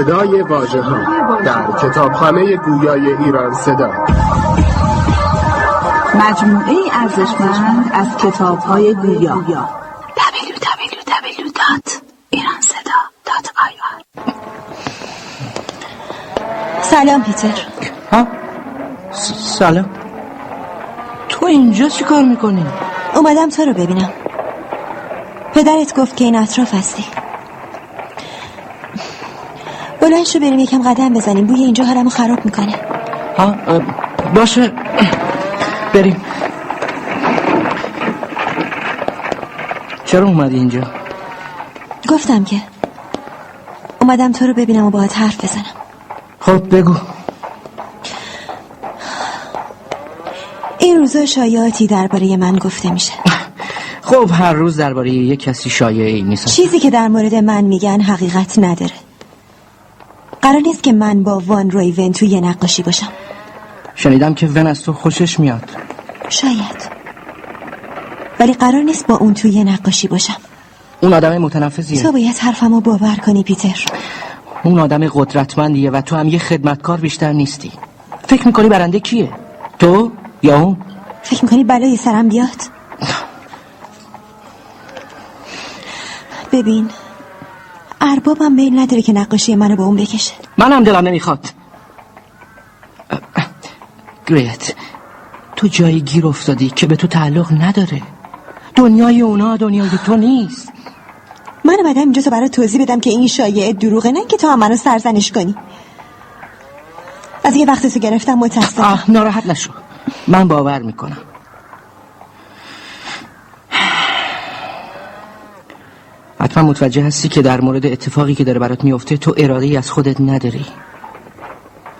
صدای واژه ها در کتابخانه گویای ایران صدا. مجموعه ارزشمند از کتاب های گویا. www.iranseda.ir سلام پیتر. ها؟ س- سلام. تو اینجا چی کار می‌کنی؟ اومدم تو رو ببینم. پدرت گفت که این اطراف هستی. بلند شو بریم یکم قدم بزنیم. بوی اینجا حالمو خراب می‌کنه. ها باشه. بریم. چرا اومدی اینجا؟ گفتم که اومدم تو رو ببینم و باهات حرف بزنم. خب بگو. این روزا شایعاتی درباره من گفته میشه. خب هر روز درباره یک کسی شایعی نیست چیزی که در مورد من میگن حقیقت نداره. قرار نیست که من با وان رویون توی یه نقاشی باشم. شنیدم که ون از تو خوشش میاد. شاید. ولی قرار نیست با اون توی یه نقاشی باشم. اون آدم متنفذیه تو باید حرفمو باور کنی پیتر. اون آدم قدرتمندیه و تو هم یه خدمتکار بیشتر نیستی. فکر می‌کنی برنده کیه؟ تو یا اون؟ فکر می‌کنی بلای سرم بیاد؟ ببین اربابم میل نداره که نقاشی منو با اون بکشه. منم دلم نمی‌خواد. گریت تو جایی گیر افتادی که به تو تعلق نداره. دنیای اونا دنیای تو نیست. من اومدم اینجا تا برای توضیح بدم که این شایعه دروغه نه که تو هم منو سرزنش کنی. از یه وقت تو گرفتم متاسفم. آه ناراحت نشو. من باور می‌کنم. حتما متوجه هستی که در مورد اتفاقی که داره برات میفته تو اراده ای از خودت نداری.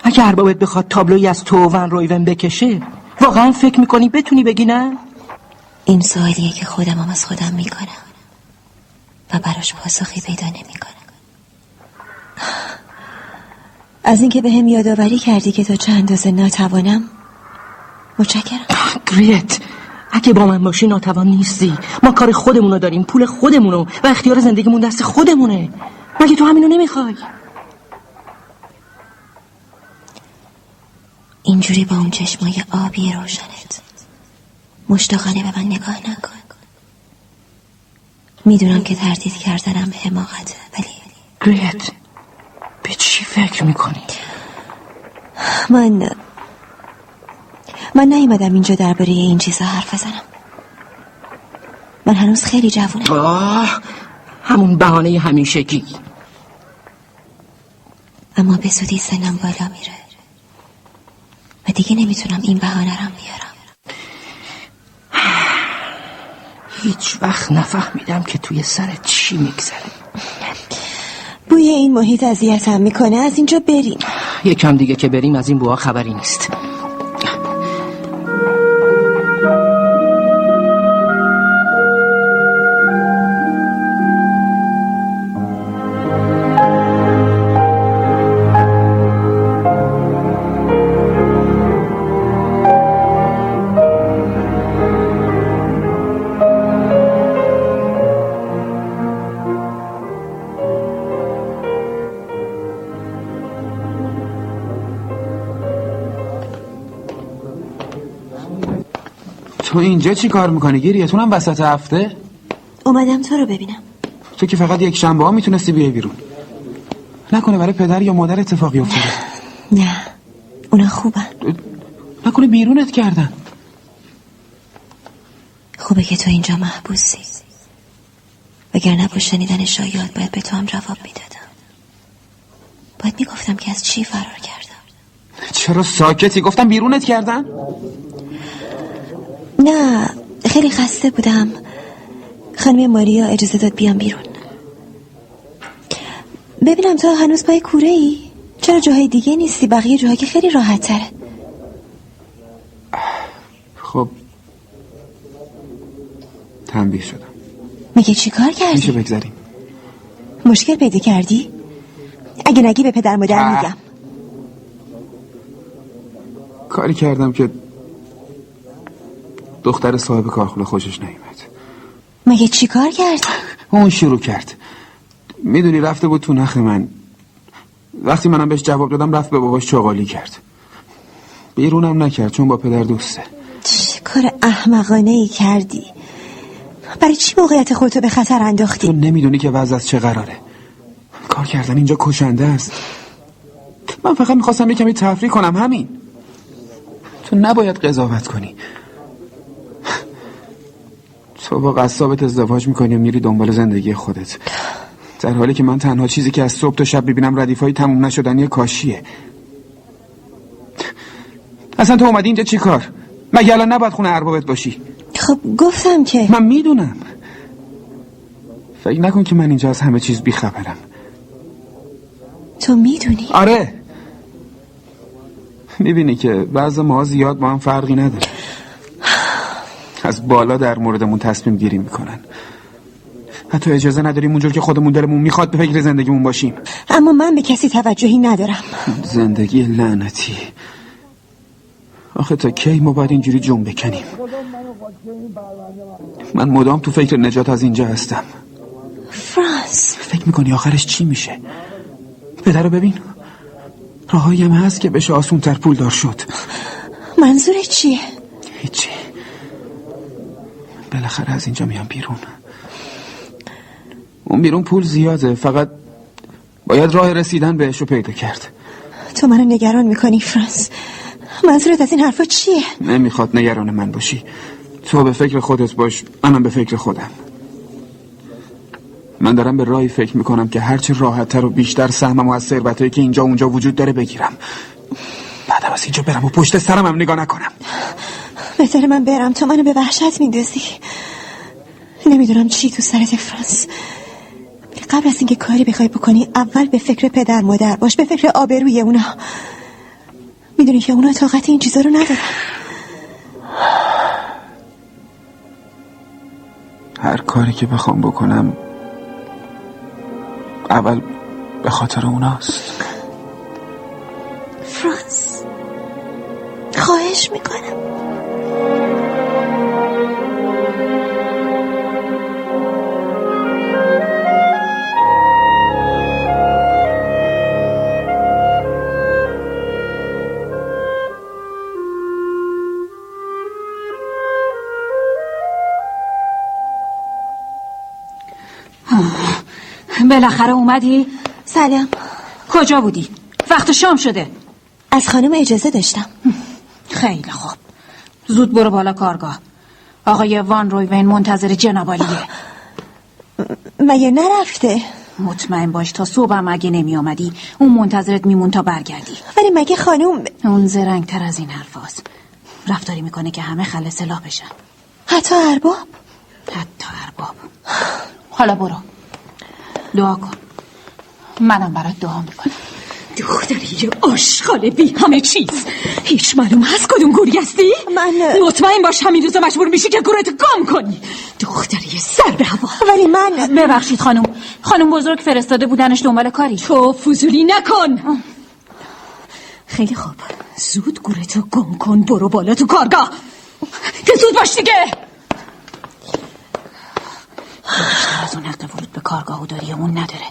اگه اربابت بخواد تابلوی از تو ون رویون بکشه واقعا فکر می‌کنی بتونی بگی نه؟ این سوالیه که خودم هم از خودم می‌کنم و براش پاسخی پیدا نمی‌کنم. از اینکه به هم یادآوری کردی که تا چند اندازه ناتوانم متشکرم. گریت. اگه با من باشی ناتوان نیستی. ما کار خودمونو داریم پول خودمونو و اختیار زندگیمون دست خودمونه. مگه تو همینو نمی‌خوای؟ اینجوری با اون چشمای آبی روشنت مشتاقانه به من نگاه نکن. می‌دونم که تردید کردنم حماقته ولی گریت به چی فکر می‌کنی؟ من من نیومدم اینجا درباره این چیزا حرف بزنم. من هنوز خیلی جوونم. آه همون بهانه همیشگی. اما به زودی سنم بالا میره. و دیگه نمی‌تونم این بهانه رم بیارم. هیچ وقت نفهمیدم که توی سرت چی میگذره. بوی این محیط اذیتم می‌کنه. از اینجا بریم. یکم دیگه که بریم از این بوها خبری نیست. تو اینجا چی کار می‌کنی؟ گیریتونم وسط هفته؟ اومدم تو رو ببینم. تو که فقط یک شنبه ها می‌تونستی بیای بیرون. نکنه برای پدر یا مادر اتفاقی افتاده. نه. اونا خوبن. نکنه بیرونت کردن. خوبه که تو اینجا محبوسی. وگرنه با شنیدن شایعات باید به تو هم جواب می‌دادم. باید می‌گفتم که از چی فرار کردم. چرا ساکتی؟ گفتم بیرونت کردن؟ نه خیلی خسته بودم. خانم ماریا اجازه داد بیام بیرون. ببینم تو هنوز پای کوره ای؟ چرا جاهای دیگه نیستی؟ بقیه جاها که خیلی راحت تره خب. تنبیه شدم. میگه چی کار کردی؟ میشه بگذاریم. مشکل پیدا کردی؟ اگه نگی به پدر مادر میگم. کاری کردم که دختر صاحب کارخونه خوشش نیومد. مگه چی کار کردی؟ اون شروع کرد. می‌دونی رفته بود تو نخ من. وقتی منم بهش جواب دادم رفت به باباش چغالی کرد. بیرونم نکرد چون با پدر دوسته. چه کار احمقانه ای کردی؟ برای چی موقعیت خودتو به خطر انداختی؟ تو نمی‌دونی که وضع از چه قراره. کار کردن اینجا کشنده است. من فقط می‌خواستم یه کمی تفریح کنم همین. تو نباید قضاوت کنی. تو با قصابت ازدواج می‌کنی و میری دنبال زندگی خودت. در حالی که من تنها چیزی که از صبح تا شب ببینم ردیفای تموم نشدنی کاشیه. اصلا تو اومدی اینجا چی کار؟ مگه الان نباید خونه اربابت باشی؟ خب گفتم که. من می‌دونم. فکر نکن که من اینجا از همه چیز بیخبرم. تو می‌دونی؟ آره. می‌بینی که بعض ما زیاد با هم فرقی نداره. از بالا در موردمون تصمیم گیری می‌کنن. حتی اجازه نداریم اونجور که خودمون دلمون می‌خواد به فکر زندگیمون باشیم. اما من به کسی توجهی ندارم. زندگی لعنتی. آخه تا کی ما باید اینجوری جون بکنیم؟ من مدام تو فکر نجات از اینجا هستم. فرانس. فکر می‌کنی آخرش چی میشه؟ پدر رو ببین. راهایی هم هست که بشه آسون تر پول دار شد. منظور چیه؟ هیچی. بالاخره از اینجا میام بیرون. اون بیرون پول زیاده فقط باید راه رسیدن بهش رو پیدا کرد. تو منو نگران می‌کنی فرانس. منظورت از این حرفا چیه؟ نمی‌خواد نگران من باشی. تو به فکر خودت باش منم به فکر خودم. من دارم به راهی فکر می‌کنم که هرچی راحتتر و بیشتر سهمم و از ثروتایی که اینجا اونجا وجود داره بگیرم. بعدم از اینجا برم و پشت سرم هم نگاه نکنم. بهتر من برم. تو منو به وحشت میندازی. نمی‌دونم چی تو سرت فرانس. قبل از اینکه کاری بخوای بکنی اول به فکر پدر مادر باش به فکر آبروی اونا. می‌دونی که اونا طاقت این چیزا رو ندارن. هر کاری که بخوام بکنم اول به خاطر اوناست. فرانس خواهش می‌کنم. بالاخره اومدی؟ سلام. کجا بودی؟ وقت شام شده. از خانم اجازه داشتم. خیلی خوب. زود برو بالا کارگاه. آقای وان رویون منتظر جنابالیه. مگه نرفته؟ مطمئن باش تا صبح هم اگه نمی آمدی اون منتظرت میمون تا برگردی. ولی مگه خانوم اون زرنگ تر از این حرف رفتاری می‌کنه که همه خل سلاح بشن. حتی ارباب؟ حتی ارباب. حالا برو. دعا کن. منم برات دعا می‌کنم. دختری آشغال بی همه چیز. هیچ معلوم هست کدوم گوری هستی؟ من مطمئن باش همین روزا مجبور میشی که گورت گم کنی. دختری سر به هوا. ولی من ببخشید خانم. خانم بزرگ فرستاده بودنش دنبال کاری. تو فضولی نکن. خیلی خوب. زود گورتو گم کن. برو بالا تو کارگاه. که زود باش دیگه. بیشتر از اون حق ورود به کارگاه و داری اون نداره.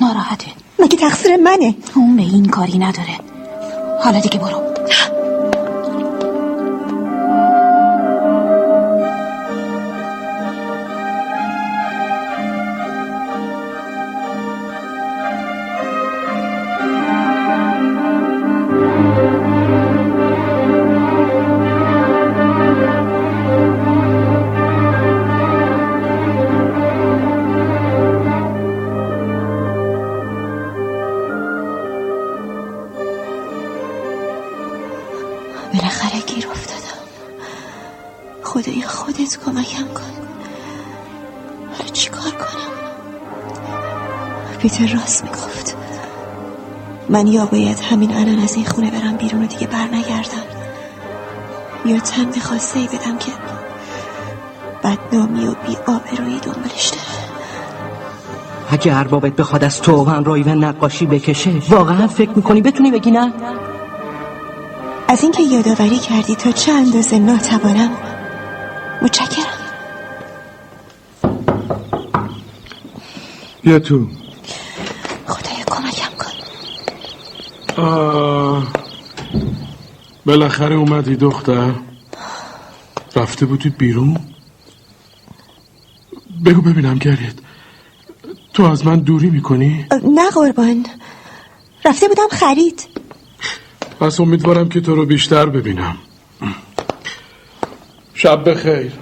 ناراحته. مگه تقصیر منه؟ اون به این کاری نداره. حالا دیگه برو. پیتر راست می‌گفت. من یا باید همین الان از این خونه برم بیرون و دیگه بر نگردم یا تن به خواسته ای بدم که بدنامی و بی آبرویی دنبالش داره اگه اربابت بخواد از تو و رایون نقاشی بکشه واقعا فکر می‌کنی بتونی بگی نه؟ از اینکه یادآوری کردی تا چه اندازه ناتوانم متشکرم. بیا تو. بالاخره اومدی دختر. رفته بودی بیرون؟ بگو ببینم گرید. تو از من دوری می‌کنی؟ نه قربان. رفته بودم خرید. پس امیدوارم که تو رو بیشتر ببینم. شب بخیر.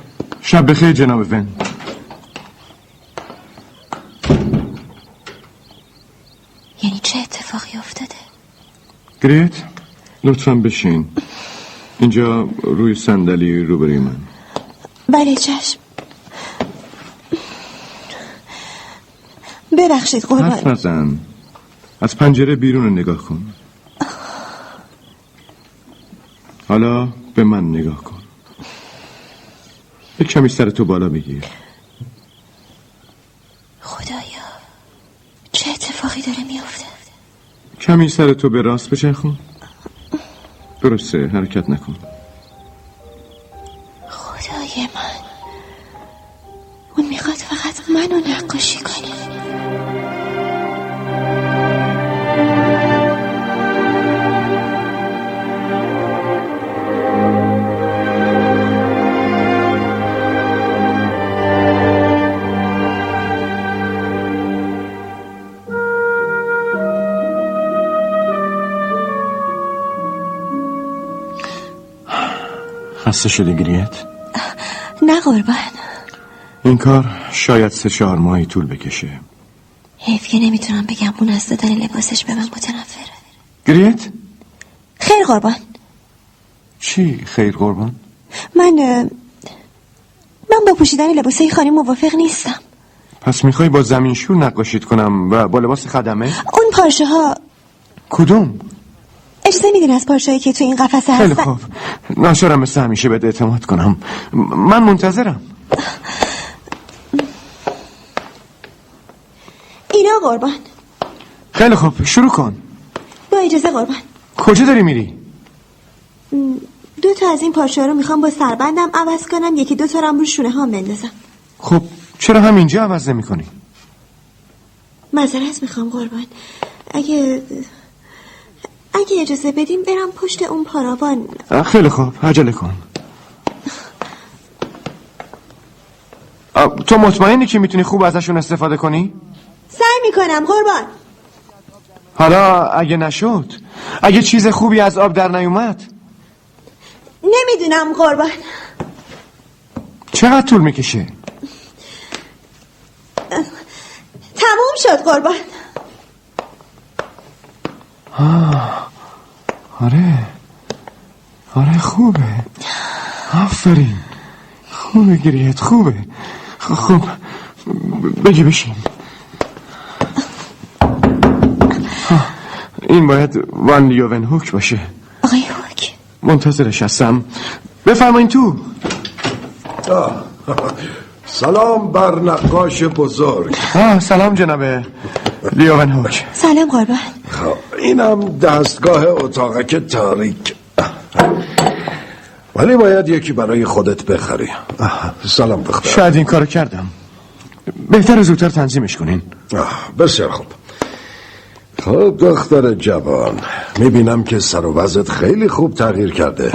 شب بخیر جناب ون یعنی چه اتفاقی افتاده؟ گریت لطفا بشین. اینجا روی صندلی روبروی من. بله چشم. ببخشید قربان. حرف نزن. از پنجره بیرون رو نگاه کن. حالا به من نگاه کن. یک کمی سر تو بالا بگیر. خدایا چه اتفاقی داره میافته کمی سر تو به راست بچرخون. درسته حرکت نکن. خسته شدی گریت؟ نه قربان این کار شاید سه چهار ماهی طول بکشه حیف که نمی‌تونم بگم اون از دادن لباسش به من متنفره گریت؟ خیر قربان چی خیر قربان؟ من من با پوشیدن لباسه خانه موافق نیستم پس می‌خوای با زمین شور نقاشیت کنم و با لباس خدمه؟ اون پارچه ها کدوم؟ اجازه میدین از پارچه که تو این قفسه خیلی هستن خوب. ناشرم مثل همیشه بهت اعتماد کنم. من منتظرم. اینا قربان. خیلی خوب. شروع کن. با اجازه قربان. کجا داری میری؟ دو تا از این پارچه رو می‌خوام با سربندم عوض کنم. یکی دو تا رو رو شونه ها بندازم. خب چرا همینجا عوض نمی کنی؟ معذرت می‌خوام قربان. اگه اگه اجازه بدیم برم پشت اون پاراوان. خیلی خوب. عجله کن. تو مطمئنی که می‌تونی خوب ازشون استفاده کنی؟ سعی می‌کنم قربان. حالا اگه نشد اگه چیز خوبی از آب در نیومد؟ نمی‌دونم قربان. چقدر طول می‌کشه؟ تموم شد قربان. آه. آره. آره خوبه. آفرین. خوبه گریت خوبه. خ- خب. بگی بشین. این باید وان لیوون هوک باشه. آقای هوک. منتظرش هستم. بفرمایین تو. آه. سلام بر نقاش بزرگ. آه سلام جناب لیوون هوک سلام قربان. خب اینم دستگاه اتاقک تاریک. ولی باید یکی برای خودت بخری. سلام دختر. شاید این کارو کردم. بهتر زودتر تنظیمش کنین. بسیار خوب. خب دختر جوان می‌بینم که سر و وضعت خیلی خوب تغییر کرده.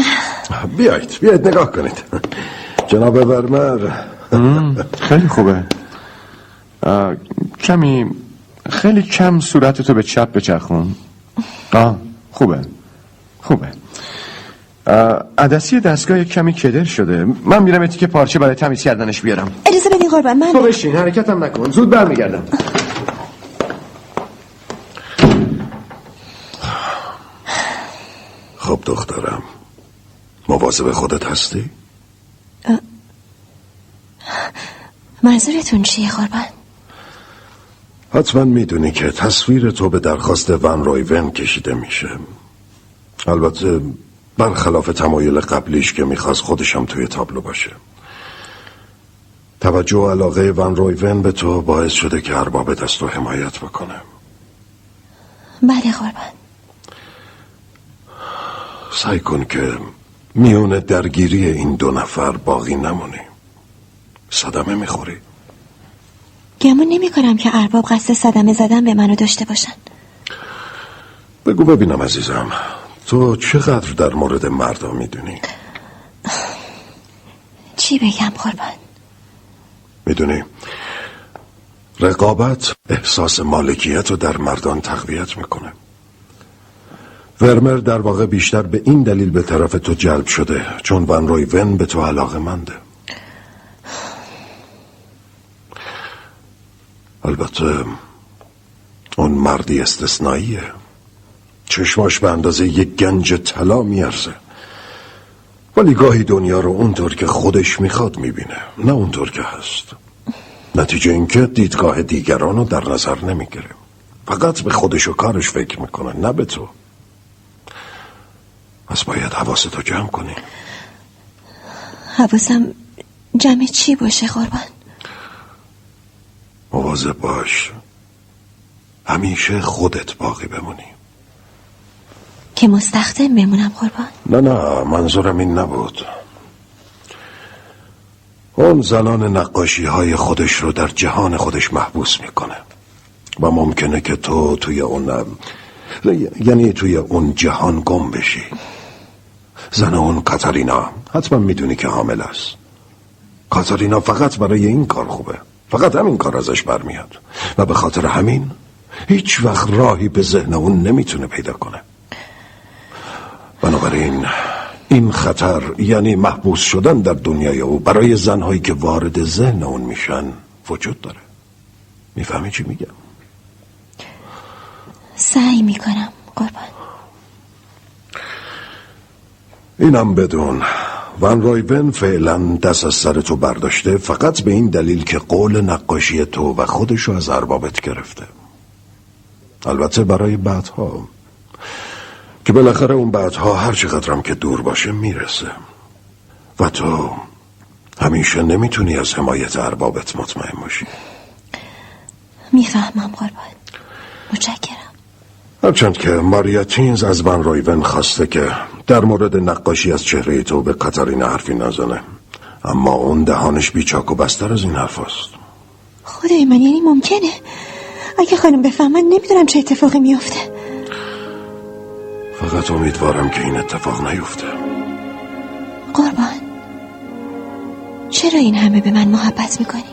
بیایید بیایید نگاه کنید. جناب ورمر. خیلی خوبه. کمی خیلی کم صورتتو به چپ بچرخون. آه خوبه. خوبه. عدسی دستگاه کمی کدر شده. من میرم یه تیکه پارچه برای تمیز کردنش بیارم. اجازه بدین قربان من تو بشین حرکتم نکن. زود برمیگردم. خب دخترم. مواظب خودت هستی؟ منظورتون چیه قربان؟ حتما می‌دونی که تصویر تو به درخواست ون رویون کشیده میشه. البته برخلاف تمایل قبلیش که می‌خواست خودشم توی تابلو باشه. توجه و علاقه ون رویون به تو باعث شده که ارباب دست رو حمایت بکنه. بله قربان. سعی کن که میون درگیری این دو نفر باقی نمونی. صدمه می‌خوری. گمون نمی کنم که ارباب قصد صدمه زدن به منو داشته باشن. بگو ببینم عزیزم تو چقدر در مورد مردا می‌دونی؟ چی بگم قربان؟ می‌دونی رقابت احساس مالکیت رو در مردان تقویت می‌کنه. ورمر در واقع بیشتر به این دلیل به طرف تو جلب شده چون ون روی ون به تو علاقه منده البته اون مردی استثنائیه. چشماش به اندازه یک گنج طلا میارزه. ولی گاهی دنیا رو اونطور که خودش می‌خواد می‌بینه نه اونطور که هست. نتیجه اینکه دیدگاه دیگران رو در نظر نمی‌گیره. فقط به خودش و کارش فکر می‌کنه نه به تو. پس باید حواستو جمع کنی. حواسم جمع چی باشه قربان؟ مواظب باش. همیشه خودت باقی بمونی. که مستخدم بمونم قربان. نه نه منظورم این نبود. اون زنان نقاشی های خودش رو در جهان خودش محبوس می‌کنه. و ممکنه که تو توی اون یعنی توی اون جهان گم بشی. زن اون کاتارینا حتما می‌دونی که حامل است. کاتارینا فقط برای این کار خوبه. فقط همین کار ازش برمیاد. و به خاطر همین هیچ وقت راهی به ذهن اون نمی‌تونه پیدا کنه. بنابراین این خطر یعنی محبوس شدن در دنیای او برای زنهایی که وارد ذهن اون میشن وجود داره. می‌فهمی چی میگم؟ سعی می‌کنم قربان. اینم بدون ون رایون فعلا دست از سر تو برداشته فقط به این دلیل که قول نقاشی تو و خودشو از اربابت گرفته. البته برای بعدها. که بالاخره اون بعدها هر چقدرم که دور باشه می‌رسه. و تو همیشه نمی‌تونی از حمایت اربابت مطمئن باشی. می‌فهمم قربان. متشکرم. هرچند که ماریا تینز از ون رایون خواسته که در مورد نقاشی از چهره تو به کاتارینا حرفی نزنه. اما اون دهانش بیچاک و بستر از این حرف است. خدای من یعنی ممکنه؟ اگه خانم بفهمن نمی‌دونم چه اتفاقی میافته. فقط امیدوارم که این اتفاق نیفته. قربان. چرا این همه به من محبت می‌کنی؟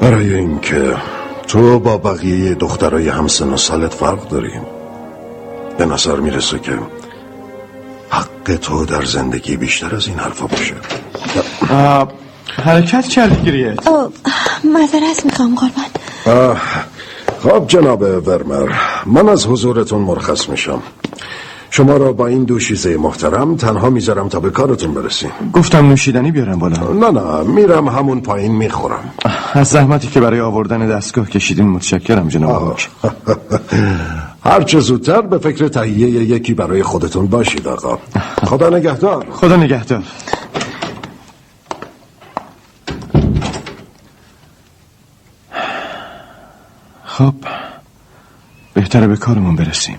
برای اینکه تو با بقیه دخترای همسن و سالت فرق داریم به نظر می‌رسه که حق تو در زندگی بیشتر از این حرفا باشه. حرکت کردی گریت. او معذرت می‌خوام قربان. خب جناب ورمر من از حضورتون مرخص میشم. شما را با این دوشیزه محترم تنها می‌ذارم تا به کارتون برسیم. گفتم نوشیدنی بیارم بالا. نه نه میرم همون پایین می‌خورم. از زحمتی که برای آوردن دستگاه کشیدین متشکرم جناب. هرچه زودتر به فکر تهیه یکی برای خودتون باشید آقا. خدا نگهدار. خدا نگهدار. خب بهتره به کارمون برسیم.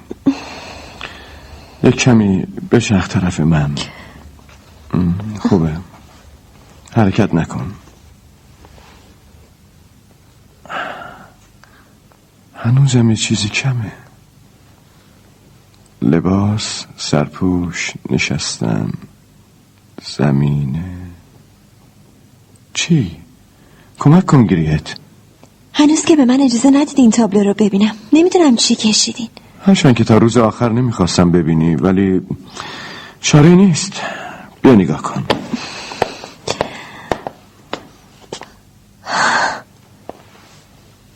یک کمی بچرخ طرف من. خوبه. حرکت نکن. هنوزم یه چیزی کمه. لباس سرپوش نشستن زمینه. چی؟ کمک کن گریت. هنوز که به من اجازه ندید این تابلو رو ببینم. نمی‌دونم چی کشیدین. هرچند که تا روز آخر نمی‌خواستم ببینی ولی چاره نیست. بیا نگاه کن.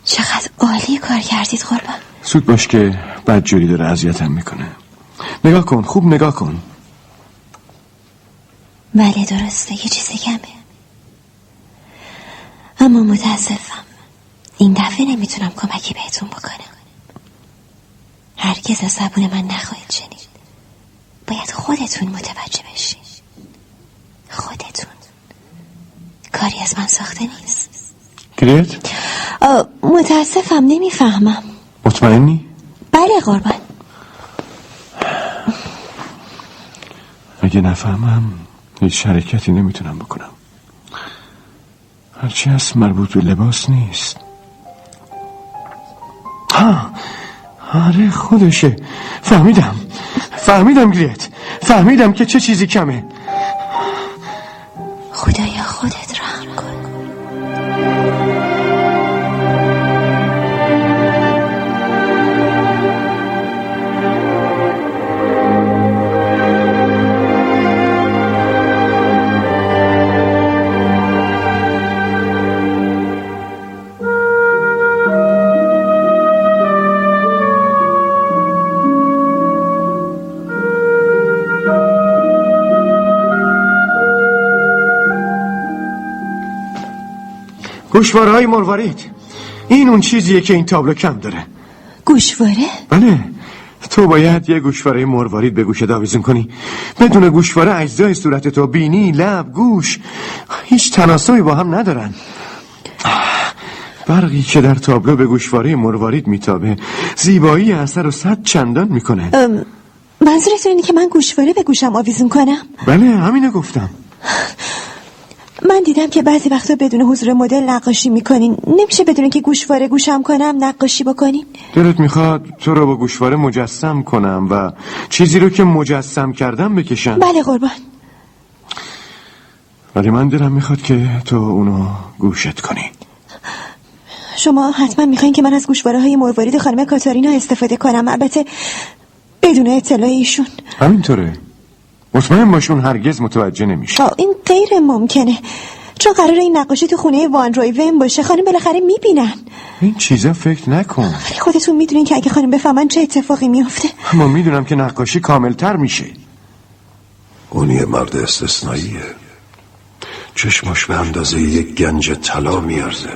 چقدر عالی کار کردید قربان. سود باش که بدجوری داره اذیتم می‌کنه. نگاه کن خوب نگاه کن. بله درسته یه چیز کمه. اما متاسفم این دفعه نمی‌تونم کمکی بهتون بکنم. هرگز از زبون من نخواهید شنید. باید خودتون متوجه بشین خودتون. کاری از من ساخته نیست. گریت؟ متاسفم نمی‌فهمم. مطمئنی؟ بله قربان. اگه نفهمم هیچ حرکتی نمی‌تونم بکنم. هرچی هست مربوط به لباس نیست. ها آره خودشه. فهمیدم. فهمیدم گریت. فهمیدم که چه چیزی کمه. خدایا. گوشواره های مروارید این اون چیزیه که این تابلو کم داره. گوشواره؟ بله. تو باید یه گوشواره مروارید به گوشت آویزون کنی. بدون گوشواره اجزای صورت تو بینی لب گوش هیچ تناسبی با هم ندارن. برقی که در تابلو به گوشواره مروارید میتابه زیبایی اثر رو صد چندان می‌کنه. ام، منظورتون اینه که من گوشواره به گوشم آویزون کنم؟ بله همینو گفتم. من دیدم که بعضی وقتا بدون حضور مدل نقاشی می‌کنین. نمیشه بدون که گوشواره گوشم کنم نقاشی بکنین؟ دلت می‌خواد تو رو با گوشواره مجسم کنم و چیزی رو که مجسم کردم بکشم؟ بله قربان. ولی من دلم می‌خواد که تو اونو گوشت کنی. شما حتما می‌خواین که من از گوشواره های مروارید خانم کاتارینا استفاده کنم. البته بدون اطلاع ایشون. همینطوره. مطمئن باش اون هرگز متوجه نمیشه. آه، این غیر ممکنه. چون قرار این نقاشی تو خونه وان رویون باشه خانم بالاخره می‌بینن. این چیزا فکر نکن. ولی خودتون می‌دونین که اگه خانم بفهمن چه اتفاقی میافته. اما می‌دونم که نقاشی کاملتر میشه. اون یه مرد استثنائیه. چشمش به اندازه یک گنج طلا میارزه.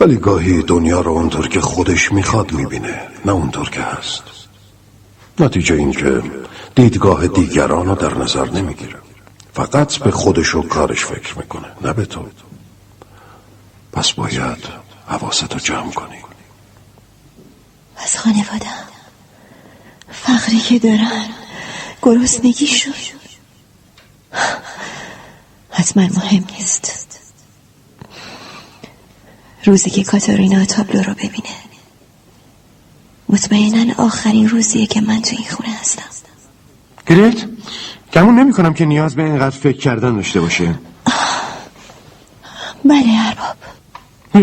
ولی گاهی دنیا رو اونطور که خودش می‌خواد می‌بینه نه اونطور که هست. نتیجه این که دیدگاه دیگران رو در نظر نمی‌گیره. فقط به خودش و کارش فکر می‌کنه نه به تو. پس باید حواستو جمع کنی. از خانوادم فقری که دارن گرسنگی شد حتما مهم نیست. روزی که کاتارینا تابلو رو ببینه. مطمئنا آخرین روزیه که من تو این خونه هستم. گریت گمون نمی کنم که نیاز به اینقدر فکر کردن داشته باشه. بله ارباب.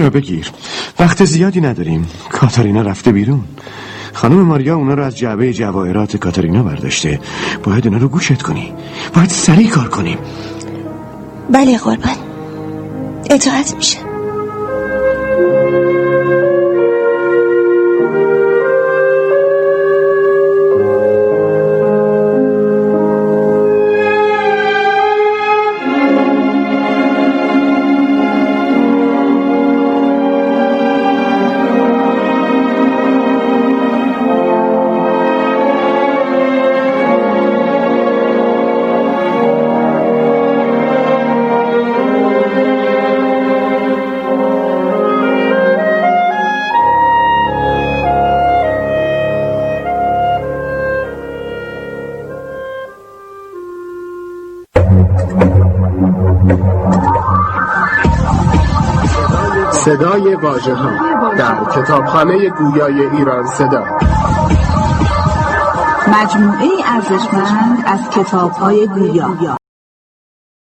یا بگیر. وقت زیادی نداریم. کاتارینا رفته بیرون. خانم ماریا اونا رو از جعبه جواهرات کاتارینا برداشته. باید اونا رو گوشت کنی. باید سریع کار کنیم بله قربان. اطاعت میشه. صدای واژه ها در کتابخانه گویای ایران صدا. مجموعه ارزشمند از کتاب های گویا.